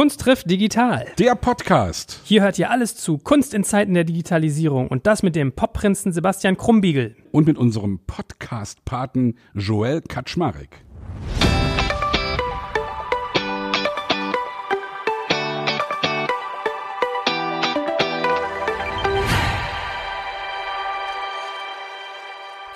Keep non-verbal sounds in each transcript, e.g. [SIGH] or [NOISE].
Kunst trifft digital. Der Podcast. Hier hört ihr alles zu Kunst in Zeiten der Digitalisierung und das mit dem Popprinzen Sebastian Krumbiegel. Und mit unserem Podcast-Paten Joel Kaczmarek.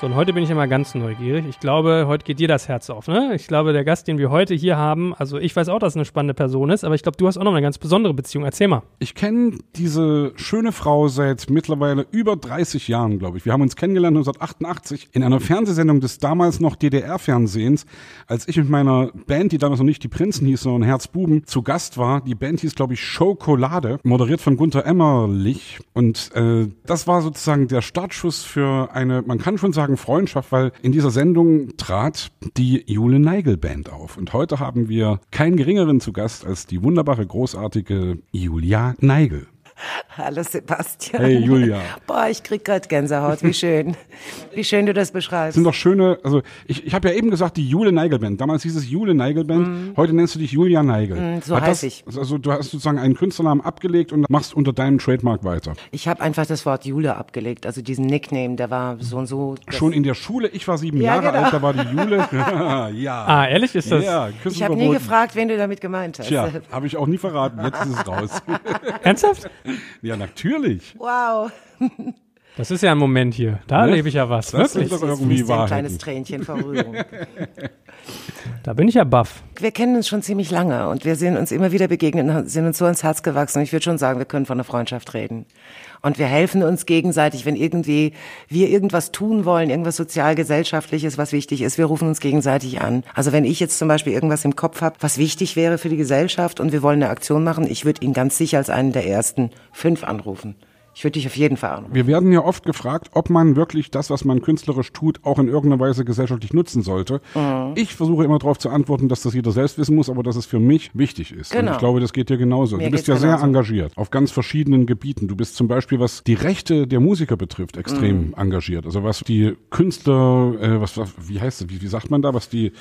So, und heute bin ich immer ganz neugierig. Ich glaube, heute geht dir das Herz auf, ne? Ich glaube, der Gast, den wir heute hier haben, also ich weiß auch, dass es eine spannende Person ist, aber ich glaube, du hast auch noch eine ganz besondere Beziehung. Erzähl mal. Ich kenne diese schöne Frau seit mittlerweile über 30 Jahren, glaube ich. Wir haben uns kennengelernt 1988 in einer Fernsehsendung des damals noch DDR-Fernsehens, als ich mit meiner Band, die damals noch nicht die Prinzen hieß, sondern Herzbuben, zu Gast war. Die Band hieß, glaube ich, Schokolade, moderiert von Gunther Emmerlich. Und äh, das war sozusagen der Startschuss für eine, man kann schon sagen, Freundschaft, weil in dieser Sendung trat die Jule Neigel Band auf. Und heute haben wir keinen geringeren zu Gast als die wunderbare, großartige Julia Neigel. [LAUGHS] Hallo Sebastian. Hey Julia. Boah, ich krieg grad Gänsehaut. Wie schön. [LAUGHS] Wie schön du das beschreibst. sind doch schöne, also ich, ich habe ja eben gesagt, die Jule Neigel Band. Damals hieß es Jule Neigel Band. Mhm. Heute nennst du dich Julia Neigel. Mm, so heiß ich. Also du hast sozusagen einen Künstlernamen abgelegt und machst unter deinem Trademark weiter. Ich habe einfach das Wort Jule abgelegt, also diesen Nickname, der war so und so. Schon in der Schule, ich war sieben Ja, Jahre genau. alt, da war die Jule. [LAUGHS] ja. Ah, ehrlich ist das? Ja, ich habe nie gefragt, wen du damit gemeint hast. Tja, habe ich auch nie verraten. Jetzt ist es raus. Ernsthaft? Ja, natürlich. Wow. Das ist ja ein Moment hier. Da Ne? lebe ich ja was. Das Wirklich. ist doch irgendwie dir ein kleines Tränchen vor Rührung. Da bin ich ja baff. Wir kennen uns schon ziemlich lange und wir sind uns immer wieder begegnet und sind uns so ins Herz gewachsen. Ich würde schon sagen, wir können von einer Freundschaft reden. Und wir helfen uns gegenseitig, wenn irgendwie wir irgendwas tun wollen, irgendwas sozial-gesellschaftliches, was wichtig ist. Wir rufen uns gegenseitig an. Also wenn ich jetzt zum Beispiel irgendwas im Kopf habe, was wichtig wäre für die Gesellschaft und wir wollen eine Aktion machen, ich würde ihn ganz sicher als einen der ersten fünf anrufen. Ich würde dich auf jeden Fall anrufen. Wir werden ja oft gefragt, ob man wirklich das, was man künstlerisch tut, auch in irgendeiner Weise gesellschaftlich nutzen sollte. Mhm. Ich versuche immer darauf zu antworten, dass das jeder selbst wissen muss, aber dass es für mich wichtig ist. Und Genau. ich glaube, das geht dir genauso. Mir du bist ja sehr genauso. engagiert auf ganz verschiedenen Gebieten. Du bist zum Beispiel, was die Rechte der Musiker betrifft, extrem Mhm. engagiert. Also was die Künstler, äh, was, was wie heißt das, wie, wie sagt man da, was die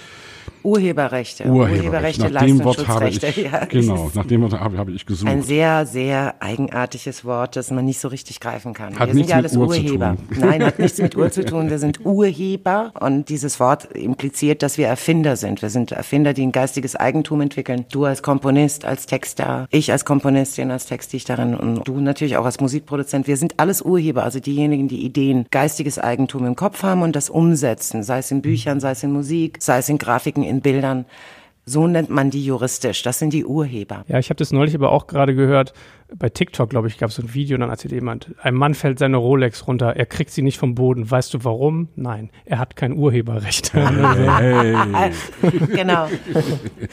Urheberrechte, Urheberrechte, nach dem Wort habe ich, Leistungsschutzrechte. Ja, genau, nach dem Wort habe, habe ich gesucht. Ein sehr, sehr eigenartiges Wort, das man nicht so richtig greifen kann. Hat wir sind nichts ja mit alles zu Urheber. Nein, hat nichts mit Uhr [LAUGHS] zu tun. Wir sind Urheber und dieses Wort impliziert, dass wir Erfinder sind. Wir sind Erfinder, die ein geistiges Eigentum entwickeln. Du als Komponist, als Texter, ich als Komponistin, als Textdichterin und du natürlich auch als Musikproduzent. Wir sind alles Urheber, also diejenigen, die Ideen, geistiges Eigentum im Kopf haben und das umsetzen, sei es in Büchern, sei es in Musik, sei es in Grafiken, in Bildern. So nennt man die juristisch. Das sind die Urheber. Ja, ich habe das neulich aber auch gerade gehört. Bei TikTok, glaube ich, gab es so ein Video, dann erzählt jemand, ein Mann fällt seine Rolex runter, er kriegt sie nicht vom Boden. Weißt du warum? Nein, er hat kein Urheberrecht. [LAUGHS] hey. [LAUGHS] genau.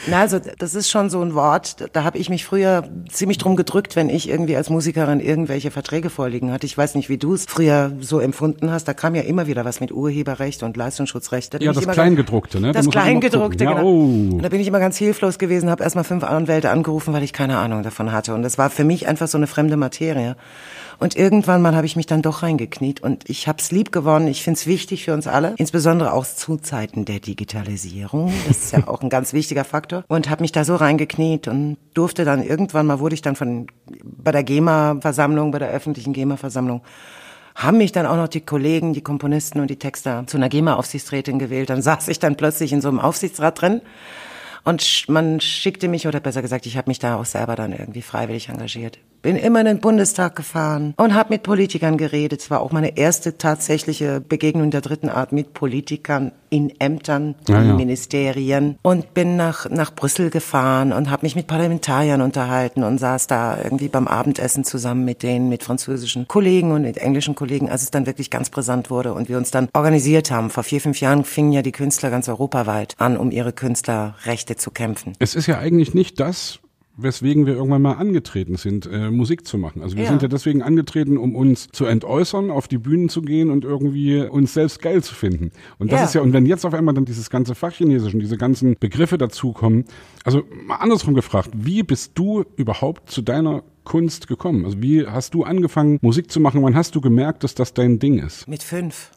Na, also das ist schon so ein Wort, da habe ich mich früher ziemlich drum gedrückt, wenn ich irgendwie als Musikerin irgendwelche Verträge vorliegen hatte. Ich weiß nicht, wie du es früher so empfunden hast. Da kam ja immer wieder was mit Urheberrecht und Leistungsschutzrecht. Da Ja, das immer Kleingedruckte, ne? Da Das Kleingedruckte, gucken. Ja, genau. oh. Bin ich immer ganz hilflos gewesen, habe erstmal fünf Anwälte angerufen, weil ich keine Ahnung davon hatte. Und das war für mich einfach so eine fremde Materie. Und irgendwann mal habe ich mich dann doch reingekniet und ich habe es lieb gewonnen. Ich finde es wichtig für uns alle, insbesondere auch zu Zeiten der Digitalisierung. Das ist ja [LAUGHS] auch ein ganz wichtiger Faktor. Und habe mich da so reingekniet und durfte dann irgendwann mal, wurde ich dann von bei der GEMA-Versammlung, bei der öffentlichen GEMA-Versammlung, haben mich dann auch noch die Kollegen, die Komponisten und die Texter zu einer GEMA-Aufsichtsrätin gewählt. Dann saß ich dann plötzlich in so einem Aufsichtsrat drin und man schickte mich, oder besser gesagt, ich habe mich da auch selber dann irgendwie freiwillig engagiert. Bin immer in den Bundestag gefahren und habe mit Politikern geredet. Es war auch meine erste tatsächliche Begegnung der dritten Art mit Politikern in Ämtern, Ja, in ja. Ministerien und bin nach, nach Brüssel gefahren und habe mich mit Parlamentariern unterhalten und saß da irgendwie beim Abendessen zusammen mit denen, mit französischen Kollegen und mit englischen Kollegen, als es dann wirklich ganz brisant wurde und wir uns dann organisiert haben. Vor vier, fünf Jahren fingen ja die Künstler ganz europaweit an, um ihre Künstlerrechte zu kämpfen. Es ist ja eigentlich nicht das, weswegen wir irgendwann mal angetreten sind, äh, Musik zu machen. Also wir Ja. sind ja deswegen angetreten, um uns zu entäußern, auf die Bühnen zu gehen und irgendwie uns selbst geil zu finden. Und das Ja. ist ja, und wenn jetzt auf einmal dann dieses ganze Fachchinesisch und diese ganzen Begriffe dazukommen, also mal andersrum gefragt, wie bist du überhaupt zu deiner Kunst gekommen? Also wie hast du angefangen, Musik zu machen? Wann hast du gemerkt, dass das dein Ding ist? Mit fünf.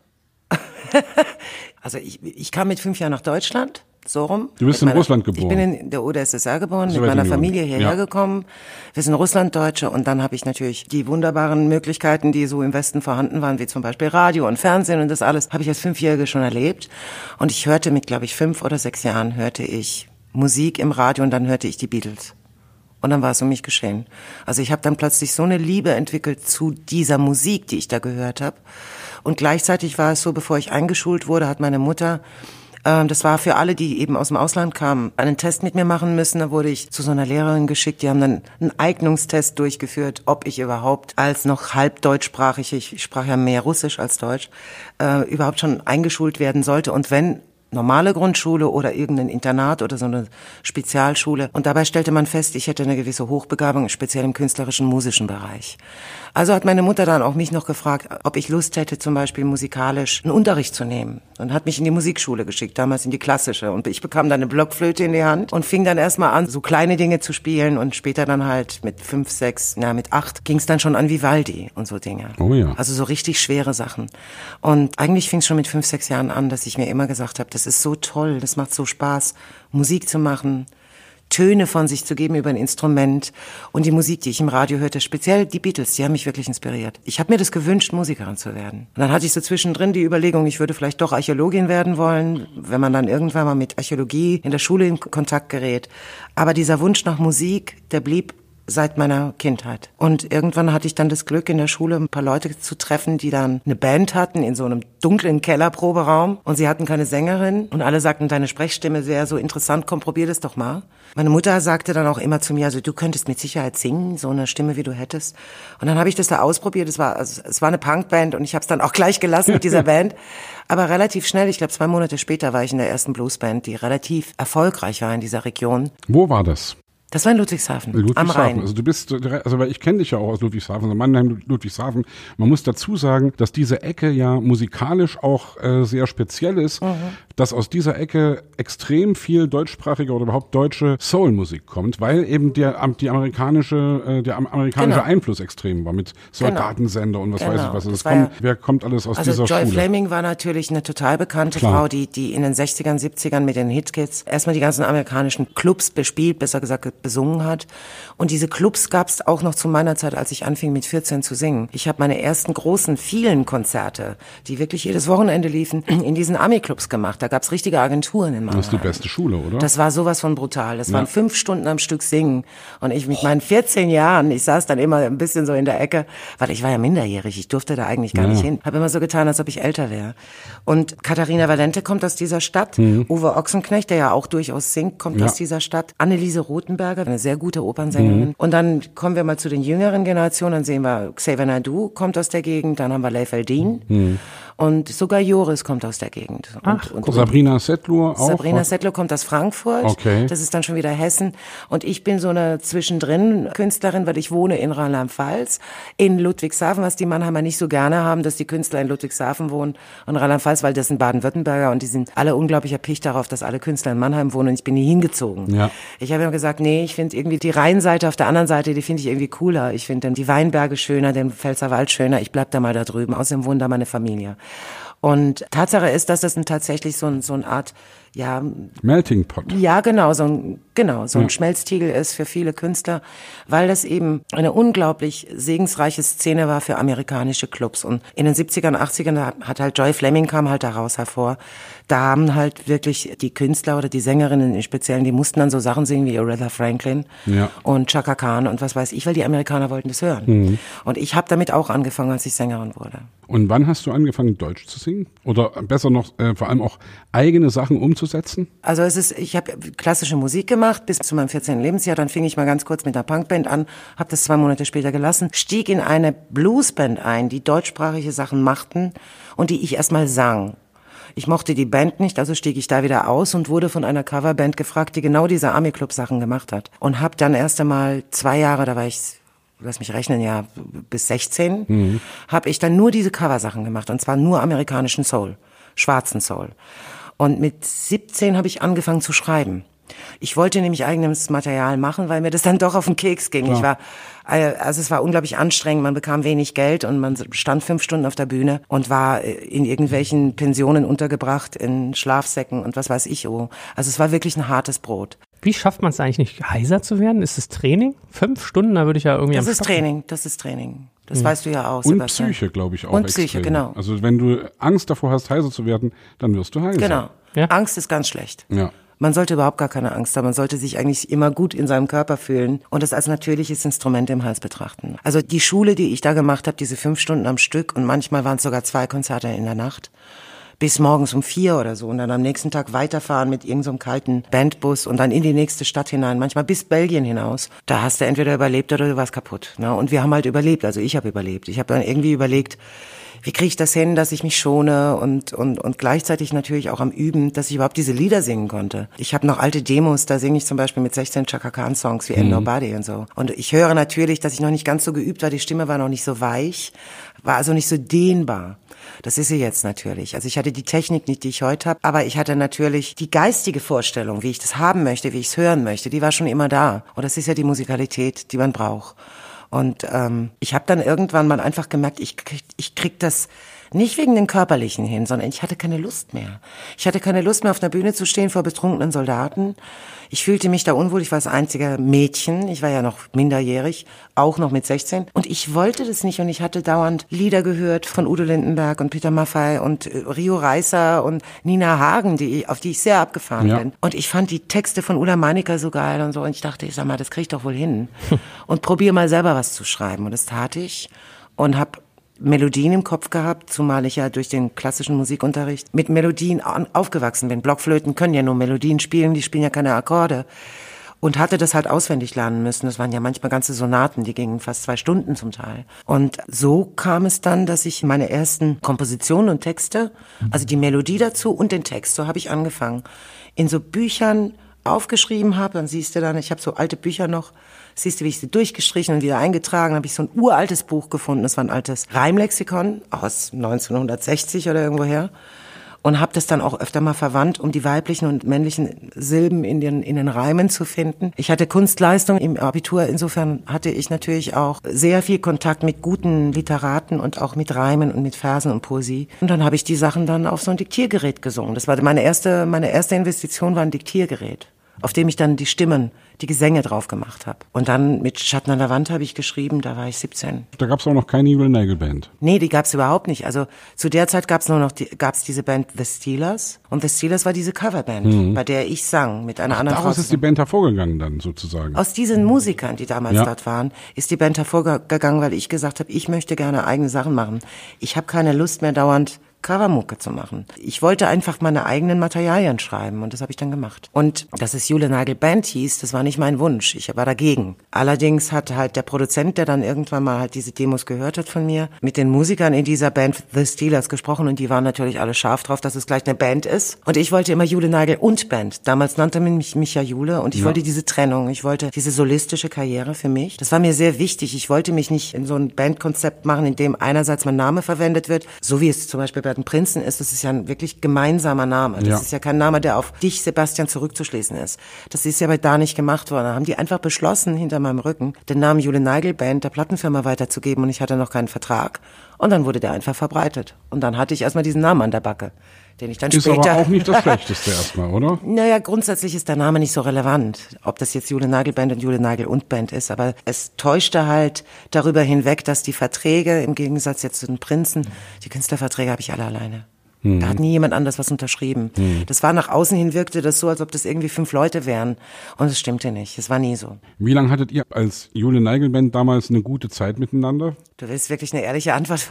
[LAUGHS] also ich, ich kam mit fünf Jahren nach Deutschland so rum. Du bist in Russland geboren. Ich bin in der UdSSR geboren, mit meiner Familie hierher Ja. gekommen. Wir sind Russlanddeutsche und dann habe ich natürlich die wunderbaren Möglichkeiten, die so im Westen vorhanden waren, wie zum Beispiel Radio und Fernsehen und das alles, habe ich als Fünfjährige schon erlebt. Und ich hörte mit, glaube ich, fünf oder sechs Jahren, hörte ich Musik im Radio und dann hörte ich die Beatles. Und dann war es um mich geschehen. Also ich habe dann plötzlich so eine Liebe entwickelt zu dieser Musik, die ich da gehört habe. Und gleichzeitig war es so, bevor ich eingeschult wurde, hat meine Mutter, ähm, das war für alle, die eben aus dem Ausland kamen, einen Test mit mir machen müssen. Da wurde ich zu so einer Lehrerin geschickt. Die haben dann einen Eignungstest durchgeführt, ob ich überhaupt als noch halb deutschsprachig, ich sprach ja mehr Russisch als Deutsch, äh, überhaupt schon eingeschult werden sollte. Und wenn normale Grundschule oder irgendein Internat oder so eine Spezialschule. Und dabei stellte man fest, ich hätte eine gewisse Hochbegabung, speziell im künstlerischen, musischen Bereich. Also hat meine Mutter dann auch mich noch gefragt, ob ich Lust hätte, zum Beispiel musikalisch einen Unterricht zu nehmen. Und hat mich in die Musikschule geschickt, damals in die klassische. Und ich bekam dann eine Blockflöte in die Hand und fing dann erstmal an, so kleine Dinge zu spielen. Und später dann halt mit fünf, sechs, na mit acht, ging es dann schon an Vivaldi und so Dinge. Oh ja. Also so richtig schwere Sachen. Und eigentlich fing es schon mit fünf, sechs Jahren an, dass ich mir immer gesagt habe, das ist so toll, das macht so Spaß, Musik zu machen, Töne von sich zu geben über ein Instrument. Und die Musik, die ich im Radio hörte, speziell die Beatles, die haben mich wirklich inspiriert. Ich habe mir das gewünscht, Musikerin zu werden. Und dann hatte ich so zwischendrin die Überlegung, ich würde vielleicht doch Archäologin werden wollen, wenn man dann irgendwann mal mit Archäologie in der Schule in Kontakt gerät. Aber dieser Wunsch nach Musik, der blieb seit meiner Kindheit. Und irgendwann hatte ich dann das Glück, in der Schule ein paar Leute zu treffen, die dann eine Band hatten in so einem dunklen Kellerproberaum und sie hatten keine Sängerin und alle sagten, deine Sprechstimme wäre so interessant, komm, probier das doch mal. Meine Mutter sagte dann auch immer zu mir, also du könntest mit Sicherheit singen, so eine Stimme, wie du hättest. Und dann habe ich das da ausprobiert, es war, also, es war eine Punkband und ich habe es dann auch gleich gelassen mit dieser [LAUGHS] Band. Aber relativ schnell, ich glaube zwei Monate später war ich in der ersten Bluesband, die relativ erfolgreich war in dieser Region. Wo war das? Das war in Ludwigshafen, am Ludwigshafen. Rhein. Also du bist, also weil ich kenne dich ja auch aus Ludwigshafen, also Mannheim, Ludwigshafen. Man muss dazu sagen, dass diese Ecke ja musikalisch auch äh, sehr speziell ist, Mhm. dass aus dieser Ecke extrem viel deutschsprachige oder überhaupt deutsche Soulmusik kommt, weil eben der am- die amerikanische äh, der am- amerikanische Genau. Einfluss extrem war mit Soldatensender und was Genau. weiß ich was. Also Das das kommt, ja- wer kommt alles aus Also dieser Joy Schule? Fleming war natürlich eine total bekannte Klar. Frau, die, die in den 60ern, 70ern mit den Hitkids erstmal die ganzen amerikanischen Clubs bespielt, besser gesagt besungen hat. Und diese Clubs gab es auch noch zu meiner Zeit, als ich anfing mit 14 zu singen. Ich habe meine ersten großen, vielen Konzerte, die wirklich jedes Wochenende liefen, [CLEARS THROAT] in diesen Ami-Clubs gemacht. Da gab es richtige Agenturen in Mannheim. Das ist die beste Schule, oder? Das war sowas von brutal. Das waren fünf Stunden am Stück singen. Und ich mit meinen 14 Jahren, ich saß dann immer ein bisschen so in der Ecke, weil ich war ja minderjährig. Ich durfte da eigentlich gar Ja. nicht hin. Habe immer so getan, als ob ich älter wäre. Und Katharina Valente kommt aus dieser Stadt. Uwe Ochsenknecht, der ja auch durchaus singt, kommt Mhm. Ja. aus dieser Stadt. Anneliese Rothenberger, eine sehr gute Opernsängerin. Mhm. Und dann kommen wir mal zu den jüngeren Generationen. Dann sehen wir Xavier Naidu kommt aus der Gegend. Dann haben wir Leif Eldin. Mhm. Und sogar Joris kommt aus der Gegend. Und, und, Sabrina Settler auch. Sabrina Settler kommt aus Frankfurt. Okay. Das ist dann schon wieder Hessen. Und ich bin so eine zwischendrin Künstlerin, weil ich wohne in Rheinland-Pfalz, in Ludwigshafen, was die Mannheimer nicht so gerne haben, dass die Künstler in Ludwigshafen wohnen und Rheinland-Pfalz, weil das sind Baden-Württemberger und die sind alle unglaublich erpicht darauf, dass alle Künstler in Mannheim wohnen und ich bin nie hingezogen. Ja. Ich habe immer gesagt, nee, ich finde irgendwie die Rheinseite auf der anderen Seite, die finde ich irgendwie cooler. Ich finde dann die Weinberge schöner, den Pfälzerwald schöner. Ich bleib da mal da drüben. Außerdem wohnt da meine Familie. Und Tatsache ist, dass das ein, tatsächlich so, ein, so eine Art, ja, Melting Pot. ja, genau, so ein, genau, so ein Schmelztiegel ist für viele Künstler, weil das eben eine unglaublich segensreiche Szene war für amerikanische Clubs. Und in den 70ern, 80ern da hat halt Joy Fleming kam halt daraus hervor. Da haben halt wirklich die Künstler oder die Sängerinnen im Speziellen, die mussten dann so Sachen singen wie Aretha Franklin Ja. und Chaka Khan und was weiß ich, weil die Amerikaner wollten das hören. Und ich habe damit auch angefangen, als ich Sängerin wurde. Und wann hast du angefangen, Deutsch zu singen? Oder besser noch, äh, vor allem auch eigene Sachen umzusetzen? Also es ist, ich habe klassische Musik gemacht bis zu meinem 14. Lebensjahr. Dann fing ich mal ganz kurz mit einer Punkband an, habe das zwei Monate später gelassen, stieg in eine Bluesband ein, die deutschsprachige Sachen machten und die ich erstmal sang. Ich mochte die Band nicht, also stieg ich da wieder aus und wurde von einer Coverband gefragt, die genau diese Army-Club-Sachen gemacht hat. Und habe dann erst einmal zwei Jahre, da war ich lass mich rechnen, ja, bis 16, Mhm. habe ich dann nur diese Coversachen gemacht. Und zwar nur amerikanischen Soul, schwarzen Soul. Und mit 17 habe ich angefangen zu schreiben. Ich wollte nämlich eigenes Material machen, weil mir das dann doch auf den Keks ging. Klar. Ich war, äh, also es war unglaublich anstrengend. Man bekam wenig Geld und man stand fünf Stunden auf der Bühne und war äh, in irgendwelchen Pensionen untergebracht, in Schlafsäcken und was weiß ich. Oh. Also es war wirklich ein hartes Brot. Wie schafft man es eigentlich nicht, heiser zu werden? Ist es Training? Fünf Stunden, da würde ich ja irgendwie Das am ist Stocken. Training, das ist Training. Das weißt du ja auch, Und Sebastian. Psyche, glaube ich, auch. Und Psyche, extrem. genau. Also wenn du Angst davor hast, heiser zu werden, dann wirst du heiser. Genau. Ja. Angst ist ganz schlecht. Ja. Man sollte überhaupt gar keine Angst haben. Man sollte sich eigentlich immer gut in seinem Körper fühlen und es als natürliches Instrument im Hals betrachten. Also die Schule, die ich da gemacht habe, diese fünf Stunden am Stück und manchmal waren es sogar zwei Konzerte in der Nacht, bis morgens um vier oder so und dann am nächsten Tag weiterfahren mit irgendeinem so kalten Bandbus und dann in die nächste Stadt hinein, manchmal bis Belgien hinaus. Da hast du entweder überlebt oder du warst kaputt. Ne? Und wir haben halt überlebt, also ich habe überlebt. Ich habe dann irgendwie überlegt, wie kriege ich das hin, dass ich mich schone und, und, und gleichzeitig natürlich auch am Üben, dass ich überhaupt diese Lieder singen konnte. Ich habe noch alte Demos, da singe ich zum Beispiel mit 16 Chaka Khan Songs wie Ain't Nobody und so. Und ich höre natürlich, dass ich noch nicht ganz so geübt war, die Stimme war noch nicht so weich, war also nicht so dehnbar. Das ist sie jetzt natürlich. Also ich hatte die Technik nicht, die ich heute habe, aber ich hatte natürlich die geistige Vorstellung, wie ich das haben möchte, wie ich es hören möchte, die war schon immer da. Und das ist ja die Musikalität, die man braucht. Und ähm, ich habe dann irgendwann mal einfach gemerkt, ich krieg, ich krieg das nicht wegen dem Körperlichen hin, sondern ich hatte keine Lust mehr. Ich hatte keine Lust mehr, auf einer Bühne zu stehen vor betrunkenen Soldaten. Ich fühlte mich da unwohl. Ich war das einzige Mädchen. Ich war ja noch minderjährig, auch noch mit 16. Und ich wollte das nicht. Und ich hatte dauernd Lieder gehört von Udo Lindenberg und Peter Maffay und äh, Rio Reiser und Nina Hagen, die, auf die ich sehr abgefahren Ja. bin. Und ich fand die Texte von Ulla Meininger so geil und so. Und ich dachte, ich sag mal, das krieg ich doch wohl hin. [LAUGHS] und probiere mal selber was zu schreiben. Und das tat ich. Und habe Melodien im Kopf gehabt, zumal ich ja durch den klassischen Musikunterricht mit Melodien aufgewachsen bin. Blockflöten können ja nur Melodien spielen, die spielen ja keine Akkorde. Und hatte das halt auswendig lernen müssen. Das waren ja manchmal ganze Sonaten, die gingen fast zwei Stunden zum Teil. Und so kam es dann, dass ich meine ersten Kompositionen und Texte, also die Melodie dazu und den Text, so habe ich angefangen, in so Büchern aufgeschrieben habe. Dann siehst du dann, ich habe so alte Bücher noch, siehst du, wie ich sie durchgestrichen und wieder eingetragen, habe ich so ein uraltes Buch gefunden. Das war ein altes Reimlexikon aus 1960 oder irgendwoher und habe das dann auch öfter mal verwandt, um die weiblichen und männlichen Silben in den, in den Reimen zu finden. Ich hatte Kunstleistung im Abitur, insofern hatte ich natürlich auch sehr viel Kontakt mit guten Literaten und auch mit Reimen und mit Versen und Poesie. Und dann habe ich die Sachen dann auf so ein Diktiergerät gesungen. Das war meine erste, meine erste Investition war ein Diktiergerät auf dem ich dann die Stimmen, die Gesänge drauf gemacht habe. Und dann mit Schatten an der Wand habe ich geschrieben, da war ich 17. Da gab es auch noch keine Evil Nagel Band. Nee, die gab's überhaupt nicht. Also zu der Zeit gab's nur noch die, gab's diese Band The Steelers und The Steelers war diese Coverband, bei der ich sang mit einer anderen Frau. Daraus ist die. Band hervorgegangen dann sozusagen. Aus diesen Musikern, die damals Ja. dort waren, ist die Band hervorgegangen, weil ich gesagt habe, ich möchte gerne eigene Sachen machen. Ich habe keine Lust mehr dauernd Covermucke zu machen. Ich wollte einfach meine eigenen Materialien schreiben und das habe ich dann gemacht. Und dass es Jule Nagel Band hieß, das war nicht mein Wunsch. Ich war dagegen. Allerdings hat halt der Produzent, der dann irgendwann mal halt diese Demos gehört hat von mir, mit den Musikern in dieser Band The Steelers gesprochen und die waren natürlich alle scharf drauf, dass es gleich eine Band ist. Und ich wollte immer Jule Nagel und Band. Damals nannte man mich, mich ja Jule und ich Ja. wollte diese Trennung. Ich wollte diese solistische Karriere für mich. Das war mir sehr wichtig. Ich wollte mich nicht in so ein Bandkonzept machen, in dem einerseits mein Name verwendet wird, so wie es zum Beispiel bei den Prinzen ist. Das ist ja ein wirklich gemeinsamer Name. Das Ja. ist ja kein Name, der auf dich, Sebastian, zurückzuschließen ist. Das ist ja bei da nicht gemacht worden. Da haben die einfach beschlossen, hinter meinem Rücken den Namen Jule Nagel Band der Plattenfirma weiterzugeben und ich hatte noch keinen Vertrag. Und dann wurde der einfach verbreitet. Und dann hatte ich erstmal diesen Namen an der Backe, den ich dann Ist später... aber auch nicht das Schlechteste [LAUGHS] erstmal, oder? Naja, grundsätzlich ist der Name nicht so relevant, ob das jetzt Jule Nagel Band und Jule Nagel und Band ist, aber es täuschte halt darüber hinweg, dass die Verträge, im Gegensatz jetzt zu den Prinzen, die Künstlerverträge habe ich alle alleine. Da hat nie jemand anders was unterschrieben. Das war nach außen hin wirkte das so, als ob das irgendwie fünf Leute wären. Und es stimmte nicht. Es war nie so. Wie lange hattet ihr als Jule Nagel Band damals eine gute Zeit miteinander? Du willst wirklich eine ehrliche Antwort?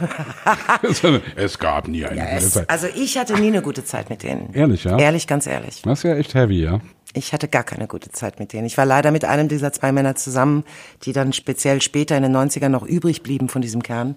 [LAUGHS] es gab nie eine gute es, Zeit. also ich hatte nie eine gute Zeit mit denen. Ehrlich, ja? Ehrlich, ganz ehrlich. Das ist ja echt heavy, ja? Ich hatte gar keine gute Zeit mit denen. Ich war leider mit einem dieser zwei Männer zusammen, die dann speziell später in den 90ern noch übrig blieben von diesem Kern,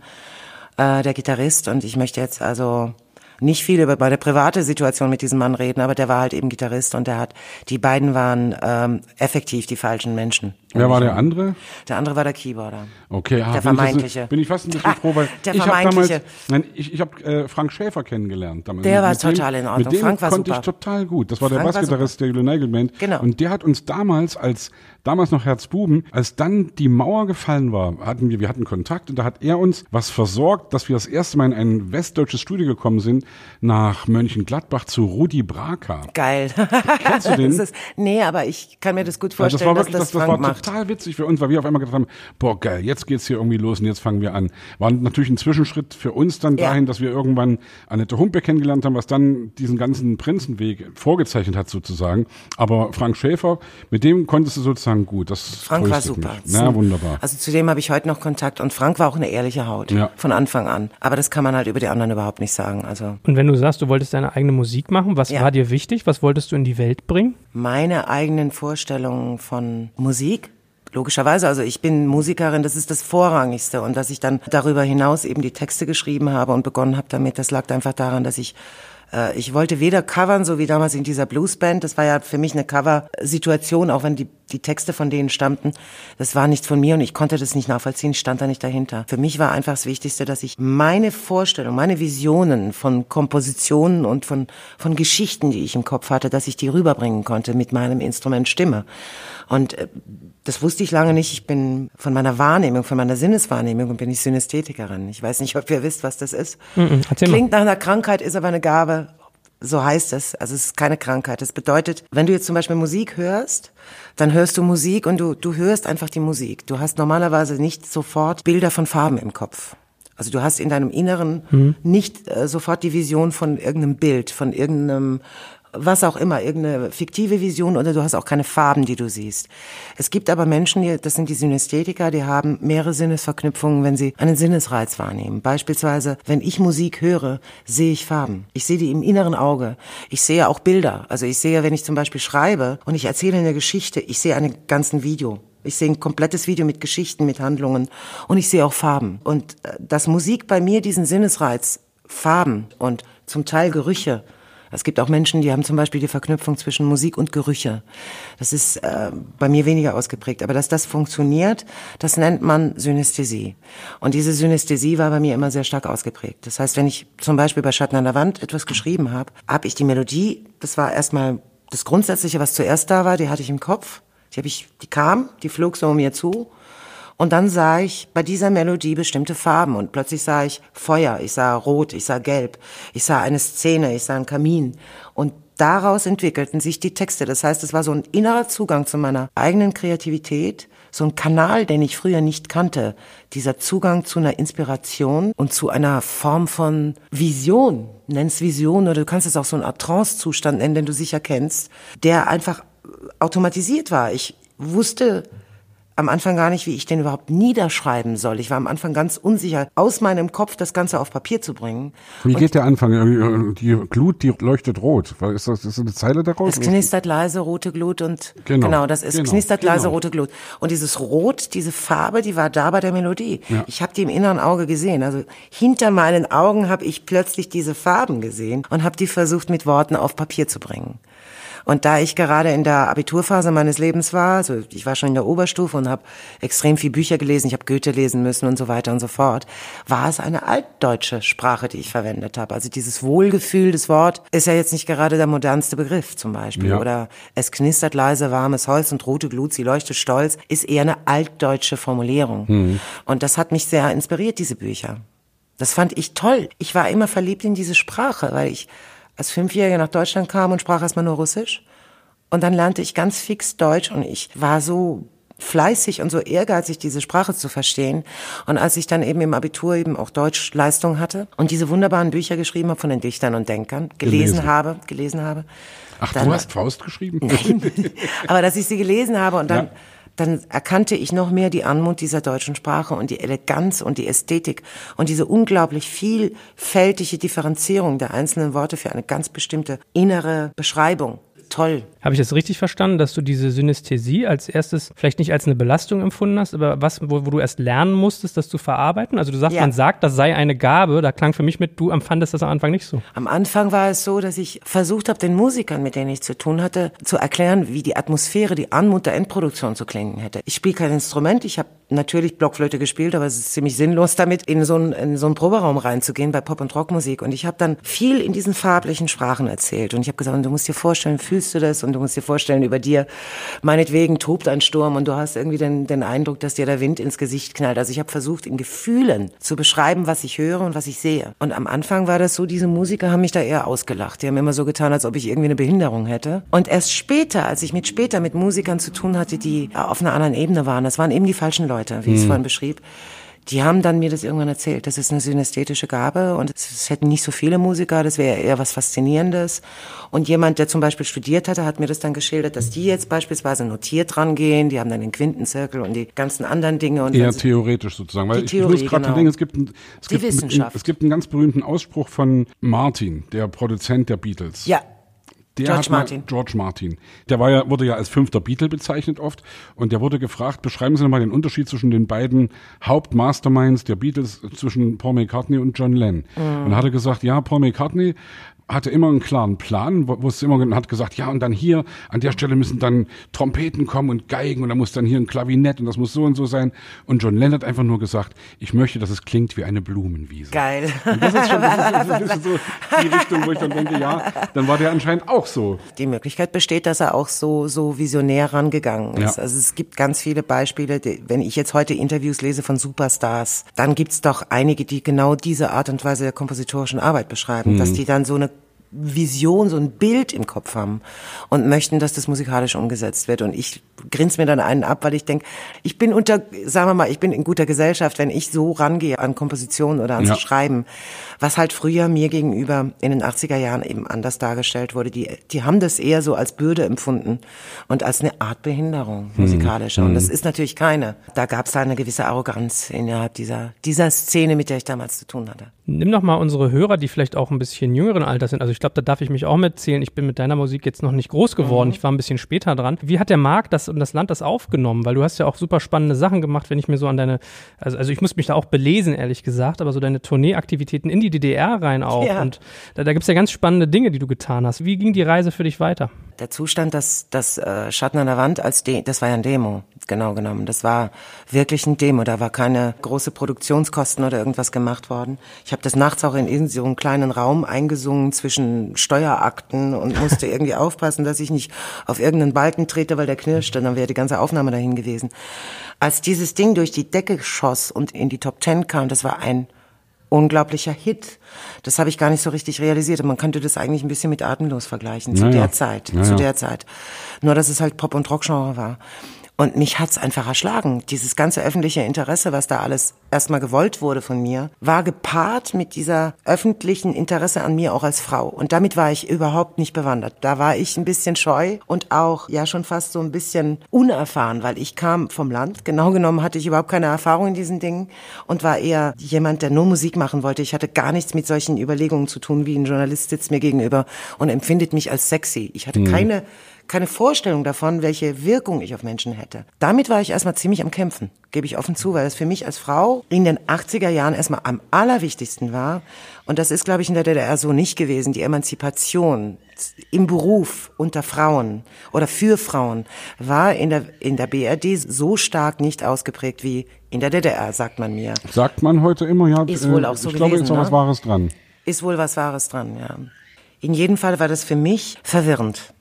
äh, der Gitarrist. Und ich möchte jetzt also nicht viel über meine private Situation mit diesem Mann reden, aber der war halt eben Gitarrist und der hat, die beiden waren ähm, effektiv die falschen Menschen. Wer war der andere? Der andere war der Keyboarder. Okay, ah, Der bin vermeintliche. Ich, bin ich fast ein bisschen froh, weil der ich habe vermeintliche. damals, nein, ich, ich habe äh, Frank Schäfer kennengelernt damals. Der war Mit dem- total in Ordnung. Mit dem Frank war konnte super. ich total gut. Das war der Frank war Bassgitarrist der Nagel Band. Genau. Und der hat uns damals als damals noch Herzbuben, als dann die Mauer gefallen war, hatten wir, wir hatten Kontakt und da hat er uns was versorgt, dass wir das erste Mal in ein westdeutsches Studio gekommen sind, nach Mönchengladbach zu Rudi Braka. Geil. Kennst du [LAUGHS] den? Ist, nee, aber ich kann mir das gut vorstellen, das war dass wirklich, das das, das Frank war macht. Total witzig für uns, weil wir auf einmal gedacht haben, boah geil, jetzt geht's hier irgendwie los und jetzt fangen wir an. War natürlich ein Zwischenschritt für uns dann Ja. dahin, dass wir irgendwann Annette Humpe kennengelernt haben, was dann diesen ganzen Prinzenweg vorgezeichnet hat sozusagen. Aber Frank Schäfer, mit dem konntest du sozusagen gut. Das Frank war super. Mich. Ja, wunderbar. Also zu dem habe ich heute noch Kontakt und Frank war auch eine ehrliche Haut Ja. von Anfang an. Aber das kann man halt über die anderen überhaupt nicht sagen. Also Und wenn du sagst, du wolltest deine eigene Musik machen, was Ja. war dir wichtig? Was wolltest du in die Welt bringen? meine eigenen Vorstellungen von Musik. Logischerweise, also ich bin Musikerin, das ist das Vorrangigste. Und dass ich dann darüber hinaus eben die Texte geschrieben habe und begonnen habe damit, das lag einfach daran, dass ich äh, ich wollte weder covern, so wie damals in dieser Bluesband. Das war ja für mich eine Cover-Situation, auch wenn die, die Texte von denen stammten. Das war nicht von mir und ich konnte das nicht nachvollziehen, ich stand da nicht dahinter. Für mich war einfach das Wichtigste, dass ich meine Vorstellung, meine Visionen von Kompositionen und von, von Geschichten, die ich im Kopf hatte, dass ich die rüberbringen konnte mit meinem Instrument Stimme. Und äh, das wusste ich lange nicht. Ich bin von meiner Wahrnehmung, von meiner Sinneswahrnehmung bin ich Synästhetikerin. Ich weiß nicht, ob ihr wisst, was das ist. erzähl mal. Klingt nach einer Krankheit, ist aber eine Gabe. So heißt es. Also es ist keine Krankheit. Das bedeutet, wenn du jetzt zum Beispiel Musik hörst, dann hörst du Musik und du, du hörst einfach die Musik. Du hast normalerweise nicht sofort Bilder von Farben im Kopf. Also du hast in deinem Inneren nicht äh, sofort die Vision von irgendeinem Bild, von irgendeinem was auch immer, irgendeine fiktive Vision oder du hast auch keine Farben, die du siehst. Es gibt aber Menschen, die, das sind die Synästhetiker, die haben mehrere Sinnesverknüpfungen, wenn sie einen Sinnesreiz wahrnehmen. Beispielsweise, wenn ich Musik höre, sehe ich Farben. Ich sehe die im inneren Auge. Ich sehe auch Bilder. Also ich sehe, wenn ich zum Beispiel schreibe und ich erzähle eine Geschichte, ich sehe einen ganzen Video. Ich sehe ein komplettes Video mit Geschichten, mit Handlungen und ich sehe auch Farben. Und äh, dass Musik bei mir diesen Sinnesreiz, Farben und zum Teil Gerüche, es gibt auch Menschen, die haben zum Beispiel die Verknüpfung zwischen Musik und Gerüche. Das ist äh, bei mir weniger ausgeprägt. Aber dass das funktioniert, das nennt man Synästhesie. Und diese Synästhesie war bei mir immer sehr stark ausgeprägt. Das heißt, wenn ich zum Beispiel bei Schatten an der Wand etwas geschrieben habe, habe ich die Melodie, das war erstmal das Grundsätzliche, was zuerst da war, die hatte ich im Kopf. Die, hab ich, die kam, die flog so um mir zu. Und dann sah ich bei dieser Melodie bestimmte Farben und plötzlich sah ich Feuer, ich sah Rot, ich sah Gelb, ich sah eine Szene, ich sah einen Kamin. Und daraus entwickelten sich die Texte. Das heißt, es war so ein innerer Zugang zu meiner eigenen Kreativität, so ein Kanal, den ich früher nicht kannte. Dieser Zugang zu einer Inspiration und zu einer Form von Vision. Nenn's Vision oder du kannst es auch so eine Art Trance-Zustand nennen, den du sicher kennst, der einfach automatisiert war. Ich wusste am Anfang gar nicht, wie ich den überhaupt niederschreiben soll. Ich war am Anfang ganz unsicher, aus meinem Kopf das Ganze auf Papier zu bringen. Wie geht der Anfang? Die Glut, die leuchtet rot. Ist das, ist eine Zeile daraus? Es knistert leise rote Glut und Genau, genau, das ist genau, knistert genau. leise rote Glut. Und dieses Rot, diese Farbe, die war da bei der Melodie. Ja. Ich habe die im inneren Auge gesehen. Also hinter meinen Augen habe ich plötzlich diese Farben gesehen und habe die versucht mit Worten auf Papier zu bringen. Und da ich gerade in der Abiturphase meines Lebens war, also ich war schon in der Oberstufe und habe extrem viel Bücher gelesen, ich habe Goethe lesen müssen und so weiter und so fort, war es eine altdeutsche Sprache, die ich verwendet habe. Also dieses Wohlgefühl des Wort ist ja jetzt nicht gerade der modernste Begriff zum Beispiel. Ja. Oder es knistert leise warmes Holz und rote Glut, sie leuchtet stolz, ist eher eine altdeutsche Formulierung. Und das hat mich sehr inspiriert, diese Bücher. Das fand ich toll. Ich war immer verliebt in diese Sprache, weil ich als Fünfjährige nach Deutschland kam und sprach erstmal nur Russisch. Und dann lernte ich ganz fix Deutsch und ich war so fleißig und so ehrgeizig, diese Sprache zu verstehen. Und als ich dann eben im Abitur eben auch Deutschleistung hatte und diese wunderbaren Bücher geschrieben habe von den Dichtern und Denkern, gelesen, Gelesen. habe, gelesen habe. Ach, du hast Faust geschrieben? [LAUGHS] aber dass ich sie gelesen habe und dann, Ja. Dann erkannte ich noch mehr die Anmut dieser deutschen Sprache und die Eleganz und die Ästhetik und diese unglaublich vielfältige Differenzierung der einzelnen Worte für eine ganz bestimmte innere Beschreibung. Toll. Habe ich das richtig verstanden, dass du diese Synästhesie als erstes vielleicht nicht als eine Belastung empfunden hast, aber was, wo, wo du erst lernen musstest, das zu verarbeiten? Also du sagst, Ja. man sagt, das sei eine Gabe. Da klang für mich mit, du empfandest das am Anfang nicht so. Am Anfang war es so, dass ich versucht habe, den Musikern, mit denen ich zu tun hatte, zu erklären, wie die Atmosphäre, die Anmut der Endproduktion zu klingen hätte. Ich spiele kein Instrument, ich habe natürlich Blockflöte gespielt, aber es ist ziemlich sinnlos damit, in so einen, in so einen Proberaum reinzugehen bei Pop- und Rockmusik. Und ich habe dann viel in diesen farblichen Sprachen erzählt. Und ich habe gesagt, du musst dir vorstellen, fühlst du das? Und du musst dir vorstellen, über dir, meinetwegen tobt ein Sturm und du hast irgendwie den, den Eindruck, dass dir der Wind ins Gesicht knallt. Also ich habe versucht, in Gefühlen zu beschreiben, was ich höre und was ich sehe. Und am Anfang war das so, diese Musiker haben mich da eher ausgelacht. Die haben immer so getan, als ob ich irgendwie eine Behinderung hätte. Und erst später, als ich mit später mit Musikern zu tun hatte, die auf einer anderen Ebene waren, das waren eben die falschen Leute, wie ich es vorhin beschrieb, die haben dann mir das irgendwann erzählt. Das ist eine synästhetische Gabe und es, hätten nicht so viele Musiker, das wäre eher was Faszinierendes. Und jemand, der zum Beispiel studiert hatte, hat mir das dann geschildert, dass die jetzt beispielsweise notiert rangehen, die haben dann den Quintenzirkel und die ganzen anderen Dinge. Und Eher theoretisch sozusagen. Weil Die ich, Theorie, muss gerade genau. denken, es gibt, ein, es, Die gibt ein, es gibt einen ganz berühmten Ausspruch von Martin, der Produzent der Beatles. ja, Der George mal- Martin. George Martin. Der war ja, wurde ja als fünfter Beatle bezeichnet oft. Und der wurde gefragt, beschreiben Sie doch mal den Unterschied zwischen den beiden Hauptmasterminds der Beatles, zwischen Paul McCartney und John Lennon. Mhm. Und da hat er gesagt, ja, Paul McCartney hatte immer einen klaren Plan, es immer hat gesagt, ja, und dann hier, an der Stelle müssen dann Trompeten kommen und Geigen und da muss dann hier ein Klavinett und das muss so und so sein. Und John Lennon hat einfach nur gesagt, ich möchte, dass es klingt wie eine Blumenwiese. geil. Und das ist schon das ist, [LAUGHS] das ist so die Richtung, wo ich dann denke, ja, dann war der anscheinend auch so. Die Möglichkeit besteht, dass er auch so, so visionär rangegangen ist. Ja. Also es gibt ganz viele Beispiele. Die, wenn ich jetzt heute Interviews lese von Superstars, dann gibt's doch einige, die genau diese Art und Weise der kompositorischen Arbeit beschreiben, dass die dann so eine Vision, so ein Bild im Kopf haben und möchten, dass das musikalisch umgesetzt wird. Und ich grins mir dann einen ab, weil ich denke, ich bin unter, sagen wir mal, ich bin in guter Gesellschaft, wenn ich so rangehe an Komposition oder ans Ja. Schreiben, was halt früher mir gegenüber in den 80er Jahren eben anders dargestellt wurde. Die, die haben das eher so als Bürde empfunden und als eine Art Behinderung musikalische. Und das ist natürlich keine. Da gab es da eine gewisse Arroganz innerhalb dieser, dieser Szene, mit der ich damals zu tun hatte. Nimm doch mal unsere Hörer, die vielleicht auch ein bisschen jüngeren Alters sind. Also ich glaube, da darf ich mich auch mitzählen. Ich bin mit deiner Musik jetzt noch nicht groß geworden. Ich war ein bisschen später dran. Wie hat der Markt das und das Land das aufgenommen? Weil du hast ja auch super spannende Sachen gemacht, wenn ich mir so an deine, also, also ich muss mich da auch belesen, ehrlich gesagt, aber so deine Tourneeaktivitäten in die DDR rein auch. Ja. Und da, da gibt's ja ganz spannende Dinge, die du getan hast. Wie ging die Reise für dich weiter? Der Zustand, dass das äh, Schatten an der Wand als De das war ja ein Demo, genau genommen. Das war wirklich ein Demo. Da war keine große Produktionskosten oder irgendwas gemacht worden. Ich habe das nachts auch in so einem kleinen Raum eingesungen zwischen Steuerakten und musste [LAUGHS] irgendwie aufpassen, dass ich nicht auf irgendeinen Balken trete, weil der knirschte. Dann wäre die ganze Aufnahme dahin gewesen. Als dieses Ding durch die Decke schoss und in die Top Ten kam, das war ein unglaublicher Hit. Das habe ich gar nicht so richtig realisiert. Und man könnte das eigentlich ein bisschen mit Atemlos vergleichen, zu Ja, ja. der Zeit, Ja, zu der Zeit. Nur, dass es halt Pop- und Rockgenre war. Und mich hat's einfach erschlagen. Dieses ganze öffentliche Interesse, was da alles erstmal gewollt wurde von mir, war gepaart mit dieser öffentlichen Interesse an mir auch als Frau. Und damit war ich überhaupt nicht bewandert. Da war ich ein bisschen scheu und auch ja schon fast so ein bisschen unerfahren, weil ich kam vom Land. Genau genommen hatte ich überhaupt keine Erfahrung in diesen Dingen und war eher jemand, der nur Musik machen wollte. Ich hatte gar nichts mit solchen Überlegungen zu tun, wie ein Journalist sitzt mir gegenüber und empfindet mich als sexy. Ich hatte keine keine Vorstellung davon, welche Wirkung ich auf Menschen hätte. Damit war ich erstmal ziemlich am Kämpfen, gebe ich offen zu, weil das für mich als Frau in den 80er Jahren erstmal am allerwichtigsten war. Und das ist, glaube ich, in der DDR so nicht gewesen. Die Emanzipation im Beruf unter Frauen oder für Frauen war in der, in der BRD so stark nicht ausgeprägt wie in der DDR, sagt man mir. Sagt man heute immer, ja. Ist wohl auch so Ich glaube, gewesen, ist auch ne? was Wahres dran. Ist wohl was Wahres dran, ja. In jedem Fall war das für mich verwirrend.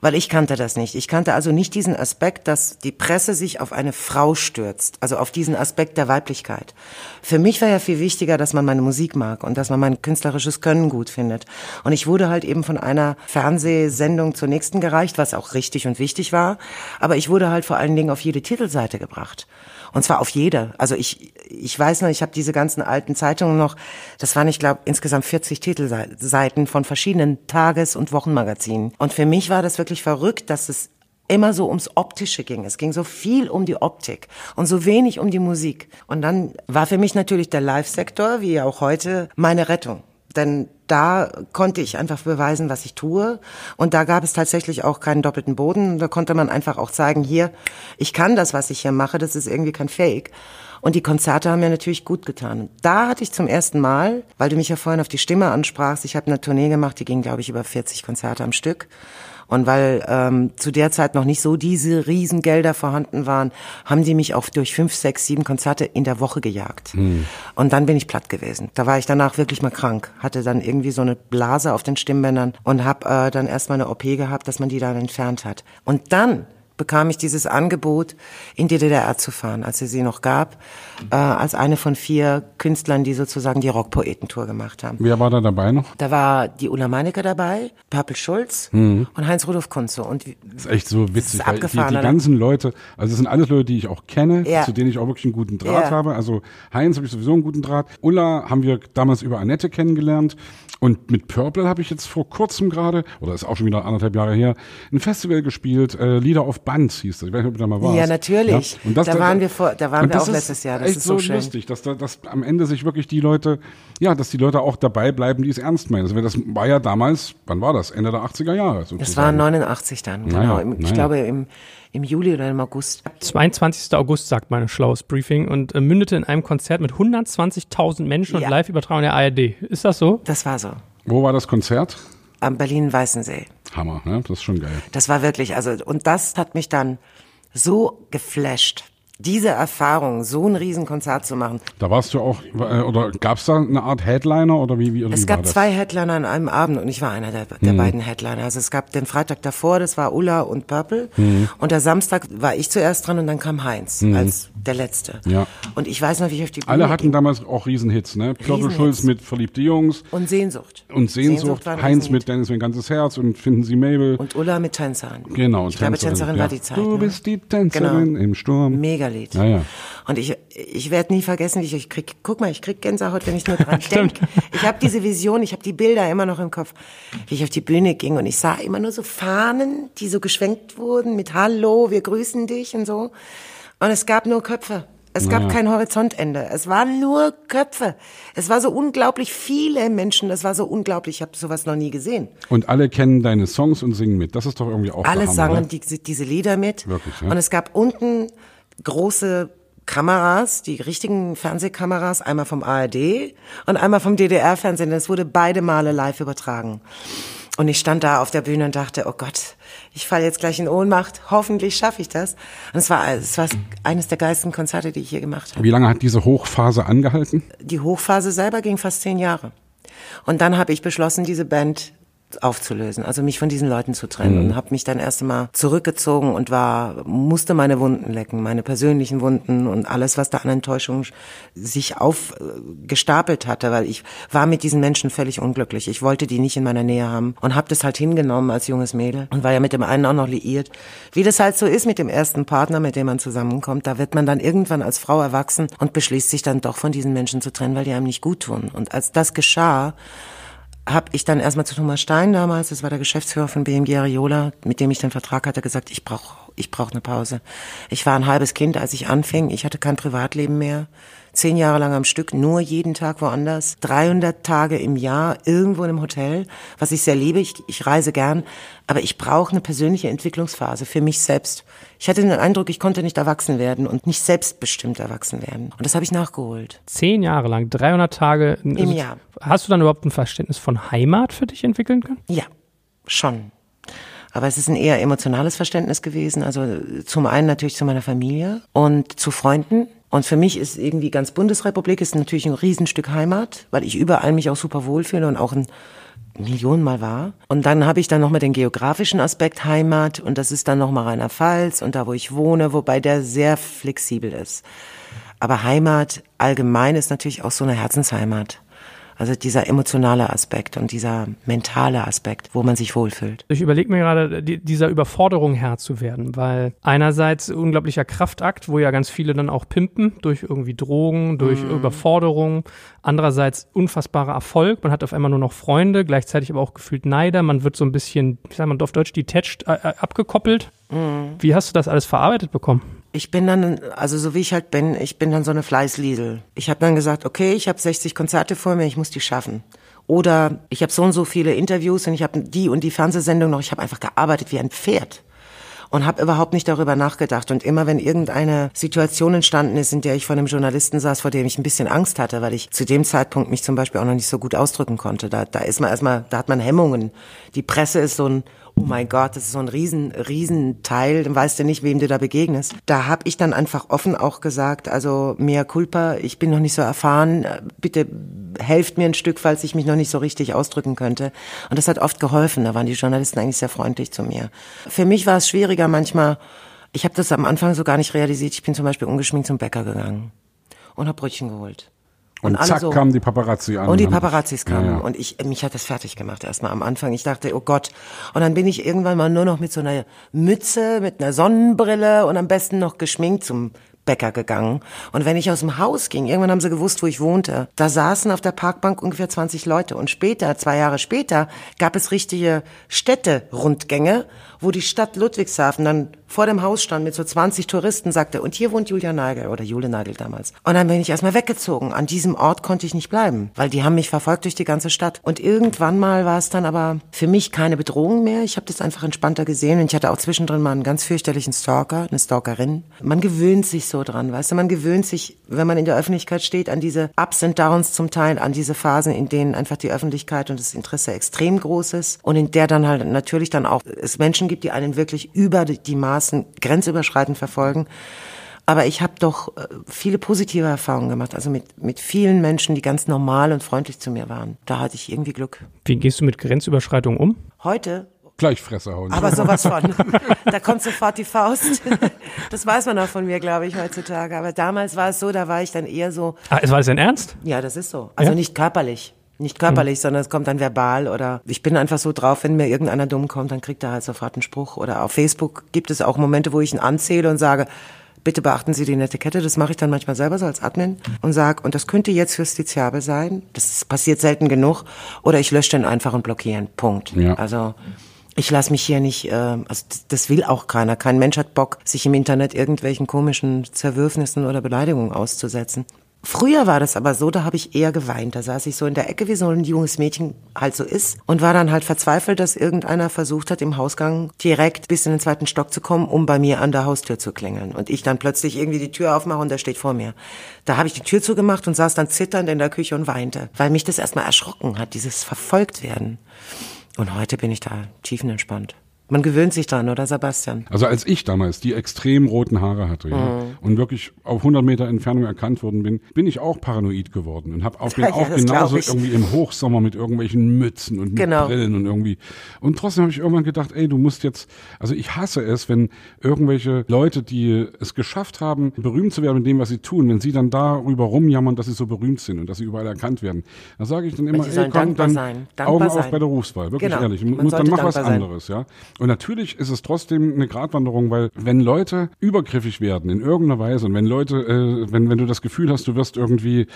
Weil ich kannte das nicht. Ich kannte also nicht diesen Aspekt, dass die Presse sich auf eine Frau stürzt. Also auf diesen Aspekt der Weiblichkeit. Für mich war ja viel wichtiger, dass man meine Musik mag und dass man mein künstlerisches Können gut findet. Und ich wurde halt eben von einer Fernsehsendung zur nächsten gereicht, was auch richtig und wichtig war. Aber ich wurde halt vor allen Dingen auf jede Titelseite gebracht. Und zwar auf jede. Also ich, ich weiß noch, ich habe diese ganzen alten Zeitungen noch, das waren, ich glaube, insgesamt 40 Titelseiten von verschiedenen Tages- und Wochenmagazinen. Und für mich war das wirklich verrückt, dass es immer so ums Optische ging. Es ging so viel um die Optik und so wenig um die Musik. Und dann war für mich natürlich der Live-Sektor, wie auch heute, meine Rettung. Denn da konnte ich einfach beweisen, was ich tue. Und da gab es tatsächlich auch keinen doppelten Boden. Da konnte man einfach auch zeigen, hier, ich kann das, was ich hier mache, das ist irgendwie kein Fake. Und die Konzerte haben mir natürlich gut getan. Da hatte ich zum ersten Mal, weil du mich ja vorhin auf die Stimme ansprachst, ich habe eine Tournee gemacht, die ging, glaube ich, über 40 Konzerte am Stück. Und weil ähm, zu der Zeit noch nicht so diese Riesengelder vorhanden waren, haben die mich auch durch fünf, sechs, sieben Konzerte in der Woche gejagt. Hm. Und dann bin ich platt gewesen. Da war ich danach wirklich mal krank. Hatte dann irgendwie so eine Blase auf den Stimmbändern und habe äh, dann erstmal eine OP gehabt, dass man die dann entfernt hat. Und dann bekam ich dieses Angebot, in die DDR zu fahren, als es sie noch gab, äh, als eine von vier Künstlern, die sozusagen die Rockpoetentour gemacht haben. Wer war da dabei noch? Da war die Ulla Meinecker dabei, Purple Schulz mhm. und Heinz-Rudolf Kunze. Und das ist echt so witzig, weil die, die ganzen Leute, also das sind alles Leute, die ich auch kenne, ja. zu denen ich auch wirklich einen guten Draht ja. habe. Also Heinz habe ich sowieso einen guten Draht. Ulla haben wir damals über Annette kennengelernt und mit Purple habe ich jetzt vor kurzem gerade, oder ist auch schon wieder anderthalb Jahre her, ein Festival gespielt, äh, Lieder auf Band hieß das. Ich weiß nicht, ob du da mal warst. Ja, natürlich. Ja? Und das, da waren wir vor, da waren wir auch letztes Jahr. Das echt ist so, schön. lustig, dass da, dass am Ende sich wirklich die Leute, ja, dass die Leute auch dabei bleiben, die es ernst meinen. Also das war ja damals, wann war das? Ende der 80er Jahre. Sozusagen. Das war 89 dann, genau. Naja, ich naja. glaube im im Juli oder im August. 22. August, sagt mein schlaues Briefing, und äh, mündete in einem Konzert mit 120.000 Menschen ja. und Live-Übertragung der ARD. Ist das so? Das war so. Wo war das Konzert? Am Berlin-Weißensee. Hammer, ne? Das ist schon geil. Das war wirklich, also, und das hat mich dann so geflasht diese Erfahrung, so ein Riesenkonzert zu machen. Da warst du auch, äh, oder gab es da eine Art Headliner oder wie? wie oder es wie gab zwei Headliner an einem Abend und ich war einer der, der mhm. beiden Headliner. Also es gab den Freitag davor, das war Ulla und Purple mhm. und der Samstag war ich zuerst dran und dann kam Heinz mhm. als der Letzte. Ja. Und ich weiß noch, wie ich auf die Bühne Alle hatten damals auch Riesenhits, ne? Purple Schulz mit Verliebte Jungs. Und Sehnsucht. Und Sehnsucht. Sehnsucht Heinz mit Dennis mein ganzes Herz und Finden Sie Mabel. Und Ulla mit Tänzerin. Genau. Ich Tänzerin. glaube, Tänzerin ja. war die Zeit. Du ne? bist die Tänzerin genau. im Sturm. Megalied. Ja, ja. Und ich, ich werde nie vergessen, wie ich, ich krieg, guck mal, ich krieg Gänsehaut, wenn ich nur dran [LAUGHS] denke. Ich habe diese Vision, ich habe die Bilder immer noch im Kopf, wie ich auf die Bühne ging und ich sah immer nur so Fahnen, die so geschwenkt wurden mit Hallo, wir grüßen dich und so. Und es gab nur Köpfe. Es gab kein Horizontende. Es waren nur Köpfe. Es war so unglaublich viele Menschen. Das war so unglaublich. Ich habe sowas noch nie gesehen. Und alle kennen deine Songs und singen mit. Das ist doch irgendwie auch Alle sangen die, diese Lieder mit. Wirklich, ja? Und es gab unten große Kameras, die richtigen Fernsehkameras, einmal vom ARD und einmal vom DDR-Fernsehen. Das wurde beide Male live übertragen. Und ich stand da auf der Bühne und dachte, oh Gott, ich falle jetzt gleich in Ohnmacht. Hoffentlich schaffe ich das. Und es war, es war eines der geilsten Konzerte, die ich hier gemacht habe. Wie lange hat diese Hochphase angehalten? Die Hochphase selber ging fast zehn Jahre. Und dann habe ich beschlossen, diese Band aufzulösen, also mich von diesen Leuten zu trennen mhm. und habe mich dann erst einmal zurückgezogen und war musste meine Wunden lecken, meine persönlichen Wunden und alles, was da an Enttäuschung sich aufgestapelt hatte, weil ich war mit diesen Menschen völlig unglücklich. Ich wollte die nicht in meiner Nähe haben und habe das halt hingenommen als junges Mädel und war ja mit dem einen auch noch liiert. Wie das halt so ist mit dem ersten Partner, mit dem man zusammenkommt, da wird man dann irgendwann als Frau erwachsen und beschließt sich dann doch von diesen Menschen zu trennen, weil die einem nicht gut tun. Und als das geschah, habe ich dann erstmal zu Thomas Stein damals, das war der Geschäftsführer von BMG Ariola, mit dem ich den Vertrag hatte, gesagt, ich brauche ich brauch eine Pause. Ich war ein halbes Kind, als ich anfing. Ich hatte kein Privatleben mehr zehn Jahre lang am Stück, nur jeden Tag woanders, 300 Tage im Jahr irgendwo in einem Hotel, was ich sehr liebe. Ich, ich reise gern, aber ich brauche eine persönliche Entwicklungsphase für mich selbst. Ich hatte den Eindruck, ich konnte nicht erwachsen werden und nicht selbstbestimmt erwachsen werden. Und das habe ich nachgeholt. Zehn Jahre lang, 300 Tage im Jahr. Hast du dann überhaupt ein Verständnis von Heimat für dich entwickeln können? Ja, schon. Aber es ist ein eher emotionales Verständnis gewesen. Also zum einen natürlich zu meiner Familie und zu Freunden. Und für mich ist irgendwie ganz Bundesrepublik ist natürlich ein Riesenstück Heimat, weil ich überall mich auch super wohlfühle und auch ein Millionenmal war. Und dann habe ich dann nochmal den geografischen Aspekt Heimat und das ist dann nochmal Rheinland-Pfalz und da, wo ich wohne, wobei der sehr flexibel ist. Aber Heimat allgemein ist natürlich auch so eine Herzensheimat. Also dieser emotionale Aspekt und dieser mentale Aspekt, wo man sich wohlfühlt. Ich überlege mir gerade, die, dieser Überforderung Herr zu werden, weil einerseits unglaublicher Kraftakt, wo ja ganz viele dann auch pimpen durch irgendwie Drogen, durch mm. Überforderung. Andererseits unfassbarer Erfolg. Man hat auf einmal nur noch Freunde, gleichzeitig aber auch gefühlt Neider. Man wird so ein bisschen, wie sagt man auf Deutsch, detached, äh, äh abgekoppelt. Mm. Wie hast du das alles verarbeitet bekommen? Ich bin dann, also so wie ich halt bin, ich bin dann so eine Fleißliesel. Ich habe dann gesagt, okay, ich habe 60 Konzerte vor mir, ich muss die schaffen. Oder ich habe so und so viele Interviews und ich habe die und die Fernsehsendung noch. Ich habe einfach gearbeitet wie ein Pferd und habe überhaupt nicht darüber nachgedacht. Und immer wenn irgendeine Situation entstanden ist, in der ich vor einem Journalisten saß, vor dem ich ein bisschen Angst hatte, weil ich zu dem Zeitpunkt mich zum Beispiel auch noch nicht so gut ausdrücken konnte, da, da ist man erstmal, da hat man Hemmungen. Die Presse ist so ein oh mein Gott, das ist so ein riesen, riesen Teil, dann weißt du nicht, wem du da begegnest. Da habe ich dann einfach offen auch gesagt, also mehr Culpa, ich bin noch nicht so erfahren, bitte helft mir ein Stück, falls ich mich noch nicht so richtig ausdrücken könnte. Und das hat oft geholfen, da waren die Journalisten eigentlich sehr freundlich zu mir. Für mich war es schwieriger manchmal, ich habe das am Anfang so gar nicht realisiert, ich bin zum Beispiel ungeschminkt zum Bäcker gegangen und habe Brötchen geholt. Und, und zack so, kamen die Paparazzi an. Und die Paparazzis kamen. Ja, ja. Und ich, mich hat das fertig gemacht erstmal am Anfang. Ich dachte, oh Gott. Und dann bin ich irgendwann mal nur noch mit so einer Mütze, mit einer Sonnenbrille und am besten noch geschminkt zum Bäcker gegangen. Und wenn ich aus dem Haus ging, irgendwann haben sie gewusst, wo ich wohnte, da saßen auf der Parkbank ungefähr 20 Leute. Und später, zwei Jahre später, gab es richtige Städte-Rundgänge, wo die Stadt Ludwigshafen dann vor dem Haus stand mit so 20 Touristen, sagte, und hier wohnt Julia Nagel oder Jule Nagel damals. Und dann bin ich erstmal weggezogen. An diesem Ort konnte ich nicht bleiben, weil die haben mich verfolgt durch die ganze Stadt. Und irgendwann mal war es dann aber für mich keine Bedrohung mehr. Ich habe das einfach entspannter gesehen und ich hatte auch zwischendrin mal einen ganz fürchterlichen Stalker, eine Stalkerin. Man gewöhnt sich so dran, weißt du, man gewöhnt sich, wenn man in der Öffentlichkeit steht, an diese Ups und Downs zum Teil, an diese Phasen, in denen einfach die Öffentlichkeit und das Interesse extrem groß ist und in der dann halt natürlich dann auch es Menschen gibt, die einen wirklich über die Maßen grenzüberschreitend verfolgen. Aber ich habe doch äh, viele positive Erfahrungen gemacht, also mit, mit vielen Menschen, die ganz normal und freundlich zu mir waren. Da hatte ich irgendwie Glück. Wie gehst du mit Grenzüberschreitungen um? Heute Gleich Fresse hauen. Aber sowas von. [LAUGHS] da kommt sofort die Faust. Das weiß man auch von mir, glaube ich, heutzutage. Aber damals war es so, da war ich dann eher so. Ah, war das denn ernst? Ja, das ist so. Also ja? nicht körperlich. Nicht körperlich, mhm. sondern es kommt dann verbal oder ich bin einfach so drauf, wenn mir irgendeiner dumm kommt, dann kriegt er halt sofort einen Spruch. Oder auf Facebook gibt es auch Momente, wo ich ihn anzähle und sage, bitte beachten Sie die Netiquette. Das mache ich dann manchmal selber so als Admin und sage, und das könnte jetzt justiziabel sein. Das passiert selten genug. Oder ich lösche den einfach und blockieren. Punkt. Ja. Also ich lasse mich hier nicht, äh, also das will auch keiner. Kein Mensch hat Bock, sich im Internet irgendwelchen komischen Zerwürfnissen oder Beleidigungen auszusetzen. Früher war das aber so, da habe ich eher geweint. Da saß ich so in der Ecke, wie so ein junges Mädchen halt so ist und war dann halt verzweifelt, dass irgendeiner versucht hat, im Hausgang direkt bis in den zweiten Stock zu kommen, um bei mir an der Haustür zu klingeln. Und ich dann plötzlich irgendwie die Tür aufmache und der steht vor mir. Da habe ich die Tür zugemacht und saß dann zitternd in der Küche und weinte, weil mich das erstmal erschrocken hat, dieses verfolgt werden. Und heute bin ich da tiefenentspannt. Man gewöhnt sich dran, oder Sebastian? Also als ich damals die extrem roten Haare hatte ja, mhm. und wirklich auf 100 Meter Entfernung erkannt worden bin, bin ich auch paranoid geworden und habe auch, [LAUGHS] bin ja, auch genauso irgendwie im Hochsommer mit irgendwelchen Mützen und mit genau. Brillen und irgendwie. Und trotzdem habe ich irgendwann gedacht, ey, du musst jetzt, also ich hasse es, wenn irgendwelche Leute, die es geschafft haben, berühmt zu werden mit dem, was sie tun, wenn sie dann darüber rumjammern, dass sie so berühmt sind und dass sie überall erkannt werden. Da sage ich dann immer, ey, komm, dann Augen auf bei der Berufswahl, wirklich genau. ehrlich. Man dann mach was anderes, ja. Und natürlich ist es trotzdem eine Gratwanderung, weil wenn Leute übergriffig werden in irgendeiner Weise und wenn Leute, äh, wenn, wenn du das Gefühl hast, du wirst irgendwie,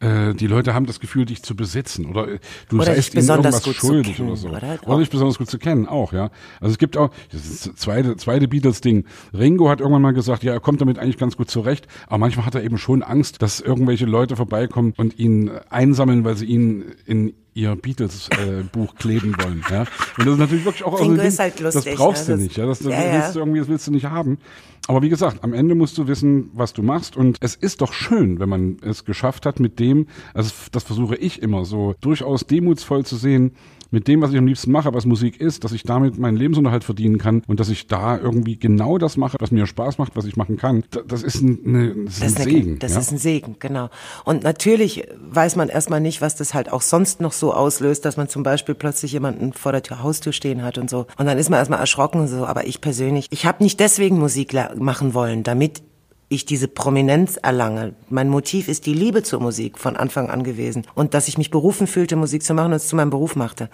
äh, die Leute haben das Gefühl, dich zu besitzen oder äh, du oder seist ihnen irgendwas schuldig kennen, oder so. Oder, oder nicht besonders gut zu kennen, auch, ja. Also es gibt auch, das ist das zweite, zweite Beatles-Ding. Ringo hat irgendwann mal gesagt, ja, er kommt damit eigentlich ganz gut zurecht, aber manchmal hat er eben schon Angst, dass irgendwelche Leute vorbeikommen und ihn einsammeln, weil sie ihn in ihr Beatles-Buch äh, kleben wollen. Ja? Und das ist natürlich wirklich auch Ringo also, ist halt lustig, das brauchst ne? du nicht. Ja? Das, das ja, willst du irgendwie, das willst du nicht haben. Aber wie gesagt, am Ende musst du wissen, was du machst. Und es ist doch schön, wenn man es geschafft hat mit dem, also das versuche ich immer so durchaus demutsvoll zu sehen, mit dem, was ich am liebsten mache, was Musik ist, dass ich damit meinen Lebensunterhalt verdienen kann und dass ich da irgendwie genau das mache, was mir Spaß macht, was ich machen kann. Das ist ein, eine, das ist das ein Segen. das ja? ist ein Segen, genau. Und natürlich weiß man erstmal nicht, was das halt auch sonst noch so auslöst, dass man zum Beispiel plötzlich jemanden vor der Tür, Haustür stehen hat und so. Und dann ist man erstmal erschrocken und so. Aber ich persönlich, ich habe nicht deswegen Musik machen wollen, damit ich diese Prominenz erlange. Mein Motiv ist die Liebe zur Musik von Anfang an gewesen und dass ich mich berufen fühlte, Musik zu machen und es zu meinem Beruf machte.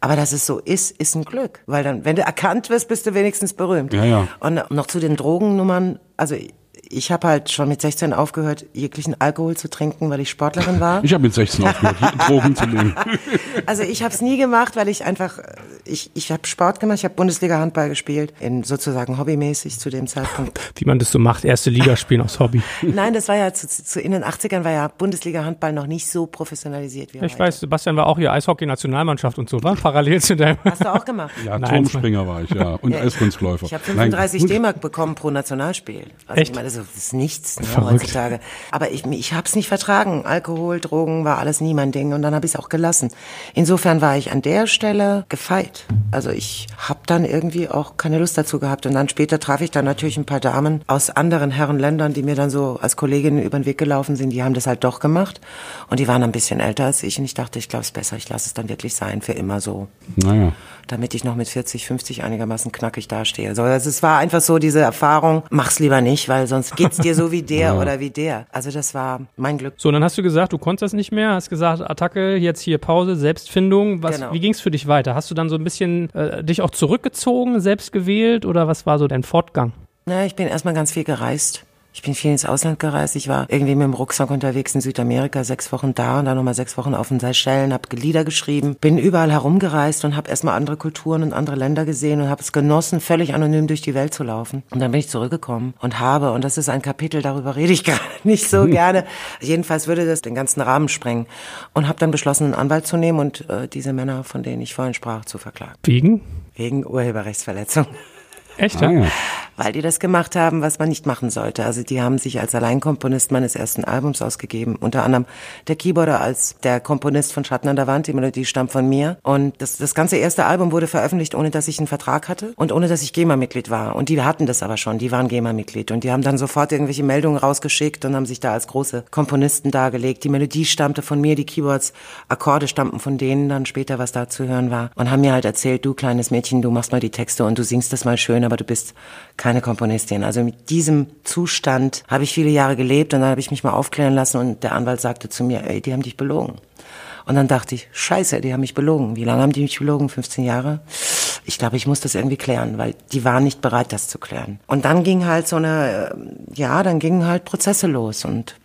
Aber dass es so ist, ist ein Glück, weil dann, wenn du erkannt wirst, bist du wenigstens berühmt. Ja, ja. Und noch zu den Drogennummern, also ich habe halt schon mit 16 aufgehört, jeglichen Alkohol zu trinken, weil ich Sportlerin war. Ich habe mit 16 aufgehört, [LAUGHS] Drogen zu nehmen. Also ich habe es nie gemacht, weil ich einfach, ich, ich habe Sport gemacht, ich habe Bundesliga-Handball gespielt, in sozusagen hobbymäßig zu dem Zeitpunkt. Wie man das so macht, erste Liga spielen aus Hobby. [LAUGHS] Nein, das war ja zu, zu in den 80ern war ja Bundesliga-Handball noch nicht so professionalisiert wie Ich heute. weiß, Sebastian war auch hier Eishockey-Nationalmannschaft und so, war parallel zu deinem. Hast du auch gemacht? Ja, Nein, Turmspringer war ich, ja. Und Eiskunstläufer. Ich habe Nein, 35 gut. D-Mark bekommen pro Nationalspiel. Also Echt? ich meine, so, das ist nichts ne, Verrückt. heutzutage. Aber ich, ich habe es nicht vertragen. Alkohol, Drogen war alles nie mein Ding und dann habe ich es auch gelassen. Insofern war ich an der Stelle gefeit. Also ich habe dann irgendwie auch keine Lust dazu gehabt. Und dann später traf ich dann natürlich ein paar Damen aus anderen Herrenländern, die mir dann so als Kolleginnen über den Weg gelaufen sind. Die haben das halt doch gemacht. Und die waren ein bisschen älter als ich. Und ich dachte, ich glaube es besser, ich lasse es dann wirklich sein, für immer so Naja. Damit ich noch mit 40, 50 einigermaßen knackig dastehe. Also es war einfach so diese Erfahrung, mach's lieber nicht, weil sonst geht's dir so wie der [LAUGHS] oder wie der. Also das war mein Glück. So, und dann hast du gesagt, du konntest das nicht mehr, hast gesagt, Attacke, jetzt hier Pause, Selbstfindung. Was, Genau. Wie ging es für dich weiter? Hast du dann so ein bisschen äh, dich auch zurückgezogen, selbst gewählt oder was war so dein Fortgang? Na, ich bin erstmal ganz viel gereist. Ich bin viel ins Ausland gereist. Ich war irgendwie mit dem Rucksack unterwegs in Südamerika, sechs Wochen da und dann nochmal sechs Wochen auf den Seychellen, habe Lieder geschrieben, bin überall herumgereist und habe erstmal andere Kulturen und andere Länder gesehen und habe es genossen, völlig anonym durch die Welt zu laufen. Und dann bin ich zurückgekommen und habe, und das ist ein Kapitel, darüber rede ich [LAUGHS] gerade nicht so gerne, jedenfalls würde das den ganzen Rahmen sprengen und habe dann beschlossen, einen Anwalt zu nehmen und äh, diese Männer, von denen ich vorhin sprach, zu verklagen. Wegen? Wegen Urheberrechtsverletzung Echt? Ah, ja? weil die das gemacht haben, was man nicht machen sollte. Also die haben sich als Alleinkomponist meines ersten Albums ausgegeben. Unter anderem der Keyboarder als der Komponist von Schatten an der Wand. Die Melodie stammt von mir. Und das, das ganze erste Album wurde veröffentlicht, ohne dass ich einen Vertrag hatte und ohne dass ich GEMA-Mitglied war. Und die hatten das aber schon. Die waren GEMA-Mitglied. Und die haben dann sofort irgendwelche Meldungen rausgeschickt und haben sich da als große Komponisten dargelegt. Die Melodie stammte von mir, die Keyboards, Akkorde stammten von denen dann später, was da zu hören war. Und haben mir halt erzählt, du kleines Mädchen, du machst mal die Texte und du singst das mal schön, aber du bist keine Komponistin. Also mit diesem Zustand habe ich viele Jahre gelebt und dann habe ich mich mal aufklären lassen und der Anwalt sagte zu mir, ey, die haben dich belogen. Und dann dachte ich, scheiße, die haben mich belogen. Wie lange haben die mich belogen? 15 Jahre? Ich glaube, ich muss das irgendwie klären, weil die waren nicht bereit, das zu klären. Und dann ging halt so eine, äh, ja, dann gingen halt Prozesse los und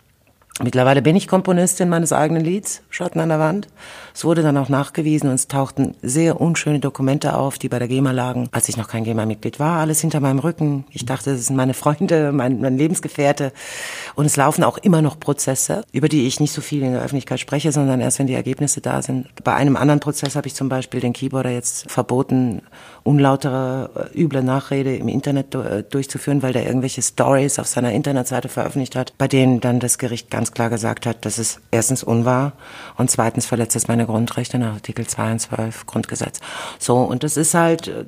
Mittlerweile bin ich Komponistin meines eigenen Lieds, Schatten an der Wand. Es wurde dann auch nachgewiesen und es tauchten sehr unschöne Dokumente auf, die bei der GEMA lagen, als ich noch kein GEMA-Mitglied war. Alles hinter meinem Rücken. Ich dachte, das sind meine Freunde, [LAUGHS] mein, mein Lebensgefährte. Und es laufen auch immer noch Prozesse, über die ich nicht so viel in der Öffentlichkeit spreche, sondern erst, wenn die Ergebnisse da sind. Bei einem anderen Prozess habe ich zum Beispiel den Keyboarder jetzt verboten, unlautere, äh, üble Nachrede im Internet äh, durchzuführen, weil der irgendwelche Stories auf seiner Internetseite veröffentlicht hat, bei denen dann das Gericht ganz klar gesagt hat, dass es erstens unwahr und zweitens verletzt es meine Grundrechte nach Artikel 22 Grundgesetz. So, und das ist halt äh,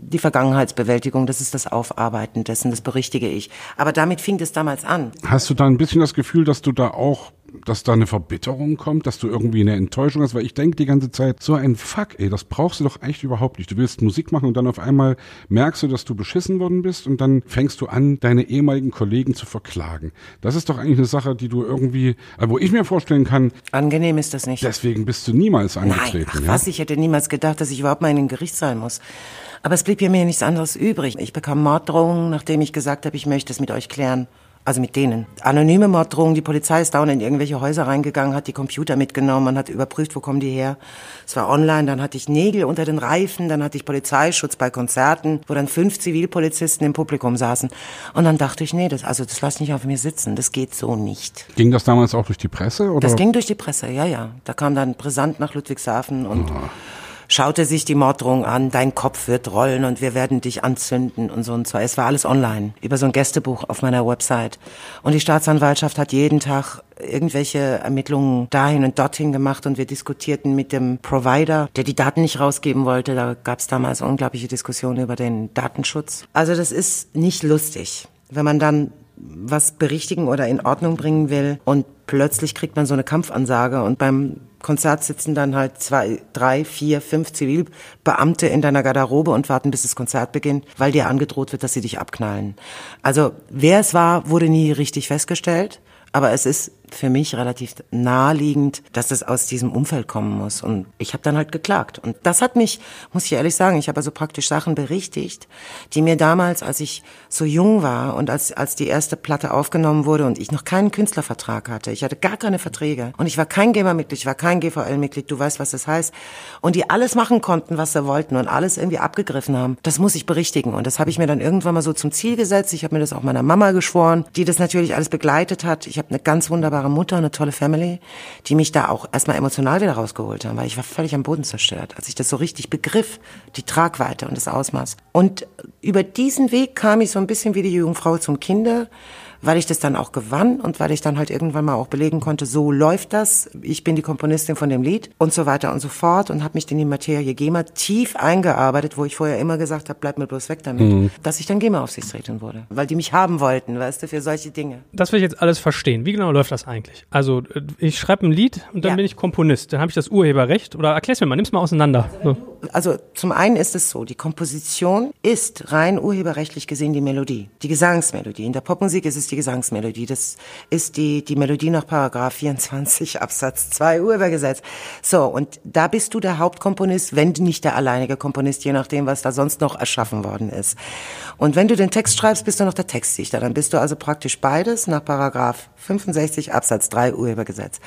die Vergangenheitsbewältigung, das ist das Aufarbeiten dessen, das berichtige ich. Aber damit fing es damals an. Hast du da ein bisschen das Gefühl, dass du da auch, dass da eine Verbitterung kommt, dass du irgendwie eine Enttäuschung hast? Weil ich denke die ganze Zeit, so ein Fuck, ey, das brauchst du doch echt überhaupt nicht. Du willst Musik machen und dann auf einmal merkst du, dass du beschissen worden bist und dann fängst du an, deine ehemaligen Kollegen zu verklagen. Das ist doch eigentlich eine Sache, die du irgendwie, äh, wo ich mir vorstellen kann, Angenehm ist das nicht. deswegen bist du niemals Nein, angetreten. ach ja? was, ich hätte niemals gedacht, dass ich überhaupt mal in ein Gericht sein muss. Aber es blieb ja mir nichts anderes übrig. Ich bekam Morddrohungen, nachdem ich gesagt habe, ich möchte es mit euch klären. Also mit denen. Anonyme Morddrohungen, die Polizei ist dauernd in irgendwelche Häuser reingegangen, hat die Computer mitgenommen, man hat überprüft, wo kommen die her. Es war online, dann hatte ich Nägel unter den Reifen, dann hatte ich Polizeischutz bei Konzerten, wo dann fünf Zivilpolizisten im Publikum saßen. Und dann dachte ich, nee, das, also das lass nicht auf mir sitzen, das geht so nicht. Ging das damals auch durch die Presse? Oder? Das ging durch die Presse, ja, ja. Da kam dann Brisant nach Ludwigshafen und schaute sich die Morddrohung an, dein Kopf wird rollen und wir werden dich anzünden und so und so. Es war alles online, über so ein Gästebuch auf meiner Website. Und die Staatsanwaltschaft hat jeden Tag irgendwelche Ermittlungen dahin und dorthin gemacht und wir diskutierten mit dem Provider, der die Daten nicht rausgeben wollte. Da gab es damals unglaubliche Diskussionen über den Datenschutz. Also das ist nicht lustig, wenn man dann was berichtigen oder in Ordnung bringen will und plötzlich kriegt man so eine Kampfansage und beim Konzert sitzen dann halt zwei, drei, vier, fünf Zivilbeamte in deiner Garderobe und warten, bis das Konzert beginnt, weil dir angedroht wird, dass sie dich abknallen. Also wer es war, wurde nie richtig festgestellt. Aber es ist für mich relativ naheliegend, dass es aus diesem Umfeld kommen muss. Und ich habe dann halt geklagt. Und das hat mich, muss ich ehrlich sagen, ich habe also praktisch Sachen berichtigt, die mir damals, als ich so jung war und als, als die erste Platte aufgenommen wurde und ich noch keinen Künstlervertrag hatte, ich hatte gar keine Verträge und ich war kein GEMA-Mitglied, ich war kein GVL-Mitglied, du weißt, was das heißt, und die alles machen konnten, was sie wollten und alles irgendwie abgegriffen haben, das muss ich berichtigen. Und das habe ich mir dann irgendwann mal so zum Ziel gesetzt. Ich habe mir das auch meiner Mama geschworen, die das natürlich alles begleitet hat. Ich habe eine ganz wunderbare Mutter, eine tolle Family, die mich da auch erstmal emotional wieder rausgeholt haben, weil ich war völlig am Boden zerstört, als ich das so richtig begriff, die Tragweite und das Ausmaß. Und über diesen Weg kam ich so ein bisschen wie die Jungfrau zum Kinder weil ich das dann auch gewann und weil ich dann halt irgendwann mal auch belegen konnte, so läuft das, ich bin die Komponistin von dem Lied und so weiter und so fort und habe mich in die Materie GEMA tief eingearbeitet, wo ich vorher immer gesagt habe, bleib mir bloß weg damit, mhm. dass ich dann GEMA-Aufsichtsrätin wurde, weil die mich haben wollten, weißt du, für solche Dinge. Das will ich jetzt alles verstehen. Wie genau läuft das eigentlich? Also äh, ich schreibe ein Lied und dann ja. bin ich Komponist, dann habe ich das Urheberrecht oder erklär's mir mal, nimm's mal auseinander. Also, so. Also zum einen ist es so, die Komposition ist rein urheberrechtlich gesehen die Melodie, die Gesangsmelodie. In der Popmusik ist es die die Gesangsmelodie. Das ist die, die Melodie nach Paragraph 24 [LAUGHS] Absatz 2 Urhebergesetz. So, und da bist du der Hauptkomponist, wenn nicht der alleinige Komponist, je nachdem, was da sonst noch erschaffen worden ist. Und wenn du den Text schreibst, bist du noch der Textdichter. Dann bist du also praktisch beides nach Paragraph 65 Absatz 3 Urhebergesetz.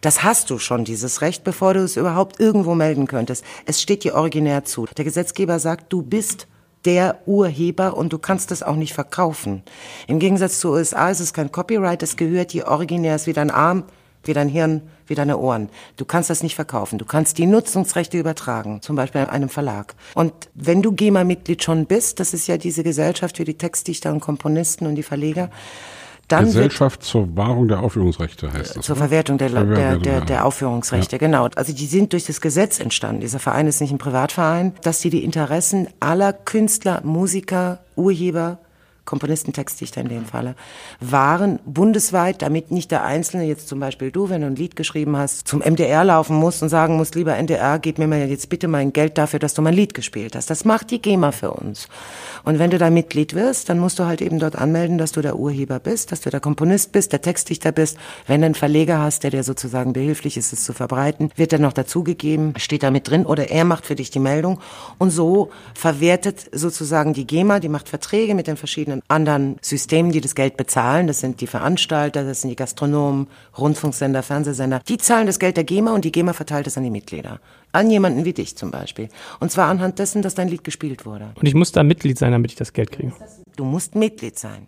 Das hast du schon, dieses Recht, bevor du es überhaupt irgendwo melden könntest. Es steht dir originär zu. Der Gesetzgeber sagt, du bist der Urheber und du kannst es auch nicht verkaufen. Im Gegensatz zu USA ist es kein Copyright, es gehört dir originär, ist wie dein Arm, wie dein Hirn, wie deine Ohren. Du kannst das nicht verkaufen. Du kannst die Nutzungsrechte übertragen, zum Beispiel einem Verlag. Und wenn du GEMA-Mitglied schon bist, das ist ja diese Gesellschaft für die Textdichter und Komponisten und die Verleger, dann Gesellschaft zur Wahrung der Aufführungsrechte heißt das. Zur oder? Verwertung der, der, der, der Aufführungsrechte, ja. genau. Also die sind durch das Gesetz entstanden. Dieser Verein ist nicht ein Privatverein, dass die die Interessen aller Künstler, Musiker, Urheber Komponisten, Textdichter in dem Falle, waren bundesweit, damit nicht der Einzelne, jetzt zum Beispiel du, wenn du ein Lied geschrieben hast, zum MDR laufen musst und sagen musst, lieber NDR, gib mir mal jetzt bitte mein Geld dafür, dass du mein Lied gespielt hast. Das macht die GEMA für uns. Und wenn du da Mitglied wirst, dann musst du halt eben dort anmelden, dass du der Urheber bist, dass du der Komponist bist, der Textdichter bist. Wenn du einen Verleger hast, der dir sozusagen behilflich ist, es zu verbreiten, wird er noch dazugegeben, steht da mit drin oder er macht für dich die Meldung. Und so verwertet sozusagen die GEMA, die macht Verträge mit den verschiedenen anderen Systemen, die das Geld bezahlen. Das sind die Veranstalter, das sind die Gastronomen, Rundfunksender, Fernsehsender. Die zahlen das Geld der GEMA und die GEMA verteilt es an die Mitglieder. An jemanden wie dich zum Beispiel. Und zwar anhand dessen, dass dein Lied gespielt wurde. Und ich muss da Mitglied sein, damit ich das Geld kriege. Du musst Mitglied sein.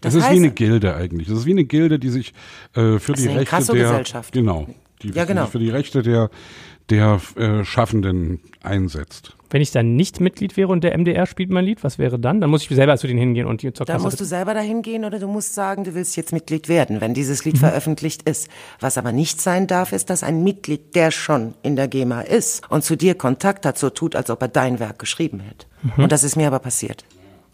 Das, das ist wie eine Gilde eigentlich. Das ist wie eine Gilde, die sich äh, für die Rechte der genau, die, ja, genau. für die Rechte der der äh, Schaffenden einsetzt. Wenn ich dann nicht Mitglied wäre und der MDR spielt mein Lied, was wäre dann? Dann muss ich selber zu denen hingehen und die zur Kasse. Da musst du selber dahin gehen oder du musst sagen, du willst jetzt Mitglied werden, wenn dieses Lied mhm. veröffentlicht ist. Was aber nicht sein darf, ist, dass ein Mitglied, der schon in der GEMA ist und zu dir Kontakt hat, so tut, als ob er dein Werk geschrieben hätte. Mhm. Und das ist mir aber passiert.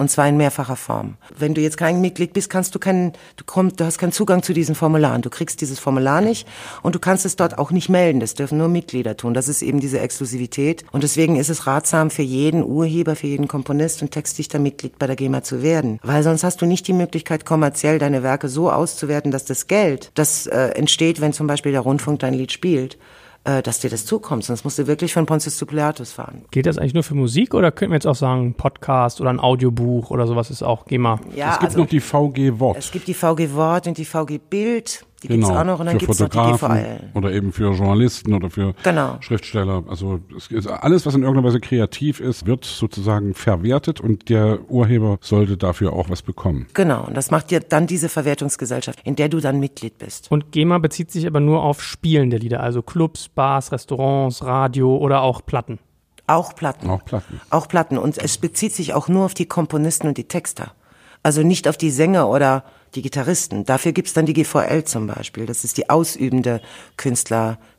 Und zwar in mehrfacher Form. Wenn du jetzt kein Mitglied bist, kannst du keinen, du kommst, du hast keinen Zugang zu diesen Formularen. Du kriegst dieses Formular nicht und du kannst es dort auch nicht melden. Das dürfen nur Mitglieder tun. Das ist eben diese Exklusivität. Und deswegen ist es ratsam für jeden Urheber, für jeden Komponist und Textdichter Mitglied bei der GEMA zu werden. Weil sonst hast du nicht die Möglichkeit, kommerziell deine Werke so auszuwerten, dass das Geld, das äh, entsteht, wenn zum Beispiel der Rundfunk dein Lied spielt, äh, dass dir das zukommt. Sonst musst du wirklich von Pontius zu Pilatus fahren. Geht das eigentlich nur für Musik oder könnten wir jetzt auch sagen, Podcast oder ein Audiobuch oder sowas ist auch GEMA? Ja, es gibt also, noch die VG Wort. Es gibt die VG Wort und die VG Bild. Die genau, gibt's auch noch und dann gibt's noch die GVL. Oder eben für Journalisten oder für genau. Schriftsteller. Also es ist alles, was in irgendeiner Weise kreativ ist, wird sozusagen verwertet und der Urheber sollte dafür auch was bekommen. Genau, und das macht dir dann diese Verwertungsgesellschaft, in der du dann Mitglied bist. Und GEMA bezieht sich aber nur auf Spielen der Lieder, also Clubs, Bars, Restaurants, Radio oder auch Platten. Auch Platten. Auch Platten. Auch Platten. Und es bezieht sich auch nur auf die Komponisten und die Texter. Also nicht auf die Sänger oder die Gitarristen. Dafür gibt's dann die GVL zum Beispiel. Das ist die ausübende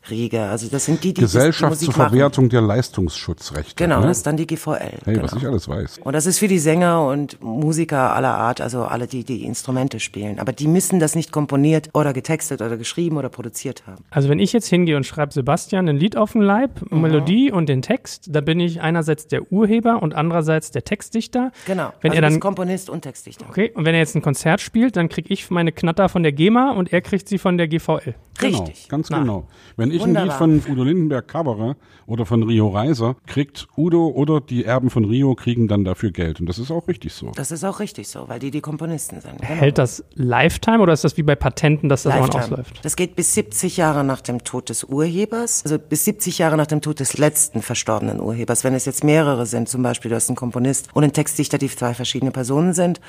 Künstlerriege. Also das sind die, die Gesellschaft die zur Verwertung machen. der Leistungsschutzrechte. Genau, ne? das ist dann die GVL. Hey, genau. was ich alles weiß. Und das ist für die Sänger und Musiker aller Art, also alle, die die Instrumente spielen. Aber die müssen das nicht komponiert oder getextet oder geschrieben oder produziert haben. Also wenn ich jetzt hingehe und schreibe Sebastian ein Lied auf den Leib, mhm. Melodie und den Text, da bin ich einerseits der Urheber und andererseits der Textdichter. Genau. Wenn also er dann Komponist und Textdichter. Okay. Und wenn er jetzt ein Konzert spielt, dann dann kriege ich meine Knatter von der GEMA und er kriegt sie von der GVL. Genau, Richtig. ganz Na. genau. Wenn ich ein Wunderbar. Lied von Udo Lindenberg covere oder von Rio Reiser, kriegt Udo oder die Erben von Rio kriegen dann dafür Geld. Und das ist auch richtig so. Das ist auch richtig so, weil die die Komponisten sind. Genau. Hält das Lifetime oder ist das wie bei Patenten, dass das Lifetime. ausläuft? Das geht bis 70 Jahre nach dem Tod des Urhebers, also bis 70 Jahre nach dem Tod des letzten verstorbenen Urhebers. Wenn es jetzt mehrere sind, zum Beispiel du hast einen Komponist und einen Textdichter, die zwei verschiedene Personen sind.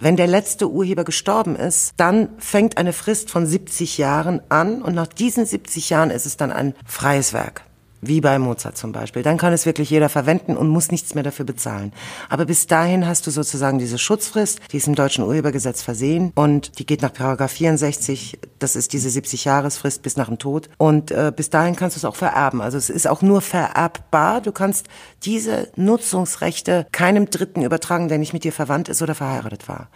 Wenn der letzte Urheber gestorben ist, dann fängt eine Frist von 70 Jahren an und nach diesen 70 Jahren ist es dann ein freies Werk. Wie bei Mozart zum Beispiel. Dann kann es wirklich jeder verwenden und muss nichts mehr dafür bezahlen. Aber bis dahin hast du sozusagen diese Schutzfrist, die ist im deutschen Urhebergesetz versehen und die geht nach Paragraph 64, das ist diese 70-Jahresfrist bis nach dem Tod. Und äh, bis dahin kannst du es auch vererben. Also es ist auch nur vererbbar. Du kannst diese Nutzungsrechte keinem Dritten übertragen, der nicht mit dir verwandt ist oder verheiratet war.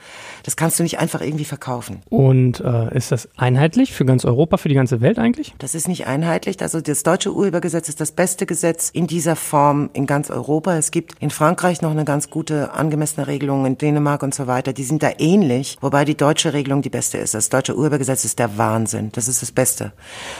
Das kannst du nicht einfach irgendwie verkaufen. Und äh, ist das einheitlich für ganz Europa, für die ganze Welt eigentlich? Das ist nicht einheitlich. Also das deutsche Urhebergesetz ist das beste Gesetz in dieser Form in ganz Europa. Es gibt in Frankreich noch eine ganz gute angemessene Regelung, in Dänemark und so weiter. Die sind da ähnlich, wobei die deutsche Regelung die beste ist. Das deutsche Urhebergesetz ist der Wahnsinn. Das ist das Beste.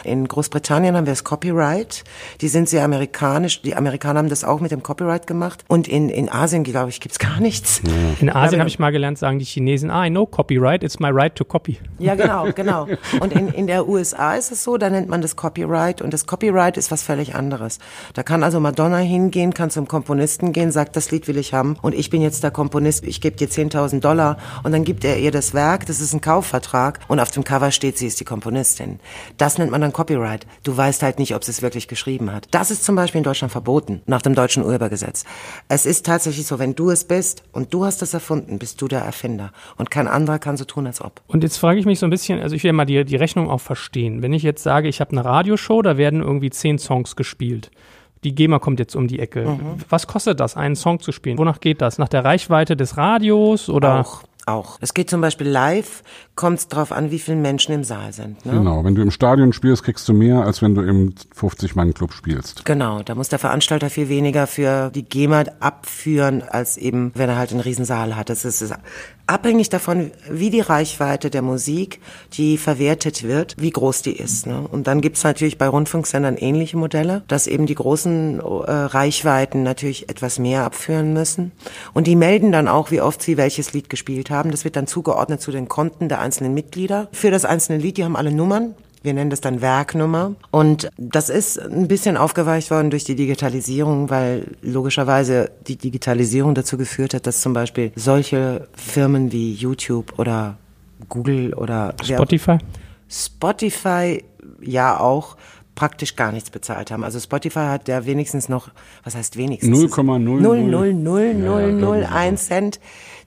In Großbritannien haben wir das Copyright. Die sind sehr amerikanisch. Die Amerikaner haben das auch mit dem Copyright gemacht. Und in, in Asien, glaube ich, gibt's gar nichts. In Asien habe ich mal gelernt, sagen die Chinesen, ah, I know copyright, it's my right to copy. Ja, genau, [LAUGHS] genau. Und in, in der USA ist es so, da nennt man das Copyright und das Copyright ist was völlig anderes. Da kann also Madonna hingehen, kann zum Komponisten gehen, sagt, das Lied will ich haben und ich bin jetzt der Komponist, ich gebe dir 10.000 Dollar und dann gibt er ihr das Werk, das ist ein Kaufvertrag und auf dem Cover steht, sie ist die Komponistin. Das nennt man dann Copyright. Du weißt halt nicht, ob sie es wirklich geschrieben hat. Das ist zum Beispiel in Deutschland verboten, nach dem deutschen Urhebergesetz. Es ist tatsächlich so, wenn du es bist und du hast es erfunden, bist du der Erfinder und kein anderer kann so tun, als ob. Und jetzt frage ich mich so ein bisschen, also ich will mal die, die Rechnung auch verstehen. Wenn ich jetzt sage, ich habe eine Radioshow, da werden irgendwie zehn Songs gespielt. Die GEMA kommt jetzt um die Ecke. Mhm. Was kostet das, einen Song zu spielen? Wonach geht das? Nach der Reichweite des Radios oder? Auch, auch. Es geht zum Beispiel live, kommt es drauf an, wie viele Menschen im Saal sind. Ne? Genau. Wenn du im Stadion spielst, kriegst du mehr, als wenn du im 50-Mann-Club spielst. Genau, da muss der Veranstalter viel weniger für die GEMA abführen, als eben, wenn er halt einen Riesensaal hat. Das ist, ist abhängig davon, wie die Reichweite der Musik, die verwertet wird, wie groß die ist. Ne? Und dann gibt's natürlich bei Rundfunksendern ähnliche Modelle, dass eben die großen äh, Reichweiten natürlich etwas mehr abführen müssen. Und die melden dann auch, wie oft sie welches Lied gespielt haben. Das wird dann zugeordnet zu den Konten der einzelnen Mitglieder. Für das einzelne Lied, die haben alle Nummern. Wir nennen das dann Werknummer. Und das ist ein bisschen aufgeweicht worden durch die Digitalisierung, weil logischerweise die Digitalisierung dazu geführt hat, dass zum Beispiel solche Firmen wie YouTube oder Google oder Spotify? Spotify ja auch praktisch gar nichts bezahlt haben. Also Spotify hat ja wenigstens noch, was heißt wenigstens? 0,00. Cent,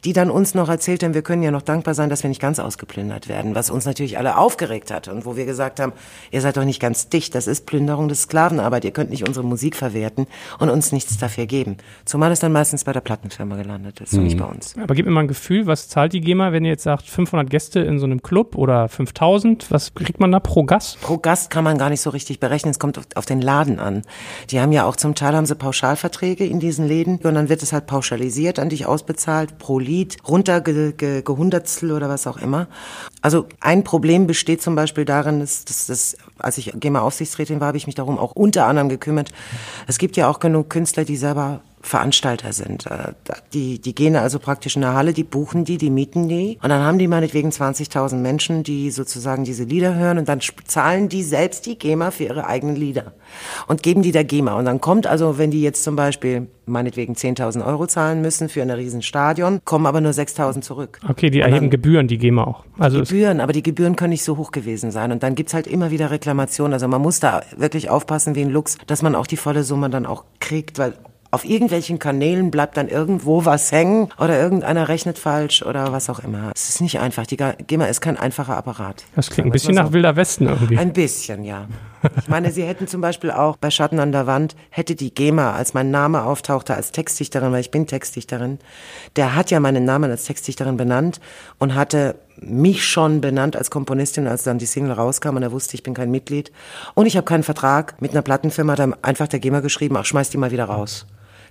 die dann uns noch erzählt haben, wir können ja noch dankbar sein, dass wir nicht ganz ausgeplündert werden, was uns natürlich alle aufgeregt hat und wo wir gesagt haben, ihr seid doch nicht ganz dicht, das ist Plünderung des Sklavenarbeit, ihr könnt nicht unsere Musik verwerten und uns nichts dafür geben. Zumal es dann meistens bei der Plattenfirma gelandet ist und nicht bei uns. Aber gib mir mal ein Gefühl, was zahlt die GEMA, wenn ihr jetzt sagt 500 Gäste in so einem Club oder 5000? Was kriegt man da pro Gast? Pro Gast kann man gar nicht so richtig berechnen. Es kommt auf, auf den Laden an. Die haben ja auch zum Teil haben sie Pauschalverträge in diesen Läden und dann wird es halt pauschalisiert an dich ausbezahlt pro Lied, runtergehundertstel oder was auch immer. Also ein Problem besteht zum Beispiel darin, dass, dass, dass als ich GEMA-Aufsichtsrätin war, habe ich mich darum auch unter anderem gekümmert. Es gibt ja auch genug Künstler, die selber Veranstalter sind. Äh, Die, die gehen also praktisch in eine Halle, die buchen die, die mieten die und dann haben die meinetwegen 20.000 Menschen, die sozusagen diese Lieder hören und dann zahlen die selbst die GEMA für ihre eigenen Lieder und geben die der GEMA. Und dann kommt also, wenn die jetzt zum Beispiel meinetwegen 10.000 Euro zahlen müssen für ein Riesenstadion, kommen aber nur 6.000 zurück. Okay, die erheben Gebühren, die GEMA auch. Also Gebühren, aber die Gebühren können nicht so hoch gewesen sein. Und dann gibt's halt immer wieder Reklamationen. Also man muss da wirklich aufpassen wie ein Lux, dass man auch die volle Summe dann auch kriegt, weil auf irgendwelchen Kanälen bleibt dann irgendwo was hängen oder irgendeiner rechnet falsch oder was auch immer. Es ist nicht einfach. Die GEMA ist kein einfacher Apparat. das klingt ein bisschen mal nach so. Wilder Westen irgendwie. Ein bisschen, ja. Ich meine, sie hätten zum Beispiel auch bei Schatten an der Wand, hätte die GEMA, als mein Name auftauchte als Textdichterin, weil ich bin Textdichterin, der hat ja meinen Namen als Textdichterin benannt und hatte mich schon benannt als Komponistin, als dann die Single rauskam und er wusste, ich bin kein Mitglied. Und ich habe keinen Vertrag mit einer Plattenfirma, da hat einfach der GEMA geschrieben, ach, schmeiß die mal wieder raus.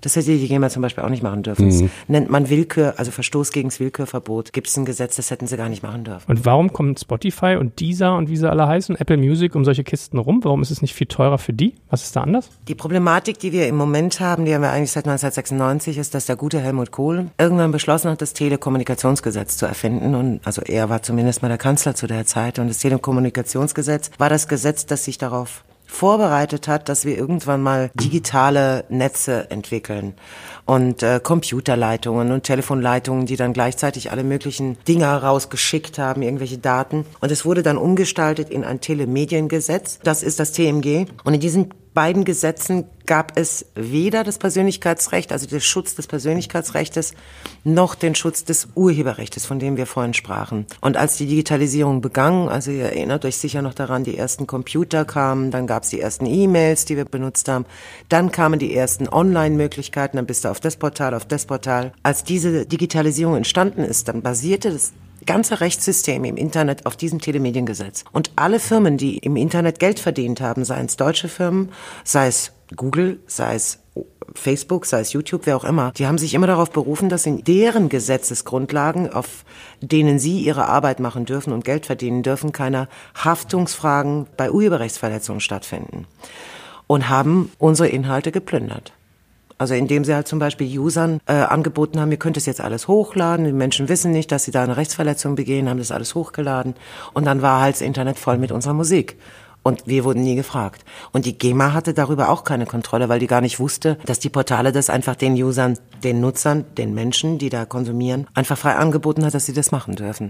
Das hätte die GEMA zum Beispiel auch nicht machen dürfen. Das nennt man Willkür, also Verstoß gegen das Willkürverbot. Gibt es ein Gesetz, das hätten sie gar nicht machen dürfen. Und warum kommen Spotify und Deezer und wie sie alle heißen, Apple Music um solche Kisten rum? Warum ist es nicht viel teurer für die? Was ist da anders? Die Problematik, die wir im Moment haben, die haben wir eigentlich seit 1996, ist, dass der gute Helmut Kohl irgendwann beschlossen hat, das Telekommunikationsgesetz zu erfinden. Und also er war zumindest mal der Kanzler zu der Zeit. Und das Telekommunikationsgesetz war das Gesetz, das sich darauf vorbereitet hat, dass wir irgendwann mal digitale Netze entwickeln und äh, Computerleitungen und Telefonleitungen, die dann gleichzeitig alle möglichen Dinge rausgeschickt haben, irgendwelche Daten. Und es wurde dann umgestaltet in ein Telemediengesetz. Das ist das TMG. Und in diesem beiden Gesetzen gab es weder das Persönlichkeitsrecht, also den Schutz des Persönlichkeitsrechts, noch den Schutz des Urheberrechts, von dem wir vorhin sprachen. Und als die Digitalisierung begann, also ihr erinnert euch sicher noch daran, die ersten Computer kamen, dann gab es die ersten E-Mails, die wir benutzt haben, dann kamen die ersten Online-Möglichkeiten, dann bist du auf das Portal, auf das Portal. Als diese Digitalisierung entstanden ist, dann basierte das ganze Rechtssystem im Internet auf diesem Telemediengesetz. Und alle Firmen, die im Internet Geld verdient haben, seien es deutsche Firmen, sei es Google, sei es Facebook, sei es YouTube, wer auch immer, die haben sich immer darauf berufen, dass in deren Gesetzesgrundlagen, auf denen sie ihre Arbeit machen dürfen und Geld verdienen dürfen, keine Haftungsfragen bei Urheberrechtsverletzungen stattfinden. Und haben unsere Inhalte geplündert. Also indem sie halt zum Beispiel Usern äh, angeboten haben, ihr könnt es jetzt alles hochladen, die Menschen wissen nicht, dass sie da eine Rechtsverletzung begehen, haben das alles hochgeladen und dann war halt das Internet voll mit unserer Musik. Und wir wurden nie gefragt. Und die GEMA hatte darüber auch keine Kontrolle, weil die gar nicht wusste, dass die Portale das einfach den Usern, den Nutzern, den Menschen, die da konsumieren, einfach frei angeboten hat, dass sie das machen dürfen.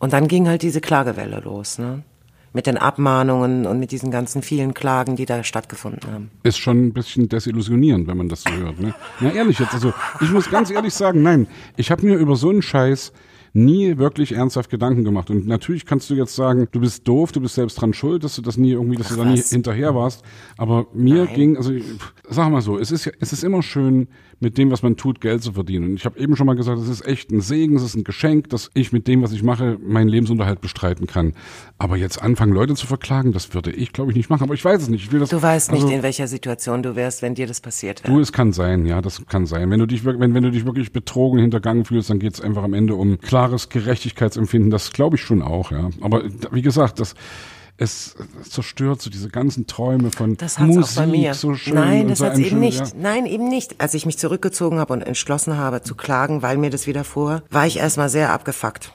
Und dann ging halt diese Klagewelle los. Ne? Mit den Abmahnungen und mit diesen ganzen vielen Klagen, die da stattgefunden haben. Ist schon ein bisschen desillusionierend, wenn man das so hört. Ne? Na ehrlich jetzt, also ich muss ganz ehrlich sagen, nein, ich habe mir über so einen Scheiß nie wirklich ernsthaft Gedanken gemacht. Und natürlich kannst du jetzt sagen, du bist doof, du bist selbst dran schuld, dass du das nie irgendwie, dass Ach, du da nie hinterher warst. Aber mir Nein. ging, also sag mal so, es ist ja, es ist immer schön, mit dem, was man tut, Geld zu verdienen. Und ich habe eben schon mal gesagt, es ist echt ein Segen, es ist ein Geschenk, dass ich mit dem, was ich mache, meinen Lebensunterhalt bestreiten kann. Aber jetzt anfangen, Leute zu verklagen, das würde ich, glaube ich, nicht machen. Aber ich weiß es nicht. Ich will das, du weißt also, nicht, in welcher Situation du wärst, wenn dir das passiert wäre. Du, es kann sein, ja, das kann sein. Wenn du dich, wenn, wenn du dich wirklich betrogen, hintergangen fühlst, dann geht es einfach am Ende um klares Gerechtigkeitsempfinden. Das glaube ich schon auch, ja. Aber wie gesagt, das es zerstört so diese ganzen Träume von das Musik, auch bei mir. so schön. Nein, das so hat's eben schön, nicht. Ja. Nein, eben nicht. Als ich mich zurückgezogen habe und entschlossen habe zu klagen, weil mir das widerfuhr, war ich erstmal sehr abgefuckt.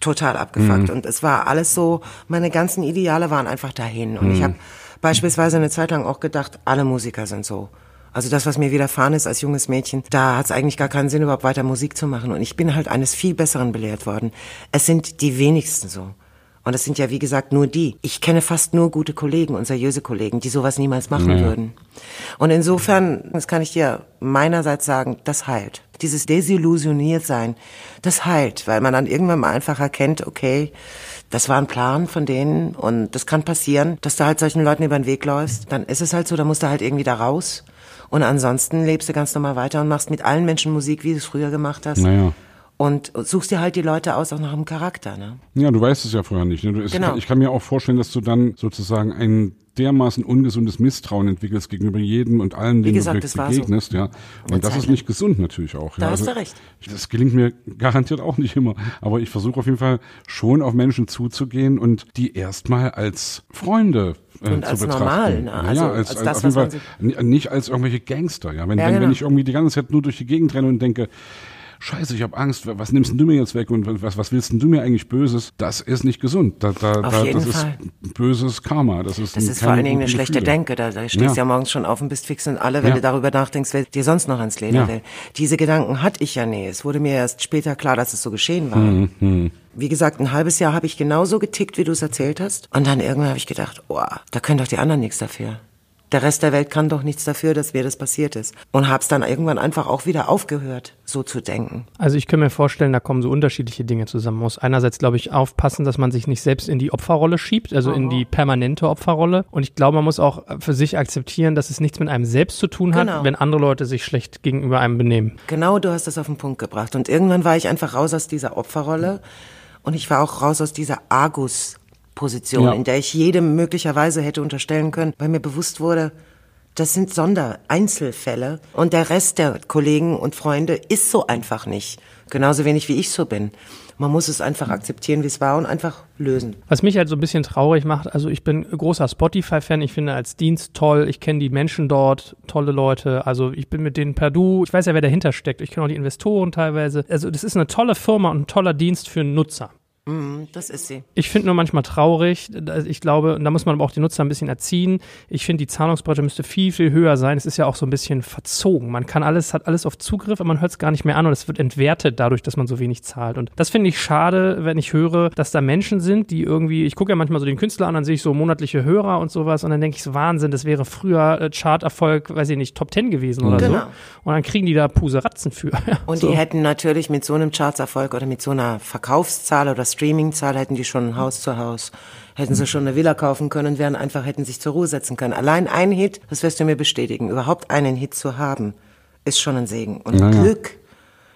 Total abgefuckt. Mhm. Und es war alles so, meine ganzen Ideale waren einfach dahin. Und mhm. ich habe beispielsweise eine Zeit lang auch gedacht, alle Musiker sind so. Also das, was mir widerfahren ist als junges Mädchen, da hat es eigentlich gar keinen Sinn, überhaupt weiter Musik zu machen. Und ich bin halt eines viel Besseren belehrt worden. Es sind die wenigsten so. Und das sind ja, wie gesagt, nur die. Ich kenne fast nur gute Kollegen und seriöse Kollegen, die sowas niemals machen ja. würden. Und insofern, das kann ich dir meinerseits sagen, das heilt. Dieses desillusioniert sein, das heilt, weil man dann irgendwann mal einfach erkennt, okay, das war ein Plan von denen und das kann passieren, dass du halt solchen Leuten über den Weg läufst. Dann ist es halt so, da musst du halt irgendwie da raus. Und ansonsten lebst du ganz normal weiter und machst mit allen Menschen Musik, wie du es früher gemacht hast. Naja und suchst dir halt die Leute aus auch nach dem Charakter. Ne? Ja, du weißt es ja vorher nicht. Ne? Du, genau. Ich kann mir auch vorstellen, dass du dann sozusagen ein dermaßen ungesundes Misstrauen entwickelst gegenüber jedem und allen, denen gesagt, du begegnest. So. Ja. Und das ist nicht gesund natürlich auch. Da ja. hast also, du recht. Das gelingt mir [LAUGHS] garantiert auch nicht immer. Aber ich versuche auf jeden Fall schon auf Menschen zuzugehen und die erstmal als Freunde äh, und zu als betrachten. normal, ne? also ja, als, als, das, als auf jeden Fall, nicht als irgendwelche Gangster. Ja, wenn, ja, wenn, genau. wenn ich irgendwie die ganze Zeit nur durch die Gegend renne und denke, Scheiße, ich habe Angst, was nimmst du mir jetzt weg und was, was willst du mir eigentlich Böses? Das ist nicht gesund. Da, da, auf da, jeden das Fall. ist böses Karma. Das ist, das ist vor allen Dingen eine schlechte Gefühle. Denke. Da, da stehst ja. ja morgens schon auf und bist fix und alle, wenn ja. du darüber nachdenkst, wer dir sonst noch ans Leder ja. will. Diese Gedanken hatte ich ja nie. Es wurde mir erst später klar, dass es so geschehen war. Hm, hm. Wie gesagt, ein halbes Jahr habe ich genauso getickt, wie du es erzählt hast. Und dann irgendwann habe ich gedacht, oh, da können doch die anderen nichts dafür. Der Rest der Welt kann doch nichts dafür, dass mir das passiert ist. Und hab's dann irgendwann einfach auch wieder aufgehört, so zu denken. Also ich kann mir vorstellen, da kommen so unterschiedliche Dinge zusammen. Man muss einerseits, glaube ich, aufpassen, dass man sich nicht selbst in die Opferrolle schiebt, also in die permanente Opferrolle. Und ich glaube, man muss auch für sich akzeptieren, dass es nichts mit einem selbst zu tun hat, Genau. wenn andere Leute sich schlecht gegenüber einem benehmen. Genau, du hast das auf den Punkt gebracht. Und irgendwann war ich einfach raus aus dieser Opferrolle. Und ich war auch raus aus dieser Argus Position, Ja. in der ich jedem möglicherweise hätte unterstellen können, weil mir bewusst wurde, Das sind Sondereinzelfälle. Und der Rest der Kollegen und Freunde ist so einfach nicht. Genauso wenig wie ich so bin. Man muss es einfach akzeptieren, wie es war und einfach lösen. Was mich halt so ein bisschen traurig macht, also ich bin großer Spotify-Fan, ich finde als Dienst toll, ich kenne die Menschen dort, tolle Leute, also ich bin mit denen per Du, ich weiß ja, wer dahinter steckt, ich kenne auch die Investoren teilweise. Also das ist eine tolle Firma und ein toller Dienst für einen Nutzer. Mhm, das ist sie. Ich finde nur manchmal traurig, ich glaube, da muss man aber auch die Nutzer ein bisschen erziehen. Ich finde, die Zahlungsbreite müsste viel, viel höher sein. Es ist ja auch so ein bisschen verzogen. Man kann alles, hat alles auf Zugriff, aber man hört es gar nicht mehr an und es wird entwertet dadurch, dass man so wenig zahlt. Und das finde ich schade, wenn ich höre, dass da Menschen sind, die irgendwie, ich gucke ja manchmal so den Künstler an, dann sehe ich so monatliche Hörer und sowas und dann denke ich so, Wahnsinn, das wäre früher äh, Charterfolg, weiß ich nicht, Top Ten gewesen oder genau. so. Und dann kriegen die da Puseratzen für. [LAUGHS] und so. die hätten natürlich mit so einem Chartserfolg oder mit so einer Verkaufszahl oder Streamingzahl hätten die schon ein Haus zu Haus, hätten sie schon eine Villa kaufen können, wären einfach, hätten sich zur Ruhe setzen können. Allein ein Hit, das wirst du mir bestätigen, überhaupt einen Hit zu haben, ist schon ein Segen und naja. Glück.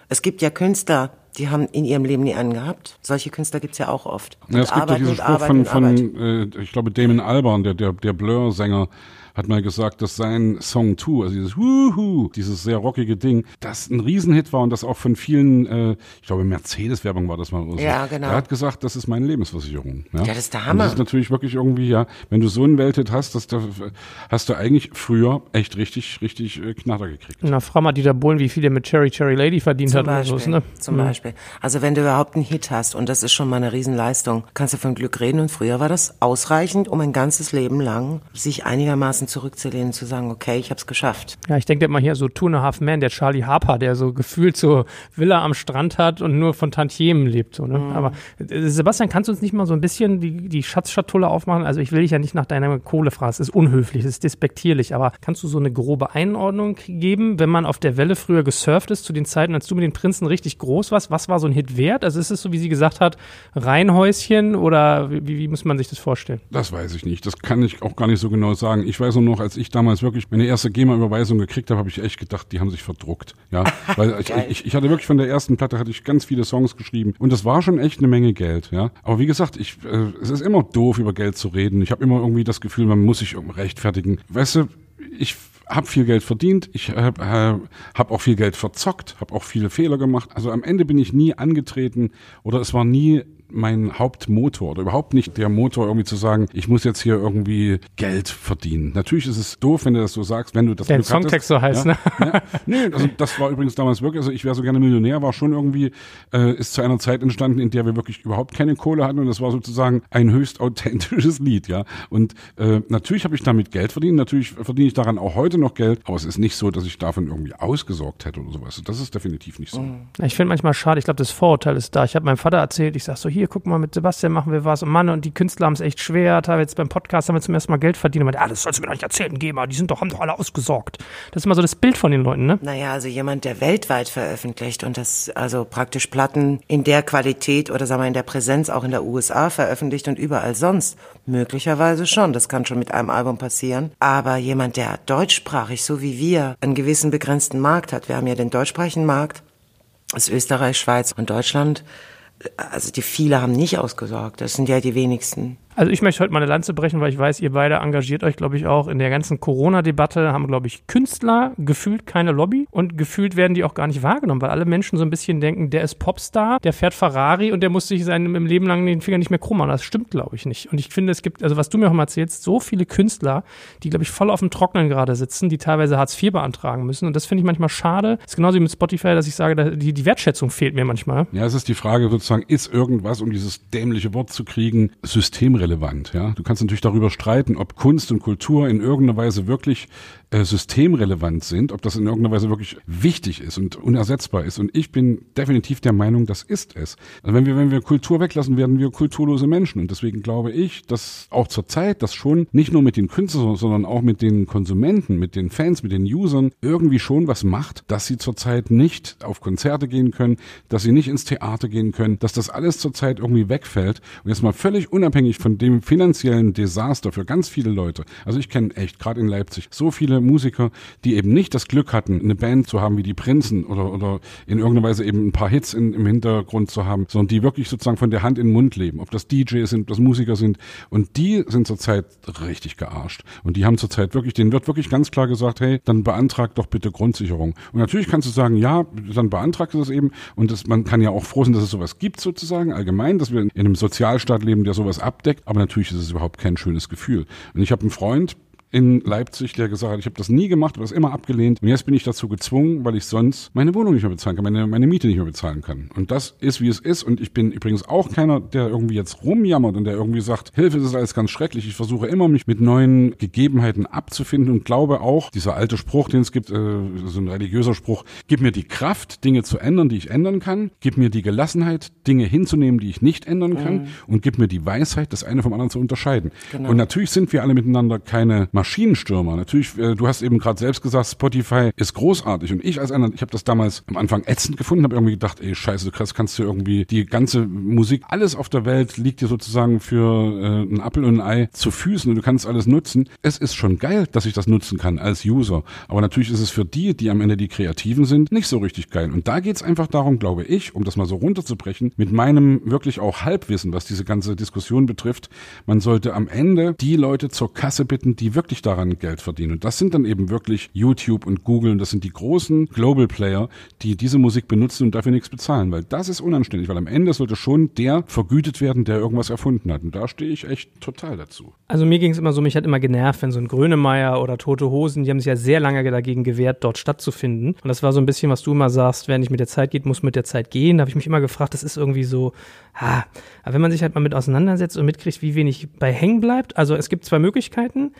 Es gibt ja Künstler, die haben in ihrem Leben nie einen gehabt. Solche Künstler gibt's ja auch oft. Ja, es gibt ja diesen Spruch von, von äh, ich glaube, Damon Albarn, der, der, der Blur-Sänger, hat mal gesagt, dass sein Song 2, also dieses Wuhu, dieses sehr rockige Ding, das ein Riesenhit war und das auch von vielen, äh, ich glaube Mercedes-Werbung war das mal. So. Ja, genau. Er hat gesagt, das ist meine Lebensversicherung. Ja, ja das ist der Hammer. Und das ist natürlich wirklich irgendwie, ja, wenn du so einen Welthit hast, das, da, hast du eigentlich früher echt richtig, richtig äh, Knatter gekriegt. Na, frag mal Dieter Bohlen, wie viel der mit Cherry Cherry Lady verdient Zum hat. Beispiel, so, ne? Zum mhm. Beispiel. Also wenn du überhaupt einen Hit hast und das ist schon mal eine Riesenleistung, kannst du von Glück reden und früher war das ausreichend, um ein ganzes Leben lang sich einigermaßen zurückzulehnen, zu sagen, okay, ich habe es geschafft. Ja, ich denke mal hier so Two and a Half Man, der Charlie Harper, der so gefühlt so Villa am Strand hat und nur von Tantiemen lebt. So, ne? Mhm. Aber äh, Sebastian, kannst du uns nicht mal so ein bisschen die, die Schatzschatulle aufmachen? Also ich will dich ja nicht nach deiner Kohle fragen, es ist unhöflich, es ist despektierlich, aber kannst du so eine grobe Einordnung geben, wenn man auf der Welle früher gesurft ist, zu den Zeiten, als du mit den Prinzen richtig groß warst, was war so ein Hit wert? Also ist es so, wie sie gesagt hat, Reihenhäuschen oder wie, wie muss man sich das vorstellen? Das weiß ich nicht, das kann ich auch gar nicht so genau sagen. Ich weiß nur noch, als ich damals damals wirklich meine erste GEMA-Überweisung gekriegt habe, habe ich echt gedacht, die haben sich verdruckt. Ja, [LAUGHS] weil ich, ich, ich, hatte wirklich von der ersten Platte hatte ich ganz viele Songs geschrieben und das war schon echt eine Menge Geld. Ja, aber wie gesagt, ich, äh, es ist immer doof über Geld zu reden. Ich habe immer irgendwie das Gefühl, man muss sich rechtfertigen. Weißt du, ich habe viel Geld verdient, ich habe äh, hab auch viel Geld verzockt, habe auch viele Fehler gemacht. Also am Ende bin ich nie angetreten oder es war nie mein Hauptmotor oder überhaupt nicht der Motor, irgendwie zu sagen, ich muss jetzt hier irgendwie Geld verdienen. Natürlich ist es doof, wenn du das so sagst, wenn du das Der Glück Songtext so heißt, ja, ne? Ja, nee, also das war übrigens damals wirklich, also ich wäre so gerne Millionär, war schon irgendwie, äh, ist zu einer Zeit entstanden, in der wir wirklich überhaupt keine Kohle hatten und das war sozusagen ein höchst authentisches Lied, ja. Und äh, natürlich habe ich damit Geld verdient, natürlich verdiene ich daran auch heute noch Geld, aber es ist nicht so, dass ich davon irgendwie ausgesorgt hätte oder sowas. Das ist definitiv nicht so. Ich finde manchmal schade, ich glaube, das Vorurteil ist da. Ich habe meinem Vater erzählt, ich sag so, hier, hier, guck mal, mit Sebastian machen wir was. Und Mann, und die Künstler haben es echt schwer. Teilweise jetzt beim Podcast haben wir zum ersten Mal Geld verdient. Und meinte, ah, das sollst du mir doch nicht erzählen, GEMA. Die sind doch, haben doch alle ausgesorgt. Das ist immer so das Bild von den Leuten, ne? Naja, also jemand, der weltweit veröffentlicht und das, also praktisch Platten in der Qualität oder sagen wir in der Präsenz auch in der USA veröffentlicht und überall sonst. Möglicherweise schon. Das kann schon mit einem Album passieren. Aber jemand, der deutschsprachig, so wie wir, einen gewissen begrenzten Markt hat. Wir haben ja den deutschsprachigen Markt. Das ist Österreich, Schweiz und Deutschland also die viele haben nicht ausgesorgt. Das sind ja die wenigsten. Also ich möchte heute mal eine Lanze brechen, weil ich weiß, ihr beide engagiert euch, glaube ich, auch in der ganzen Corona-Debatte, haben, glaube ich, Künstler gefühlt keine Lobby und gefühlt werden die auch gar nicht wahrgenommen, weil alle Menschen so ein bisschen denken, der ist Popstar, der fährt Ferrari und der muss sich seinem im Leben lang den Finger nicht mehr krumm machen. Das stimmt, glaube ich, nicht. Und ich finde, es gibt, also was du mir auch mal erzählst, so viele Künstler, die, glaube ich, voll auf dem Trocknen gerade sitzen, die teilweise Hartz IV beantragen müssen. Und das finde ich manchmal schade. Das ist genauso wie mit Spotify, dass ich sage, die, die Wertschätzung fehlt mir manchmal. Ja, es ist die Frage sozusagen, ist irgendwas, um dieses dämliche Wort zu kriegen, systemrelevant? Relevant. Ja? Du kannst natürlich darüber streiten, ob Kunst und Kultur in irgendeiner Weise wirklich äh, systemrelevant sind, ob das in irgendeiner Weise wirklich wichtig ist und unersetzbar ist. Und ich bin definitiv der Meinung, das ist es. Also wenn wir, wenn wir Kultur weglassen, werden wir kulturlose Menschen. Und deswegen glaube ich, dass auch zur Zeit das schon nicht nur mit den Künstlern, sondern auch mit den Konsumenten, mit den Fans, mit den Usern irgendwie schon was macht, dass sie zurzeit nicht auf Konzerte gehen können, dass sie nicht ins Theater gehen können, dass das alles zurzeit irgendwie wegfällt. Und jetzt mal völlig unabhängig von von dem finanziellen Desaster für ganz viele Leute. Also ich kenne echt, gerade in Leipzig, so viele Musiker, die eben nicht das Glück hatten, eine Band zu haben wie die Prinzen oder, oder in irgendeiner Weise eben ein paar Hits in, im Hintergrund zu haben, sondern die wirklich sozusagen von der Hand in den Mund leben. Ob das DJs sind, ob das Musiker sind. Und die sind zurzeit richtig gearscht. Und die haben zurzeit wirklich, denen wird wirklich ganz klar gesagt, hey, dann beantrag doch bitte Grundsicherung. Und natürlich kannst du sagen, ja, dann beantragst du das eben. Und das, man kann ja auch froh sein, dass es sowas gibt sozusagen, allgemein, dass wir in einem Sozialstaat leben, der sowas abdeckt. Aber natürlich ist es überhaupt kein schönes Gefühl. Und ich habe einen Freund, in Leipzig, der gesagt hat, ich habe das nie gemacht, habe das immer abgelehnt und jetzt bin ich dazu gezwungen, weil ich sonst meine Wohnung nicht mehr bezahlen kann, meine, meine Miete nicht mehr bezahlen kann. Und das ist, wie es ist und ich bin übrigens auch keiner, der irgendwie jetzt rumjammert und der irgendwie sagt, Hilfe, das ist alles ganz schrecklich. Ich versuche immer, mich mit neuen Gegebenheiten abzufinden und glaube auch, dieser alte Spruch, den es gibt, äh, so ein religiöser Spruch, gib mir die Kraft, Dinge zu ändern, die ich ändern kann, gib mir die Gelassenheit, Dinge hinzunehmen, die ich nicht ändern kann mhm. und gib mir die Weisheit, das eine vom anderen zu unterscheiden. Genau. Und natürlich sind wir alle miteinander keine Maschinenstürmer. Natürlich, äh, du hast eben gerade selbst gesagt, Spotify ist großartig. Und ich als einer, ich habe das damals am Anfang ätzend gefunden, habe irgendwie gedacht, ey, scheiße, du kannst, kannst du irgendwie die ganze Musik, alles auf der Welt liegt dir sozusagen für äh, ein Apfel und ein Ei zu Füßen und du kannst alles nutzen. Es ist schon geil, dass ich das nutzen kann als User. Aber natürlich ist es für die, die am Ende die Kreativen sind, nicht so richtig geil. Und da geht's einfach darum, glaube ich, um das mal so runterzubrechen, mit meinem wirklich auch Halbwissen, was diese ganze Diskussion betrifft, man sollte am Ende die Leute zur Kasse bitten, die wirklich wirklich daran Geld verdienen. Und das sind dann eben wirklich YouTube und Google und das sind die großen Global Player, die diese Musik benutzen und dafür nichts bezahlen, weil das ist unanständig, weil am Ende sollte schon der vergütet werden, der irgendwas erfunden hat. Und da stehe ich echt total dazu. Also mir ging es immer so, mich hat immer genervt, wenn so ein Grönemeyer oder Tote Hosen, die haben sich ja sehr lange dagegen gewehrt, dort stattzufinden. Und das war so ein bisschen, was du immer sagst, wer nicht mit der Zeit geht, muss mit der Zeit gehen. Da habe ich mich immer gefragt, das ist irgendwie so, ha, aber wenn man sich halt mal mit auseinandersetzt und mitkriegt, wie wenig bei hängen bleibt, also es gibt zwei Möglichkeiten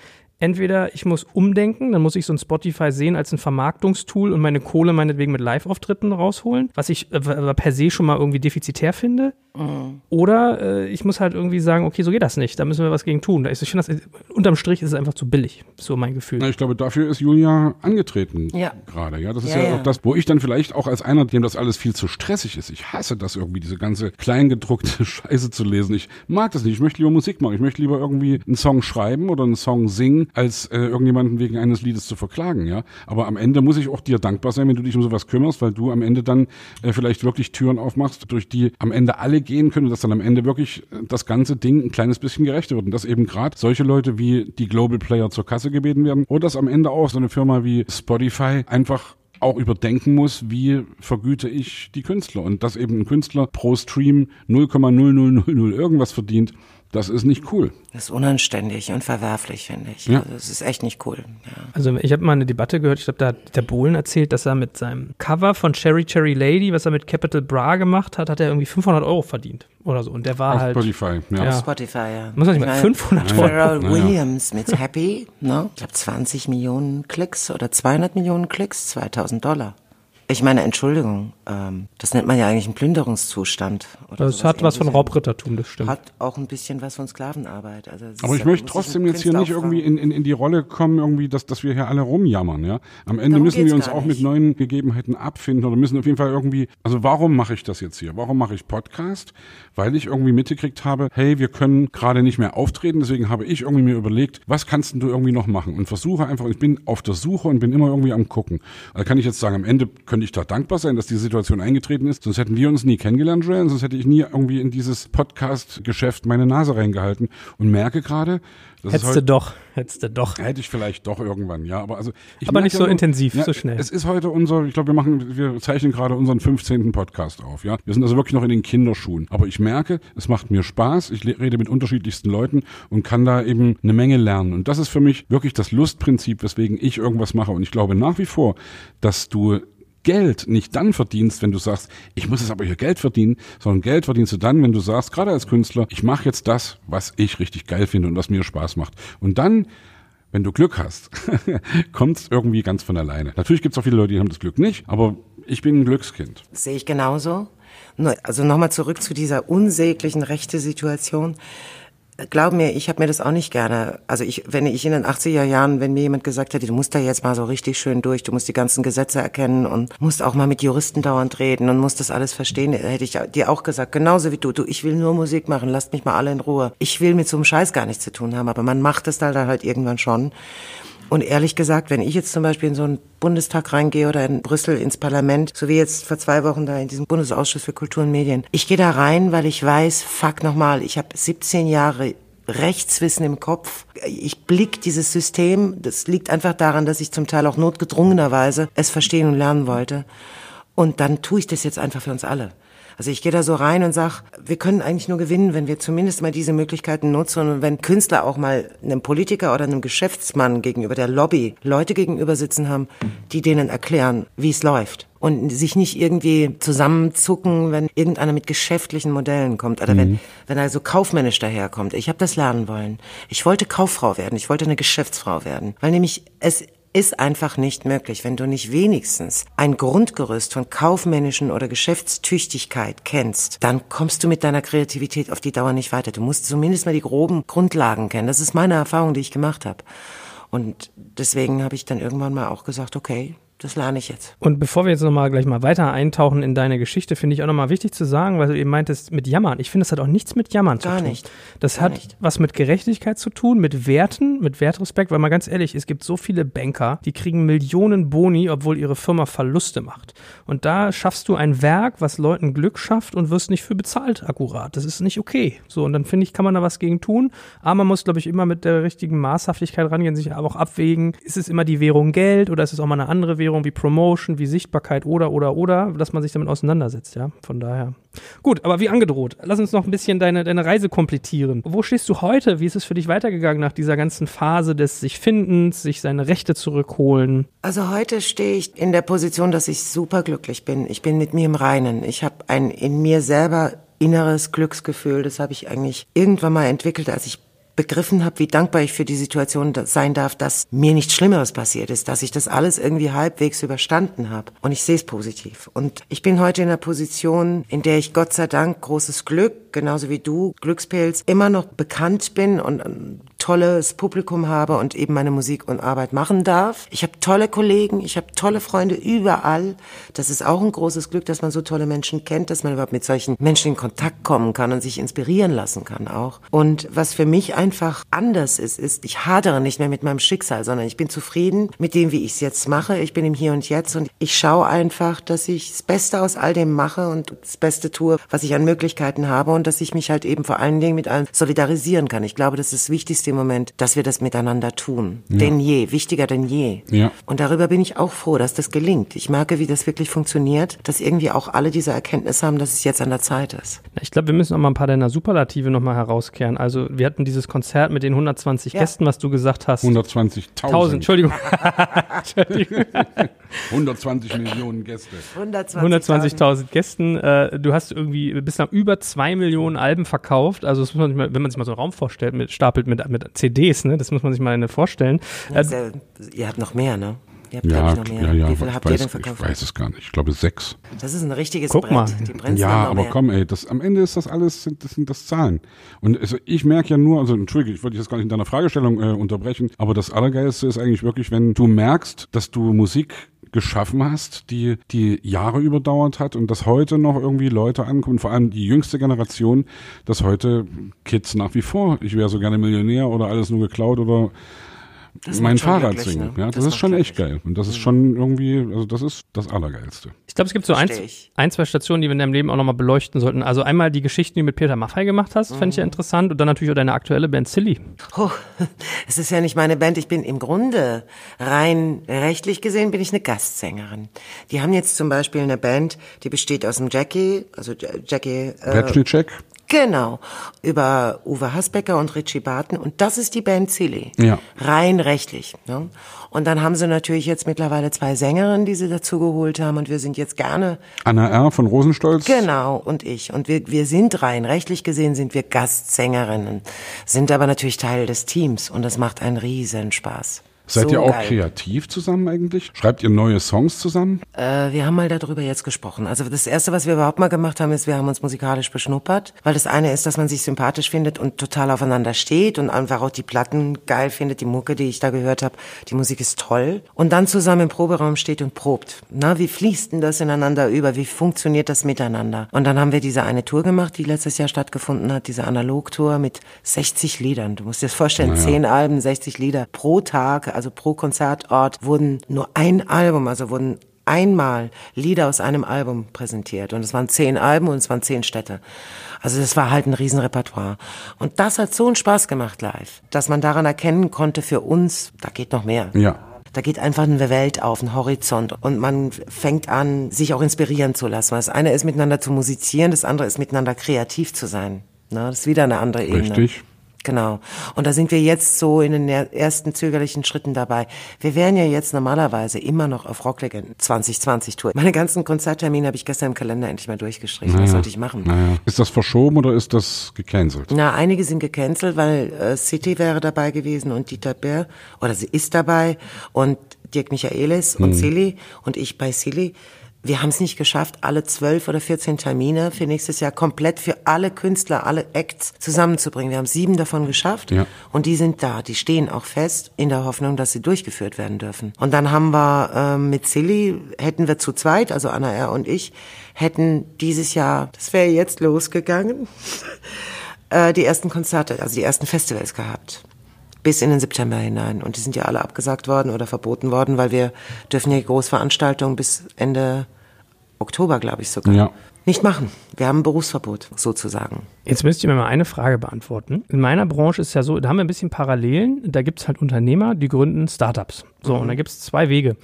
entweder ich muss umdenken, dann muss ich so ein Spotify sehen als ein Vermarktungstool und meine Kohle meinetwegen mit Live-Auftritten rausholen, was ich äh, per se schon mal irgendwie defizitär finde. Mhm. Oder äh, ich muss halt irgendwie sagen, okay, so geht das nicht, da müssen wir was gegen tun. Ich finde, das, unterm Strich ist es einfach zu billig, so mein Gefühl. Na, ich glaube, dafür ist Julia angetreten ja. gerade. Ja, das ist ja, ja, auch das, wo ich dann vielleicht auch als einer, dem das alles viel zu stressig ist. Ich hasse das irgendwie, diese ganze kleingedruckte [LAUGHS] Scheiße zu lesen. Ich mag das nicht. Ich möchte lieber Musik machen. Ich möchte lieber irgendwie einen Song schreiben oder einen Song singen, als äh, irgendjemanden wegen eines Liedes zu verklagen. Ja, aber am Ende muss ich auch dir dankbar sein, wenn du dich um sowas kümmerst, weil du am Ende dann äh, vielleicht wirklich Türen aufmachst, durch die am Ende alle gehen können, dass dann am Ende wirklich äh, das ganze Ding ein kleines bisschen gerechter wird. Und dass eben gerade solche Leute wie die Global Player zur Kasse gebeten werden oder dass am Ende auch so eine Firma wie Spotify einfach auch überdenken muss, wie vergüte ich die Künstler und dass eben ein Künstler pro Stream 0,0000 irgendwas verdient, das ist nicht cool. Das ist unanständig und verwerflich, finde ich. Ja. Also das ist echt nicht cool. Ja. Also ich habe mal eine Debatte gehört, ich glaube, da hat der Bohlen erzählt, dass er mit seinem Cover von Cherry Cherry Lady, was er mit Capital Bra gemacht hat, hat er irgendwie 500 Euro verdient oder so. Und der war Auf halt... Spotify, ja. Auf Spotify, ja. Muss man nicht mal 500 Euro. Pharrell Williams mit Happy, ne? ich glaube 20 Millionen Klicks oder 200 Millionen Klicks, 2000 Dollar. Ich meine, Entschuldigung, ähm, das nennt man ja eigentlich einen Plünderungszustand. das hat was von Raubrittertum, das stimmt. Hat auch ein bisschen was von Sklavenarbeit. Also Aber ich ja, möchte trotzdem jetzt hier nicht irgendwie in, in, in die Rolle kommen, irgendwie, dass, dass wir hier alle rumjammern. Ja? Am Ende Darum müssen wir uns auch mit neuen Gegebenheiten abfinden oder müssen auf jeden Fall irgendwie, also warum mache ich das jetzt hier? Warum mache ich Podcast? Weil ich irgendwie mitgekriegt habe, hey, wir können gerade nicht mehr auftreten, deswegen habe ich irgendwie mir überlegt, was kannst du irgendwie noch machen? Und versuche einfach, ich bin auf der Suche und bin immer irgendwie am Gucken. Also kann ich jetzt sagen, am Ende könnte ich da dankbar sein, dass die Situation eingetreten ist. Sonst hätten wir uns nie kennengelernt, Joanne. Sonst hätte ich nie irgendwie in dieses Podcast-Geschäft meine Nase reingehalten und merke gerade, Hättest du doch, hättest du doch. Hätte ich vielleicht doch irgendwann, ja. Aber also ich aber nicht so nur, intensiv, ja, so schnell. Es ist heute unser, ich glaube, wir machen, wir zeichnen gerade unseren 15. Podcast auf, ja. Wir sind also wirklich noch in den Kinderschuhen. Aber ich merke, es macht mir Spaß. Ich rede mit unterschiedlichsten Leuten und kann da eben eine Menge lernen. Und das ist für mich wirklich das Lustprinzip, weswegen ich irgendwas mache. Und ich glaube nach wie vor, dass du Geld nicht dann verdienst, wenn du sagst, ich muss jetzt aber hier Geld verdienen, sondern Geld verdienst du dann, wenn du sagst, gerade als Künstler, ich mache jetzt das, was ich richtig geil finde und was mir Spaß macht. Und dann wenn du Glück hast, [LAUGHS] kommt es irgendwie ganz von alleine. Natürlich gibt es auch viele Leute, die haben das Glück nicht, aber ich bin ein Glückskind. sehe ich genauso. Also nochmal zurück zu dieser unsäglichen Rechte-Situation glaub mir, ich habe mir das auch nicht gerne. Also ich, wenn ich in den 80er Jahren, wenn mir jemand gesagt hätte, du musst da jetzt mal so richtig schön durch, du musst die ganzen Gesetze erkennen und musst auch mal mit Juristen dauernd reden und musst das alles verstehen, hätte ich dir auch gesagt, genauso wie du, du, ich will nur Musik machen, lasst mich mal alle in Ruhe. Ich will mit so einem Scheiß gar nichts zu tun haben, aber man macht es dann halt irgendwann schon. Und ehrlich gesagt, wenn ich jetzt zum Beispiel in so einen Bundestag reingehe oder in Brüssel ins Parlament, so wie jetzt vor zwei Wochen da in diesem Bundesausschuss für Kultur und Medien, ich gehe da rein, weil ich weiß, fuck nochmal, ich habe 17 Jahre Rechtswissen im Kopf. Ich blick dieses System. Das liegt einfach daran, dass ich zum Teil auch notgedrungenerweise es verstehen und lernen wollte. Und dann tue ich das jetzt einfach für uns alle. Also ich gehe da so rein und sag, wir können eigentlich nur gewinnen, wenn wir zumindest mal diese Möglichkeiten nutzen und wenn Künstler auch mal einem Politiker oder einem Geschäftsmann gegenüber der Lobby Leute gegenüber sitzen haben, die denen erklären, wie es läuft und sich nicht irgendwie zusammenzucken, wenn irgendeiner mit geschäftlichen Modellen kommt oder mhm. wenn wenn er so kaufmännisch daherkommt. Ich habe das lernen wollen. Ich wollte Kauffrau werden, ich wollte eine Geschäftsfrau werden, weil nämlich es ist einfach nicht möglich, wenn du nicht wenigstens ein Grundgerüst von kaufmännischen oder Geschäftstüchtigkeit kennst, dann kommst du mit deiner Kreativität auf die Dauer nicht weiter. Du musst zumindest mal die groben Grundlagen kennen. Das ist meine Erfahrung, die ich gemacht habe. Und deswegen habe ich dann irgendwann mal auch gesagt, okay, das lerne ich jetzt. Und bevor wir jetzt nochmal gleich mal weiter eintauchen in deine Geschichte, finde ich auch nochmal wichtig zu sagen, weil du eben meintest, mit Jammern. Ich finde, das hat auch nichts mit Jammern Gar zu tun. Gar nicht. Das Gar hat nicht. was mit Gerechtigkeit zu tun, mit Werten, mit Wertrespekt, weil mal ganz ehrlich, es gibt so viele Banker, die kriegen Millionen Boni, obwohl ihre Firma Verluste macht. Und da schaffst du ein Werk, was Leuten Glück schafft und wirst nicht für bezahlt akkurat. Das ist nicht okay. So, und dann finde ich, kann man da was gegen tun. Aber man muss, glaube ich, immer mit der richtigen Maßhaftigkeit rangehen, sich aber auch abwägen. Ist es immer die Währung Geld oder ist es auch mal eine andere Währung wie Promotion? Wie Sichtbarkeit oder, oder, oder, dass man sich damit auseinandersetzt, ja. Von daher. Gut, aber wie angedroht, lass uns noch ein bisschen deine, deine Reise komplettieren. Wo stehst du heute? Wie ist es für dich weitergegangen nach dieser ganzen Phase des sich Findens, sich seine Rechte zurückholen? Also heute stehe ich in der Position, dass ich super glücklich bin. Ich bin mit mir im Reinen. Ich habe ein in mir selber inneres Glücksgefühl. Das habe ich eigentlich irgendwann mal entwickelt, als ich begriffen habe, wie dankbar ich für die Situation sein darf, dass mir nichts Schlimmeres passiert ist, dass ich das alles irgendwie halbwegs überstanden habe. Und ich sehe es positiv. Und ich bin heute in einer Position, in der ich Gott sei Dank großes Glück, genauso wie du, Glückspilz, immer noch bekannt bin und tolles Publikum habe und eben meine Musik und Arbeit machen darf. Ich habe tolle Kollegen, ich habe tolle Freunde überall. Das ist auch ein großes Glück, dass man so tolle Menschen kennt, dass man überhaupt mit solchen Menschen in Kontakt kommen kann und sich inspirieren lassen kann auch. Und was für mich einfach anders ist, ist, ich hadere nicht mehr mit meinem Schicksal, sondern ich bin zufrieden mit dem, wie ich es jetzt mache. Ich bin im Hier und Jetzt und ich schaue einfach, dass ich das Beste aus all dem mache und das Beste tue, was ich an Möglichkeiten habe und dass ich mich halt eben vor allen Dingen mit allen solidarisieren kann. Ich glaube, das ist das Wichtigste im Moment, dass wir das miteinander tun. Ja. Denn je, wichtiger denn je. Ja. Und darüber bin ich auch froh, dass das gelingt. Ich merke, wie das wirklich funktioniert, dass irgendwie auch alle diese Erkenntnis haben, dass es jetzt an der Zeit ist. Ich glaube, wir müssen noch mal ein paar deiner Superlative noch mal herauskehren. Also wir hatten dieses Konzert mit den 120 ja. Gästen, was du gesagt hast. 120.000. Entschuldigung. [LAUGHS] Entschuldigung. 120 Millionen Gäste. 120.000 120 Gästen. Äh, du hast irgendwie bislang über zwei Millionen Alben verkauft. Also das muss man sich mal, wenn man sich mal so einen Raum vorstellt, mit, stapelt mit, mit CDs, ne? Das muss man sich mal vorstellen. Ja, äh, ihr habt noch mehr, ne? Ihr habt, ja, ich, noch mehr. ja, ja, Wie viel habt weiß, ihr denn verkauft? Ich weiß es gar nicht. Ich glaube sechs. Das ist ein richtiges Guck Brett. Mal. Die ja, aber mehr. komm, ey, das, am Ende ist das alles, sind, das sind das Zahlen. Und also ich merke ja nur, also entschuldige, ich wollte dich jetzt gar nicht in deiner Fragestellung äh, unterbrechen, aber das Allergeilste ist eigentlich wirklich, wenn du merkst, dass du Musik geschaffen hast, die die Jahre überdauert hat und dass heute noch irgendwie Leute ankommen, vor allem die jüngste Generation, dass heute Kids nach wie vor, ich wäre so gerne Millionär oder alles nur geklaut oder mein Fahrrad singen. Ne? Ja, das, das ist schon echt geil. Und das ist schon irgendwie, also das ist das Allergeilste. Ich glaube, es gibt so ein, ein, zwei Stationen, die wir in deinem Leben auch nochmal beleuchten sollten. Also einmal die Geschichten, die du mit Peter Maffay gemacht hast, mhm. fände ich ja interessant. Und dann natürlich auch deine aktuelle Band Silly. Oh, es ist ja nicht meine Band. Ich bin im Grunde rein rechtlich gesehen bin ich eine Gastsängerin. Die haben jetzt zum Beispiel eine Band, die besteht aus dem Jackie, also Jackie. Äh, Check. Genau, über Uwe Hasbecker und Richie Barton. Und das ist die Band Silly. Ja. Rein rechtlich. Ne? Und dann haben sie natürlich jetzt mittlerweile zwei Sängerinnen, die sie dazu geholt haben. Und wir sind jetzt gerne... Anna R. von Rosenstolz. Genau, und ich. Und wir, wir sind rein rechtlich gesehen sind wir Gastsängerinnen, sind aber natürlich Teil des Teams. Und das macht einen riesen Spaß. Seid so ihr auch geil. kreativ zusammen eigentlich? Schreibt ihr neue Songs zusammen? Äh, wir haben mal darüber jetzt gesprochen. Also das Erste, was wir überhaupt mal gemacht haben, ist, wir haben uns musikalisch beschnuppert. Weil das eine ist, dass man sich sympathisch findet und total aufeinander steht und einfach auch die Platten geil findet, die Mucke, die ich da gehört habe. Die Musik ist toll. Und dann zusammen im Proberaum steht und probt. Na, wie fließt denn das ineinander über? Wie funktioniert das miteinander? Und dann haben wir diese eine Tour gemacht, die letztes Jahr stattgefunden hat, diese Analogtour mit 60 Liedern. Du musst dir das vorstellen, zehn Alben, 60 Lieder pro Tag, also pro Konzertort wurden nur ein Album, also wurden einmal Lieder aus einem Album präsentiert. Und es waren zehn Alben und es waren zehn Städte. Also das war halt ein Riesenrepertoire. Und das hat so einen Spaß gemacht live, dass man daran erkennen konnte für uns, da geht noch mehr. Ja. Da geht einfach eine Welt auf, ein Horizont und man fängt an, sich auch inspirieren zu lassen. Das eine ist miteinander zu musizieren, das andere ist miteinander kreativ zu sein. Na, das ist wieder eine andere Ebene. Richtig. Genau. Und da sind wir jetzt so in den er- ersten zögerlichen Schritten dabei. Wir wären ja jetzt normalerweise immer noch auf Rocklegend 2020 Tour. Meine ganzen Konzerttermine habe ich gestern im Kalender endlich mal durchgestrichen. Was sollte ich machen? Naja. Ist das verschoben oder ist das gecancelt? Na, einige sind gecancelt, weil äh, City wäre dabei gewesen und Dieter Bär, oder sie ist dabei und Dirk Michaelis und Silly und ich bei Silly. Wir haben es nicht geschafft, alle zwölf oder 14 Termine für nächstes Jahr komplett für alle Künstler, alle Acts zusammenzubringen. Wir haben sieben davon geschafft Ja. und die sind da, die stehen auch fest in der Hoffnung, dass sie durchgeführt werden dürfen. Und dann haben wir ähm, mit Silly, hätten wir zu zweit, also Anna R. und ich, hätten dieses Jahr, das wäre jetzt losgegangen, [LAUGHS] äh, die ersten Konzerte, also die ersten Festivals gehabt. Bis in den September hinein. Und die sind ja alle abgesagt worden oder verboten worden, weil wir dürfen ja Großveranstaltungen bis Ende Oktober, glaube ich sogar, Ja. nicht machen. Wir haben ein Berufsverbot, sozusagen. Jetzt müsst ihr mir mal eine Frage beantworten. In meiner Branche ist ja so, da haben wir ein bisschen Parallelen. Da gibt es halt Unternehmer, die gründen Startups. So, und da gibt es zwei Wege.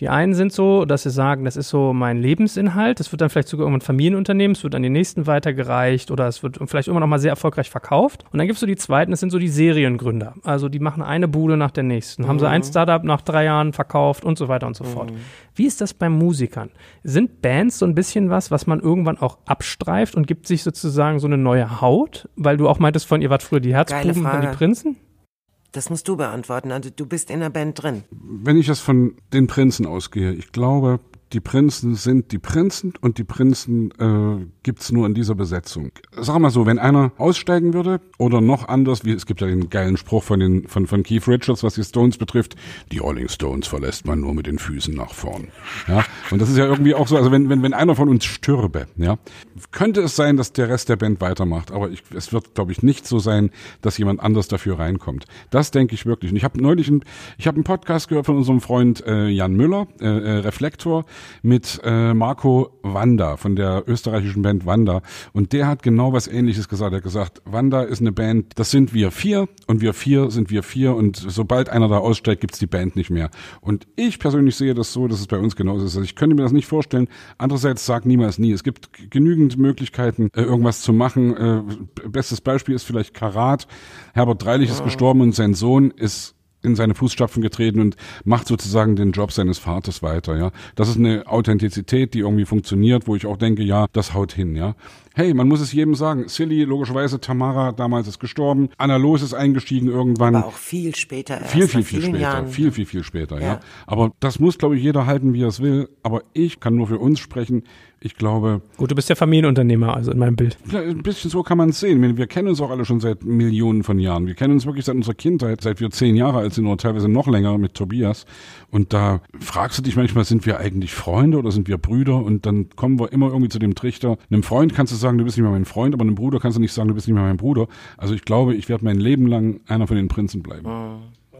Die einen sind so, dass sie sagen, das ist so mein Lebensinhalt. Das wird dann vielleicht sogar irgendwann Familienunternehmen, es wird an die nächsten weitergereicht oder es wird vielleicht irgendwann auch mal sehr erfolgreich verkauft. Und dann gibt es so die zweiten, das sind so die Seriengründer. Also die machen eine Bude nach der nächsten. Haben sie ein Startup nach drei Jahren verkauft und so weiter und so fort. Wie ist das bei Musikern? Sind Bands so ein bisschen was, was man irgendwann auch abstreift und gibt sich sozusagen so eine neue Haut? Weil du auch meintest von, ihr wart früher die Herzbuben und die Prinzen? Das musst du beantworten. Also du bist in der Band drin. Wenn ich jetzt von den Prinzen ausgehe, ich glaube, die Prinzen sind die Prinzen und die Prinzen äh, gibt's nur in dieser Besetzung. Sag mal so, wenn einer aussteigen würde oder noch anders, wie es gibt ja den geilen Spruch von den von von Keith Richards, was die Stones betrifft, die Rolling Stones verlässt man nur mit den Füßen nach vorn. Ja, und das ist ja irgendwie auch so, also wenn wenn wenn einer von uns stürbe, ja, könnte es sein, dass der Rest der Band weitermacht, aber ich, es wird glaube ich nicht so sein, dass jemand anders dafür reinkommt. Das denke ich wirklich. Und ich habe neulich einen, ich habe einen Podcast gehört von unserem Freund äh, Jan Müller, äh, äh, Reflektor mit äh, Marco Wanda von der österreichischen Band Wanda und der hat genau was ähnliches gesagt. Er hat gesagt, Wanda ist eine Band, das sind wir vier und wir vier sind wir vier und sobald einer da aussteigt, gibt's die Band nicht mehr. Und ich persönlich sehe das so, dass es bei uns genauso ist. Also ich könnte mir das nicht vorstellen. Andererseits sag niemals nie. Es gibt genügend Möglichkeiten, äh, irgendwas zu machen. Äh, bestes Beispiel ist vielleicht Karat. Herbert Dreilich ist gestorben und sein Sohn ist in seine Fußstapfen getreten und macht sozusagen den Job seines Vaters weiter, ja. Das ist eine Authentizität, die irgendwie funktioniert, wo ich auch denke, ja, das haut hin, ja. Hey, man muss es jedem sagen. Silly, logischerweise, Tamara damals ist gestorben. Anna Los ist eingestiegen irgendwann. Aber auch viel später erst. Viel, viel, viel später. Jahren. Viel, viel, viel später, ja. Ja. Aber das muss, glaube ich, jeder halten, wie er es will. Aber ich kann nur für uns sprechen. Ich glaube, Gut, du bist ja Familienunternehmer, also in meinem Bild. ja, ein bisschen so kann man es sehen. Wir kennen uns auch alle schon seit Millionen von Jahren. Wir kennen uns wirklich seit unserer Kindheit, seit wir zehn Jahre alt sind oder teilweise noch länger mit Tobias. Und da fragst du dich manchmal, sind wir eigentlich Freunde oder sind wir Brüder? Und dann kommen wir immer irgendwie zu dem Trichter. Einem Freund kannst du sagen, du bist nicht mehr mein Freund, aber einem Bruder kannst du nicht sagen, du bist nicht mehr mein Bruder. Also ich glaube, ich werde mein Leben lang einer von den Prinzen bleiben.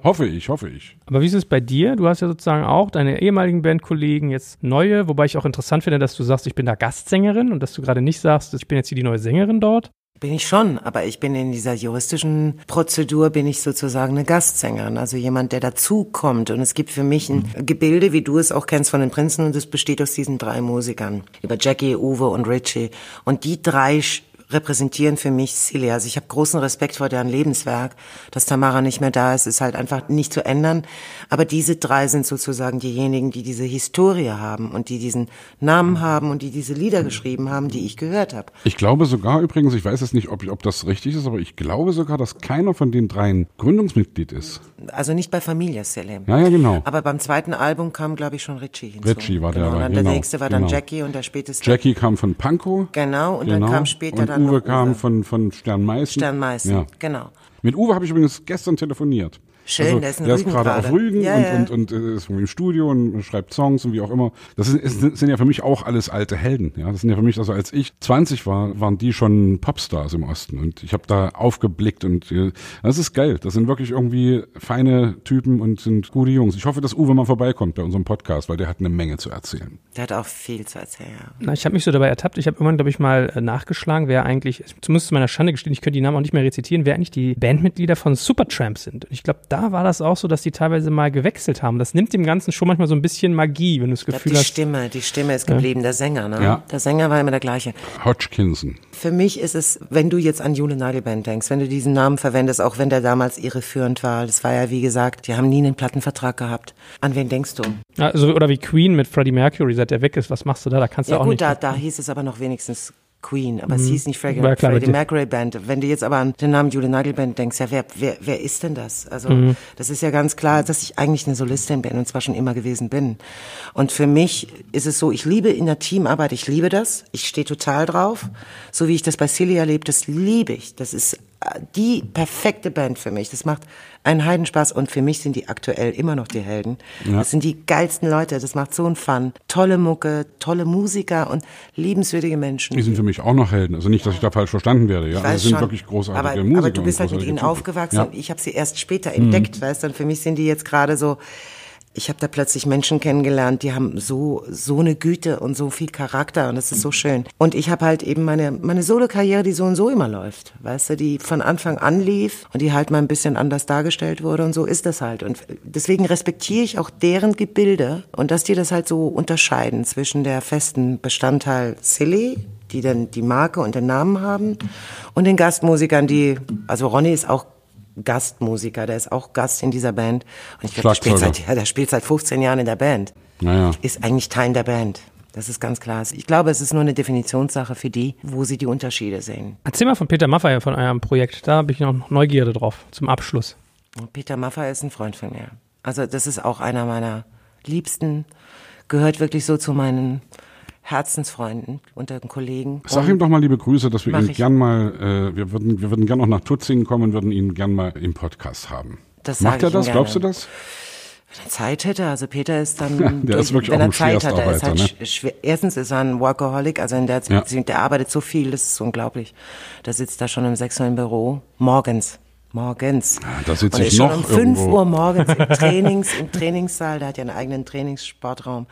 Hoffe ich, hoffe ich. Aber wie ist es bei dir? Du hast ja sozusagen auch deine ehemaligen Bandkollegen, jetzt neue, wobei ich auch interessant finde, dass du sagst, ich bin da Gastsängerin und dass du gerade nicht sagst, ich bin jetzt hier die neue Sängerin dort. Bin ich schon, aber ich bin in dieser juristischen Prozedur, bin ich sozusagen eine Gastsängerin, also jemand, der dazukommt. Und es gibt für mich ein Gebilde, wie du es auch kennst von den Prinzen, und es besteht aus diesen drei Musikern, über Jackie, Uwe und Richie. Und die drei repräsentieren für mich Celia. Also ich habe großen Respekt vor deren Lebenswerk. Dass Tamara nicht mehr da ist, ist halt einfach nicht zu ändern. Aber diese drei sind sozusagen diejenigen, die diese Historie haben und die diesen Namen haben und die diese Lieder geschrieben haben, die ich gehört habe. Ich glaube sogar übrigens, ich weiß jetzt nicht, ob, ob das richtig ist, aber ich glaube sogar, dass keiner von den dreien Gründungsmitglied ist. also nicht bei Familie Selim. Ja, ja, genau. Aber beim zweiten Album kam, glaube ich, schon Richie hinzu. Richie war der genau. dabei, Dann der genau, nächste war dann genau. Jackie und der späteste. Jackie kam von Pankow. Genau, und dann kam später und dann Uwe kam Uwe. von, von Sternmeißen. Sternmeißen, Ja. genau. Mit Uwe habe ich übrigens gestern telefoniert. Schön, also, der ist in der ist gerade auf. Rügen Ja, und, ja. und, und äh, ist im Studio und schreibt Songs und wie auch immer. Das ist, ist, sind ja für mich auch alles alte Helden. Ja, das sind ja für mich, also als ich 20 war, waren die schon Popstars im Osten und ich habe da aufgeblickt und äh, das ist geil. Das sind wirklich irgendwie feine Typen und sind gute Jungs. Ich hoffe, dass Uwe mal vorbeikommt bei unserem Podcast, weil der hat eine Menge zu erzählen. Der hat auch viel zu erzählen. Ja. Na, ich habe mich so dabei ertappt. Ich habe irgendwann, glaube ich, mal äh, nachgeschlagen, wer eigentlich, zumindest zu meiner Schande gestehen, ich könnte die Namen auch nicht mehr rezitieren, wer eigentlich die Bandmitglieder von Supertramp sind. Und ich glaube, da war das auch so, dass die teilweise mal gewechselt haben. Das nimmt dem Ganzen schon manchmal so ein bisschen Magie, wenn du das glaub, Gefühl die hast. Stimme, die Stimme ist geblieben, der Sänger, ne? Ja. Der Sänger war immer der gleiche. Hodgkinson. Für mich ist es, wenn du jetzt an Jule Nagelband denkst, wenn du diesen Namen verwendest, auch wenn der damals irreführend war, das war ja wie gesagt, die haben nie einen Plattenvertrag gehabt. An wen denkst du? Also, oder wie Queen mit Freddie Mercury, seit er weg ist, was machst du da? Da kannst du Ja auch gut, nicht. da, da hieß es aber noch wenigstens Queen, aber es hieß nicht Freddie, klar, Freddie die- Mercury Band. Wenn du jetzt aber an den Namen Jule Nagelband denkst, ja, wer, wer, wer ist denn das? Also, das ist ja ganz klar, dass ich eigentlich eine Solistin bin und zwar schon immer gewesen bin. Und für mich ist es so, ich liebe in der Teamarbeit, ich liebe das, ich stehe total drauf. So wie ich das bei Silly erlebt, das liebe ich. Das ist die perfekte Band für mich. Das macht einen Heidenspaß und für mich sind die aktuell immer noch die Helden. Das sind die geilsten Leute, das macht so einen Fun. Tolle Mucke, tolle Musiker und liebenswürdige Menschen. Die sind für mich auch noch Helden. Also nicht, dass ich da falsch verstanden werde. Ja, Ich also sind schon. wirklich großartige aber, Musiker. Aber du bist halt mit ihnen Typen. aufgewachsen Ja. ich habe sie erst später entdeckt, weißt du? Und für mich sind die jetzt gerade so, ich habe da plötzlich Menschen kennengelernt, die haben so so eine Güte und so viel Charakter und das ist so schön. Und ich habe halt eben meine meine Solo-Karriere, die so und so immer läuft, weißt du, die von Anfang an lief und die halt mal ein bisschen anders dargestellt wurde und so ist das halt. Und deswegen respektiere ich auch deren Gebilde und dass die das halt so unterscheiden zwischen der festen Bestandteil Silly die dann die Marke und den Namen haben und den Gastmusikern, die, also Ronny ist auch Gastmusiker, der ist auch Gast in dieser Band. Und ich glaube, der spielt seit, ja, der spielt seit 15 Jahren in der Band. Naja. Ist eigentlich Teil der Band. Das ist ganz klar. Ich glaube, es ist nur eine Definitionssache für die, wo sie die Unterschiede sehen. Erzähl mal von Peter Maffay, von eurem Projekt. Da habe ich noch Neugierde drauf, zum Abschluss. Peter Maffay ist ein Freund von mir. Also das ist auch einer meiner Liebsten, gehört wirklich so zu meinen Herzensfreunden unter den Kollegen. Sag Und- ihm doch mal liebe Grüße, dass wir ihn ich. gern mal, äh, wir würden, wir würden gern noch nach Tutzingen kommen, würden ihn gern mal im Podcast haben. Das Macht er das? Glaubst du gerne. das? Wenn er Zeit hätte, also Peter ist dann, Ja, [LAUGHS] der ist wirklich wenn auch er Zeit hat, er ist halt sch- schwer, erstens ist er ein Workaholic, also in der Ja. Der arbeitet so viel, das ist unglaublich. Der sitzt da schon um 6 Uhr im Büro, morgens. Morgens. da sitze ich ist schon noch um 5 irgendwo. Uhr morgens im [LAUGHS] Trainings, im Trainingssaal, der hat ja einen eigenen Trainingssportraum.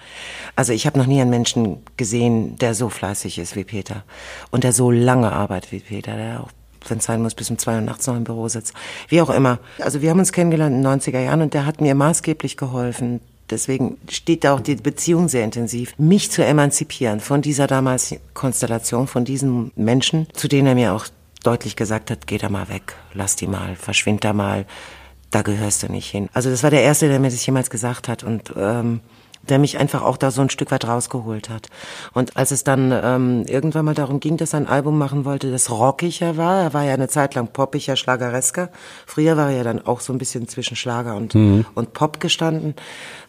Also ich habe noch nie einen Menschen gesehen, der so fleißig ist wie Peter. Und der so lange arbeitet wie Peter, der auch wenn es sein muss, bis um zwei Uhr nachts noch im Büro sitzt. Wie auch immer. Also wir haben uns kennengelernt in den 90er Jahren und der hat mir maßgeblich geholfen. Deswegen steht da auch die Beziehung sehr intensiv, mich zu emanzipieren von dieser damals Konstellation, von diesen Menschen, zu denen er mir auch deutlich gesagt hat, geh da mal weg, lass die mal, verschwind da mal, da gehörst du nicht hin. Also das war der Erste, der mir das jemals gesagt hat und ähm, der mich einfach auch da so ein Stück weit rausgeholt hat. Und als es dann ähm, irgendwann mal darum ging, dass er ein Album machen wollte, das rockiger war, er war ja eine Zeit lang poppiger, schlageresker. Früher war er ja dann auch so ein bisschen zwischen Schlager und, und Pop gestanden.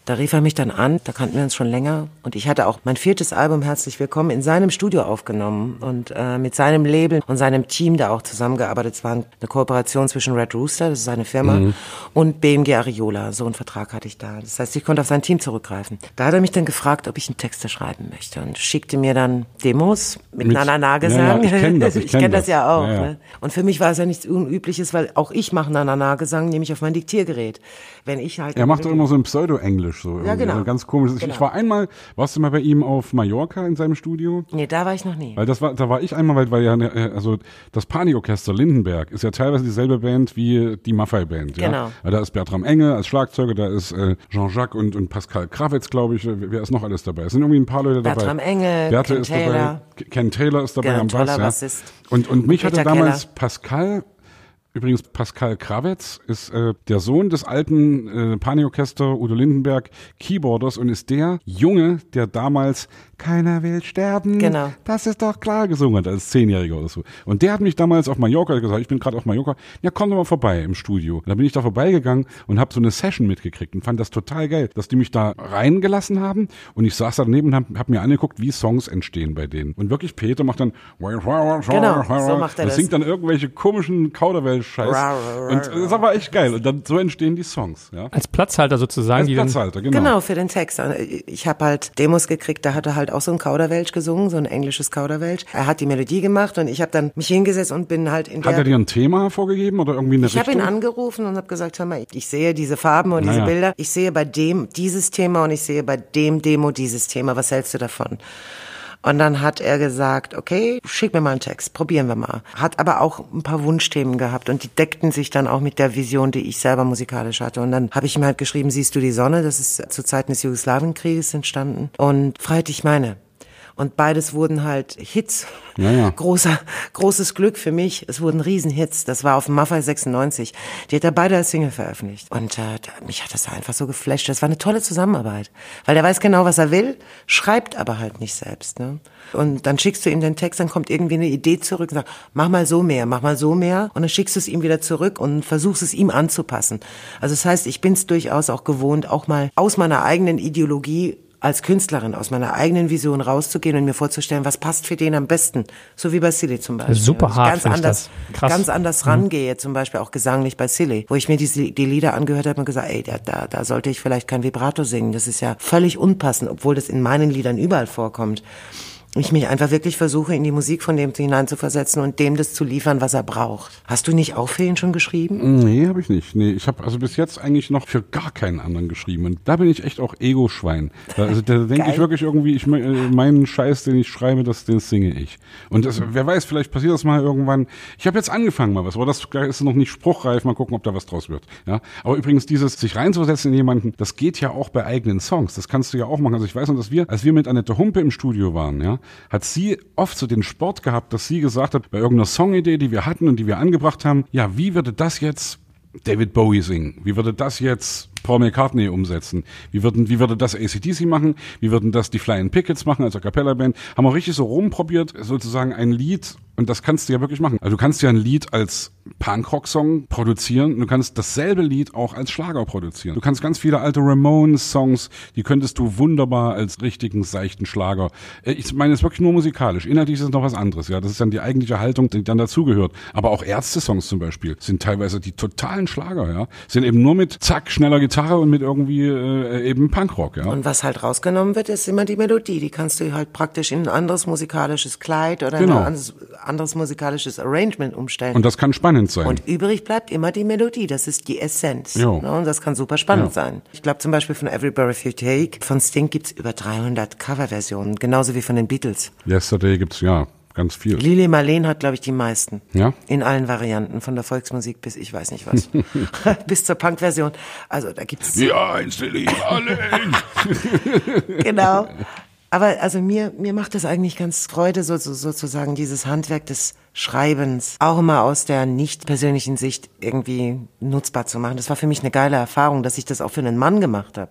Da rief er mich dann an, da kannten wir uns schon länger. Und ich hatte auch mein viertes Album Herzlich Willkommen in seinem Studio aufgenommen und äh, mit seinem Label und seinem Team da auch zusammengearbeitet. Es war eine Kooperation zwischen Red Rooster, das ist seine Firma, und BMG Ariola. So einen Vertrag hatte ich da. Das heißt, ich konnte auf sein Team zurückgreifen. Da hat er mich dann gefragt, ob ich einen Texte schreiben möchte und schickte mir dann Demos mit, Mit- Nana-Na-Gesang. Ja, ja, ich kenn das, ich [LAUGHS] ich kenn das. das. ja auch. Ja. Ne? Und für mich war es ja nichts Unübliches, weil auch ich mache Nana-Na-Gesang, nämlich auf mein Diktiergerät. Wenn ich halt Er macht doch immer so ein Pseudo-Englisch, so, irgendwie, genau. so ganz komisch. Ich Genau. war einmal, warst du mal bei ihm auf Mallorca in seinem Studio? Nee, da war ich noch nie. Weil das war, da war ich einmal, weil, weil ja, äh, also das Panikorchester Lindenberg ist ja teilweise dieselbe Band wie die Maffei Band. Ja? Genau. Ja, Da ist Bertram Enge als Schlagzeuger, da ist äh, Jean-Jacques und, und Pascal Krawitz, glaube ich. Wer ist noch alles dabei? Es sind irgendwie ein paar Leute dabei. Bertram Enge, Berthe Ken ist Taylor. dabei. Ken Taylor ist dabei Genau, am Bass. Ja? Bassist. Und, und mich Peter hatte damals Keller. Pascal Übrigens, Pascal Krawetz ist äh, der Sohn des alten äh, Paniorchester Udo Lindenberg Keyboarders und ist der Junge, der damals Keiner will sterben. Genau. Das ist doch klar gesungen als Zehnjähriger oder so. Und der hat mich damals auf Mallorca gesagt, ich bin gerade auf Mallorca, ja komm doch mal vorbei im Studio. Und da bin ich da vorbeigegangen und habe so eine Session mitgekriegt und fand das total geil, dass die mich da reingelassen haben und ich saß da daneben und habe hab mir angeguckt, wie Songs entstehen bei denen. Und wirklich Peter macht dann genau, so [LAUGHS] macht er das. singt dann irgendwelche komischen Kauderwelsch-Scheiß. Und das war echt geil. Und dann so entstehen die Songs. Ja. Als Platzhalter sozusagen. Als Platzhalter, genau. Genau, für den Text. Ich habe halt Demos gekriegt, da hat er halt auch so ein Kauderwelsch gesungen, so ein englisches Kauderwelsch. Er hat die Melodie gemacht und ich habe dann mich hingesetzt und bin halt in Hat der... er dir ein Thema vorgegeben oder irgendwie eine ich habe ihn angerufen und habe gesagt, hör mal, ich sehe diese Farben und diese Naja. Bilder. Ich sehe bei dem dieses Thema und ich sehe bei dem Demo dieses Thema. Was hältst du davon? Und dann hat er gesagt, okay, schick mir mal einen Text, probieren wir mal. Hat aber auch ein paar Wunschthemen gehabt und die deckten sich dann auch mit der Vision, die ich selber musikalisch hatte. Und dann habe ich ihm halt geschrieben, siehst du die Sonne? Das ist zu Zeiten des Jugoslawienkrieges entstanden. Und Freiheit, ich meine. Und beides wurden halt Hits. Ja, ja. Großer, großes Glück für mich. Es wurden Riesenhits. Das war auf Maffei 96. Die hat er beide als Single veröffentlicht. Und äh, mich hat das einfach so geflasht. Das war eine tolle Zusammenarbeit. Weil der weiß genau, was er will, schreibt aber halt nicht selbst. Ne? Und dann schickst du ihm den Text, dann kommt irgendwie eine Idee zurück und sagt, mach mal so mehr, mach mal so mehr. Und dann schickst du es ihm wieder zurück und versuchst es ihm anzupassen. Also das heißt, ich bin es durchaus auch gewohnt, auch mal aus meiner eigenen Ideologie als Künstlerin aus meiner eigenen Vision rauszugehen und mir vorzustellen, was passt für den am besten. So wie bei Silly zum Beispiel. Super Dass hart, ganz anders. Krass. ganz anders rangehe, zum Beispiel auch gesanglich bei Silly, wo ich mir die, die Lieder angehört habe und gesagt, ey, da, da, da sollte ich vielleicht kein Vibrato singen. Das ist ja völlig unpassend, obwohl das in meinen Liedern überall vorkommt. Ich mich einfach wirklich versuche, in die Musik von dem hineinzuversetzen und dem das zu liefern, was er braucht. Hast du nicht auch für ihn schon geschrieben? Nee, habe ich nicht. Nee, ich habe also bis jetzt eigentlich noch für gar keinen anderen geschrieben. Und da bin ich echt auch Ego-Schwein. Da, also, da [LAUGHS] denke ich wirklich irgendwie, ich äh, meinen Scheiß, den ich schreibe, das, den singe ich. Und das, wer weiß, vielleicht passiert das mal irgendwann. Ich habe jetzt angefangen mal was, aber das ist noch nicht spruchreif. Mal gucken, ob da was draus wird. Ja. Aber übrigens dieses sich reinzusetzen in jemanden, das geht ja auch bei eigenen Songs. Das kannst du ja auch machen. Also ich weiß noch, dass wir, als wir mit Annette Humpe im Studio waren, ja, hat sie oft so den Sport gehabt, dass sie gesagt hat, bei irgendeiner Songidee, die wir hatten und die wir angebracht haben, ja, wie würde das jetzt David Bowie singen? Wie würde das jetzt Paul McCartney umsetzen? Wie würden, wie würde das ACDC machen? Wie würden das die Flying Pickets machen, also Capella Band? Haben wir richtig so rumprobiert, sozusagen ein Lied, und das kannst du ja wirklich machen. Also du kannst ja ein Lied als Punkrock-Song produzieren, und du kannst dasselbe Lied auch als Schlager produzieren. Du kannst ganz viele alte Ramones-Songs, die könntest du wunderbar als richtigen, seichten Schlager. Äh, Ich meine, es ist wirklich nur musikalisch. Inhaltlich ist es noch was anderes, ja. Das ist dann die eigentliche Haltung, die dann dazugehört. Aber auch Ärzte-Songs zum Beispiel sind teilweise die totalen Schlager, ja. Sind eben nur mit zack, schneller Gitarre und mit irgendwie äh, eben Punkrock, ja. Und was halt rausgenommen wird, ist immer die Melodie. Die kannst du halt praktisch in ein anderes musikalisches Kleid oder Genau. ein anderes, musikalisches Arrangement umstellen. Und das kann spannend sein. Und übrig bleibt immer die Melodie, das ist die Essenz. Jo. Ne? Und das kann super spannend Ja. sein. Ich glaube zum Beispiel von Every Breath You Take von Sting gibt's über 300 Coverversionen, genauso wie von den Beatles. Yesterday gibt's ja ganz viel. Lili Marleen hat, glaube ich, die meisten. Ja? In allen Varianten, von der Volksmusik bis ich weiß nicht was. [LAUGHS] [LAUGHS] bis zur Punk-Version. Also da gibt's Ja, eins will ich allein. [LAUGHS] genau. Aber also mir, mir macht es eigentlich ganz Freude, so, so, sozusagen dieses Handwerk des Schreibens auch immer aus der nicht persönlichen Sicht irgendwie nutzbar zu machen. Das war für mich eine geile Erfahrung, dass ich das auch für einen Mann gemacht habe.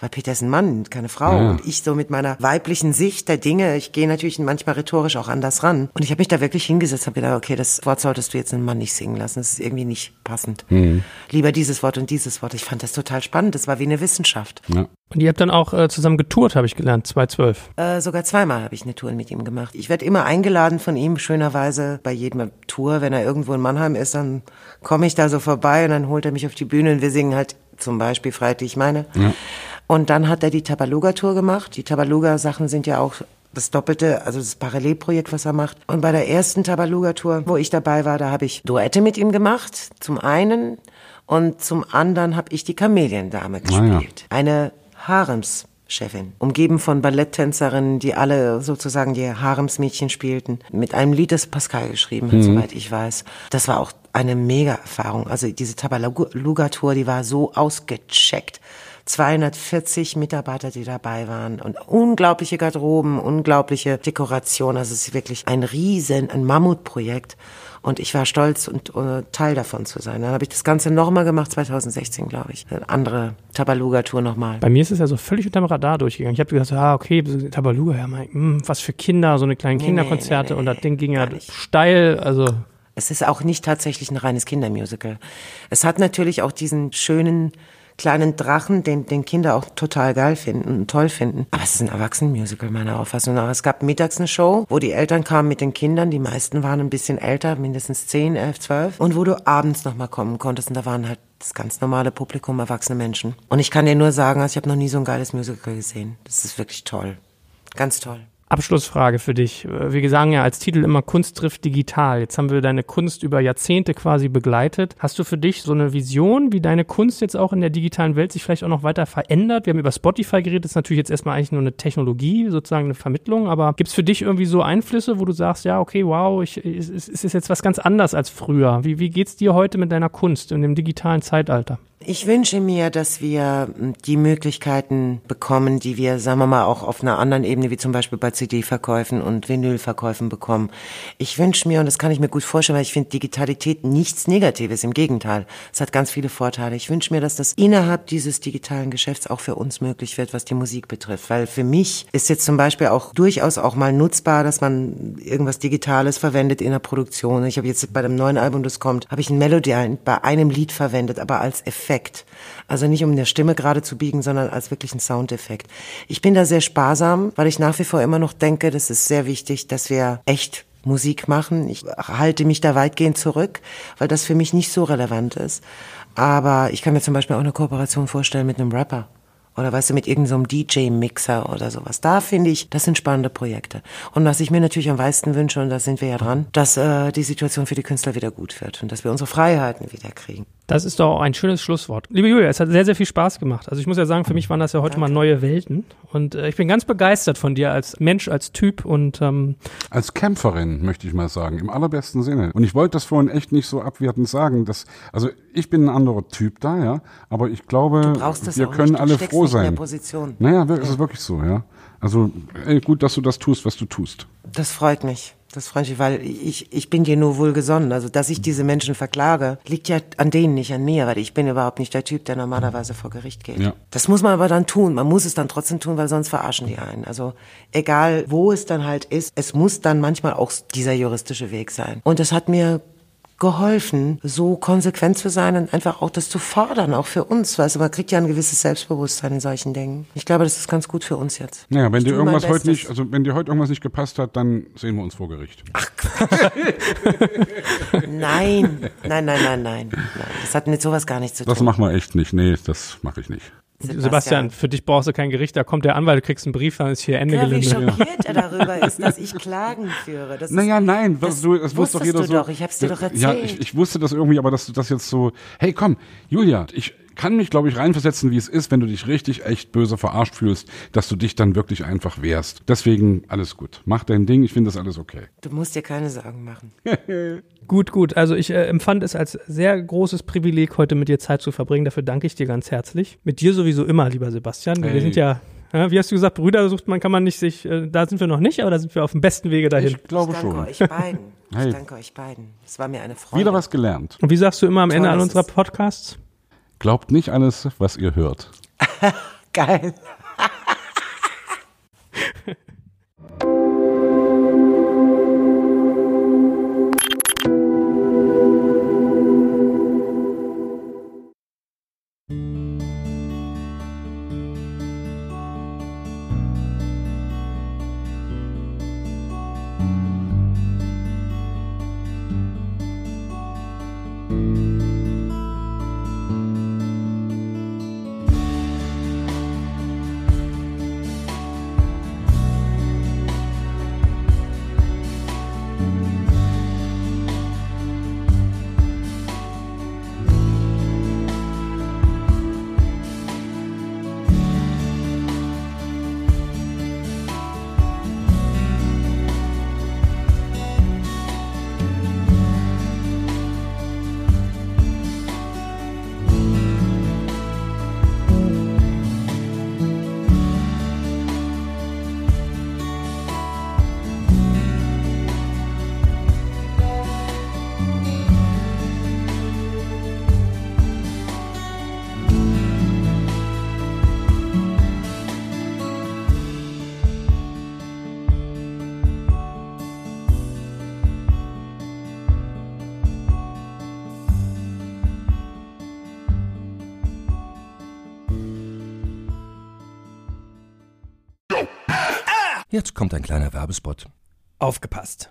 Weil Peter ist ein Mann, keine Frau. Ja. Und ich so mit meiner weiblichen Sicht der Dinge, ich gehe natürlich manchmal rhetorisch auch anders ran. Und ich habe mich da wirklich hingesetzt, habe gedacht, okay, das Wort solltest du jetzt einen Mann nicht singen lassen. Das ist irgendwie nicht passend. Mhm. Lieber dieses Wort und dieses Wort. Ich fand das total spannend. Das war wie eine Wissenschaft. Ja. Und ihr habt dann auch äh, zusammen getourt, habe ich gelernt, 2012. Äh, sogar zweimal habe ich eine Tour mit ihm gemacht. Ich werde immer eingeladen von ihm, schönerweise bei jedem Tour. Wenn er irgendwo in Mannheim ist, dann komme ich da so vorbei und dann holt er mich auf die Bühne und wir singen halt zum Beispiel Freitag, ich meine. Und dann hat er die Tabaluga-Tour gemacht. Die Tabaluga-Sachen sind ja auch das Doppelte, also das Parallelprojekt, was er macht. Und bei der ersten Tabaluga-Tour, wo ich dabei war, da habe ich Duette mit ihm gemacht, zum einen. Und zum anderen habe ich die Kameliendame Ah, ja. gespielt. Eine Haremschefin, umgeben von Balletttänzerinnen, die alle sozusagen die Haremsmädchen spielten, mit einem Lied, das Pascal geschrieben hat, soweit ich weiß. Das war auch eine Mega-Erfahrung. Also diese Tabaluga-Tour, die war so ausgecheckt. 240 Mitarbeiter, die dabei waren und unglaubliche Garderoben, unglaubliche Dekoration. Also es ist wirklich ein riesen, ein Mammutprojekt. Und ich war stolz und uh, Teil davon zu sein. Dann habe ich das Ganze nochmal gemacht, 2016, glaube ich. Eine andere Tabaluga-Tour nochmal. Bei mir ist es ja so völlig unterm Radar durchgegangen. Ich habe gesagt, ah, okay, Tabaluga, ja, mein, mh, hm, was für Kinder, so eine kleine nee, Kinderkonzerte. Nee, nee, und das Ding ging ja steil, also es ist auch nicht tatsächlich ein reines Kindermusical. Es hat natürlich auch diesen schönen kleinen Drachen, den, den Kinder auch total geil finden und toll finden. Aber es ist ein Erwachsenenmusical, meiner Auffassung nach. Es gab mittags eine Show, wo die Eltern kamen mit den Kindern. Die meisten waren ein bisschen älter, mindestens 10, 11, 12. Und wo du abends nochmal kommen konntest. Und da waren halt das ganz normale Publikum, erwachsene Menschen. Und ich kann dir nur sagen, also ich habe noch nie so ein geiles Musical gesehen. Das ist wirklich toll. Ganz toll. Abschlussfrage für dich. Wir sagen ja als Titel immer Kunst trifft digital. Jetzt haben wir deine Kunst über Jahrzehnte quasi begleitet. Hast du für dich so eine Vision, wie deine Kunst jetzt auch in der digitalen Welt sich vielleicht auch noch weiter verändert? Wir haben über Spotify geredet, das ist natürlich jetzt erstmal eigentlich nur eine Technologie, sozusagen eine Vermittlung, aber gibt es für dich irgendwie so Einflüsse, wo du sagst, ja, okay, wow, ich, es, es ist jetzt was ganz anders als früher. Wie, wie geht's dir heute mit deiner Kunst in dem digitalen Zeitalter? Ich wünsche mir, dass wir hm, die Möglichkeiten bekommen, die wir, sagen wir mal, auch auf einer anderen Ebene, wie zum Beispiel bei CD-Verkäufen und Vinylverkäufen bekommen. Ich wünsche mir, und das kann ich mir gut vorstellen, weil ich finde Digitalität nichts Negatives, im Gegenteil. Es hat ganz viele Vorteile. Ich wünsche mir, dass das innerhalb dieses digitalen Geschäfts auch für uns möglich wird, was die Musik betrifft. Weil für mich ist jetzt zum Beispiel auch durchaus auch mal nutzbar, dass man irgendwas Digitales verwendet in der Produktion. Ich habe jetzt bei dem neuen Album, das kommt, habe ich ein Melodie bei einem Lied verwendet, aber als Effekt. Also nicht um der Stimme gerade zu biegen, sondern als wirklich ein Soundeffekt. Ich bin da sehr sparsam, weil ich nach wie vor immer noch denke, das ist sehr wichtig, dass wir echt Musik machen. Ich halte mich da weitgehend zurück, weil das für mich nicht so relevant ist. Aber ich kann mir zum Beispiel auch eine Kooperation vorstellen mit einem Rapper. Oder weißt du, mit irgendeinem so DJ-Mixer oder sowas. Da finde ich, das sind spannende Projekte. Und was ich mir natürlich am meisten wünsche, und da sind wir ja dran, dass äh, die Situation für die Künstler wieder gut wird und dass wir unsere Freiheiten wieder kriegen. Das ist doch ein schönes Schlusswort. Liebe Julia, es hat sehr, sehr viel Spaß gemacht. Also ich muss ja sagen, für mich waren das ja heute Danke. mal neue Welten. Und äh, ich bin ganz begeistert von dir als Mensch, als Typ und ähm als Kämpferin, möchte ich mal sagen, im allerbesten Sinne. Und ich wollte das vorhin echt nicht so abwertend sagen. Dass, also ich bin ein anderer Typ da, ja. Aber ich glaube, wir können alle froh sein. Naja, es ist wirklich so, ja. Also ey, gut, dass du das tust, was du tust. Das freut mich. Das freut mich, weil ich, ich bin dir nur wohlgesonnen. Also, dass ich diese Menschen verklage, liegt ja an denen, nicht an mir, weil ich bin überhaupt nicht der Typ, der normalerweise vor Gericht geht. Ja. Das muss man aber dann tun. Man muss es dann trotzdem tun, weil sonst verarschen die einen. Also, egal wo es dann halt ist, es muss dann manchmal auch dieser juristische Weg sein. Und das hat mir geholfen, so konsequent zu sein und einfach auch das zu fordern, auch für uns. Weißt du, man kriegt ja ein gewisses Selbstbewusstsein in solchen Dingen. Ich glaube, das ist ganz gut für uns jetzt. Naja, wenn ich dir irgendwas heute nicht, also wenn dir heute irgendwas nicht gepasst hat, dann sehen wir uns vor Gericht. Ach, [LAUGHS] nein, nein, nein, nein, nein. Das hat mit sowas gar nichts zu tun. Das machen wir echt nicht. Nee, das mache ich nicht. Sebastian. Sebastian. für dich brauchst du kein Gericht, da kommt der Anwalt, du kriegst einen Brief, dann ist hier Ende ja, Gelände. Wie schockiert er darüber [LAUGHS] ist, dass ich Klagen führe. Das naja, ist, nein, das, du, das wusste doch jeder du so. Doch, ich hab's dir doch erzählt. Ja, ich, ich wusste das irgendwie, aber dass du das jetzt so, hey komm, Julia, ich kann mich, glaube ich, reinversetzen, wie es ist, wenn du dich richtig echt böse verarscht fühlst, dass du dich dann wirklich einfach wehrst. Deswegen alles gut. Mach dein Ding, ich finde das alles okay. Du musst dir keine Sorgen machen. [LAUGHS] gut, gut. Also ich äh, empfand es als sehr großes Privileg, heute mit dir Zeit zu verbringen. Dafür danke ich dir ganz herzlich. Mit dir sowieso immer, lieber Sebastian. Hey. Wir sind ja ja, wie hast du gesagt, Brüder sucht man, kann man nicht sich, äh, da sind wir noch nicht, aber da sind wir auf dem besten Wege dahin. Ich glaube ich danke schon. Euch beiden. Hey. Ich danke euch beiden. Es war mir eine Freude. Wieder was gelernt. Und wie sagst du immer am Toll, Ende all unserer Podcasts? Glaubt nicht alles, was ihr hört. [LAUGHS] Geil. [LAUGHS] Werbespot. Aufgepasst.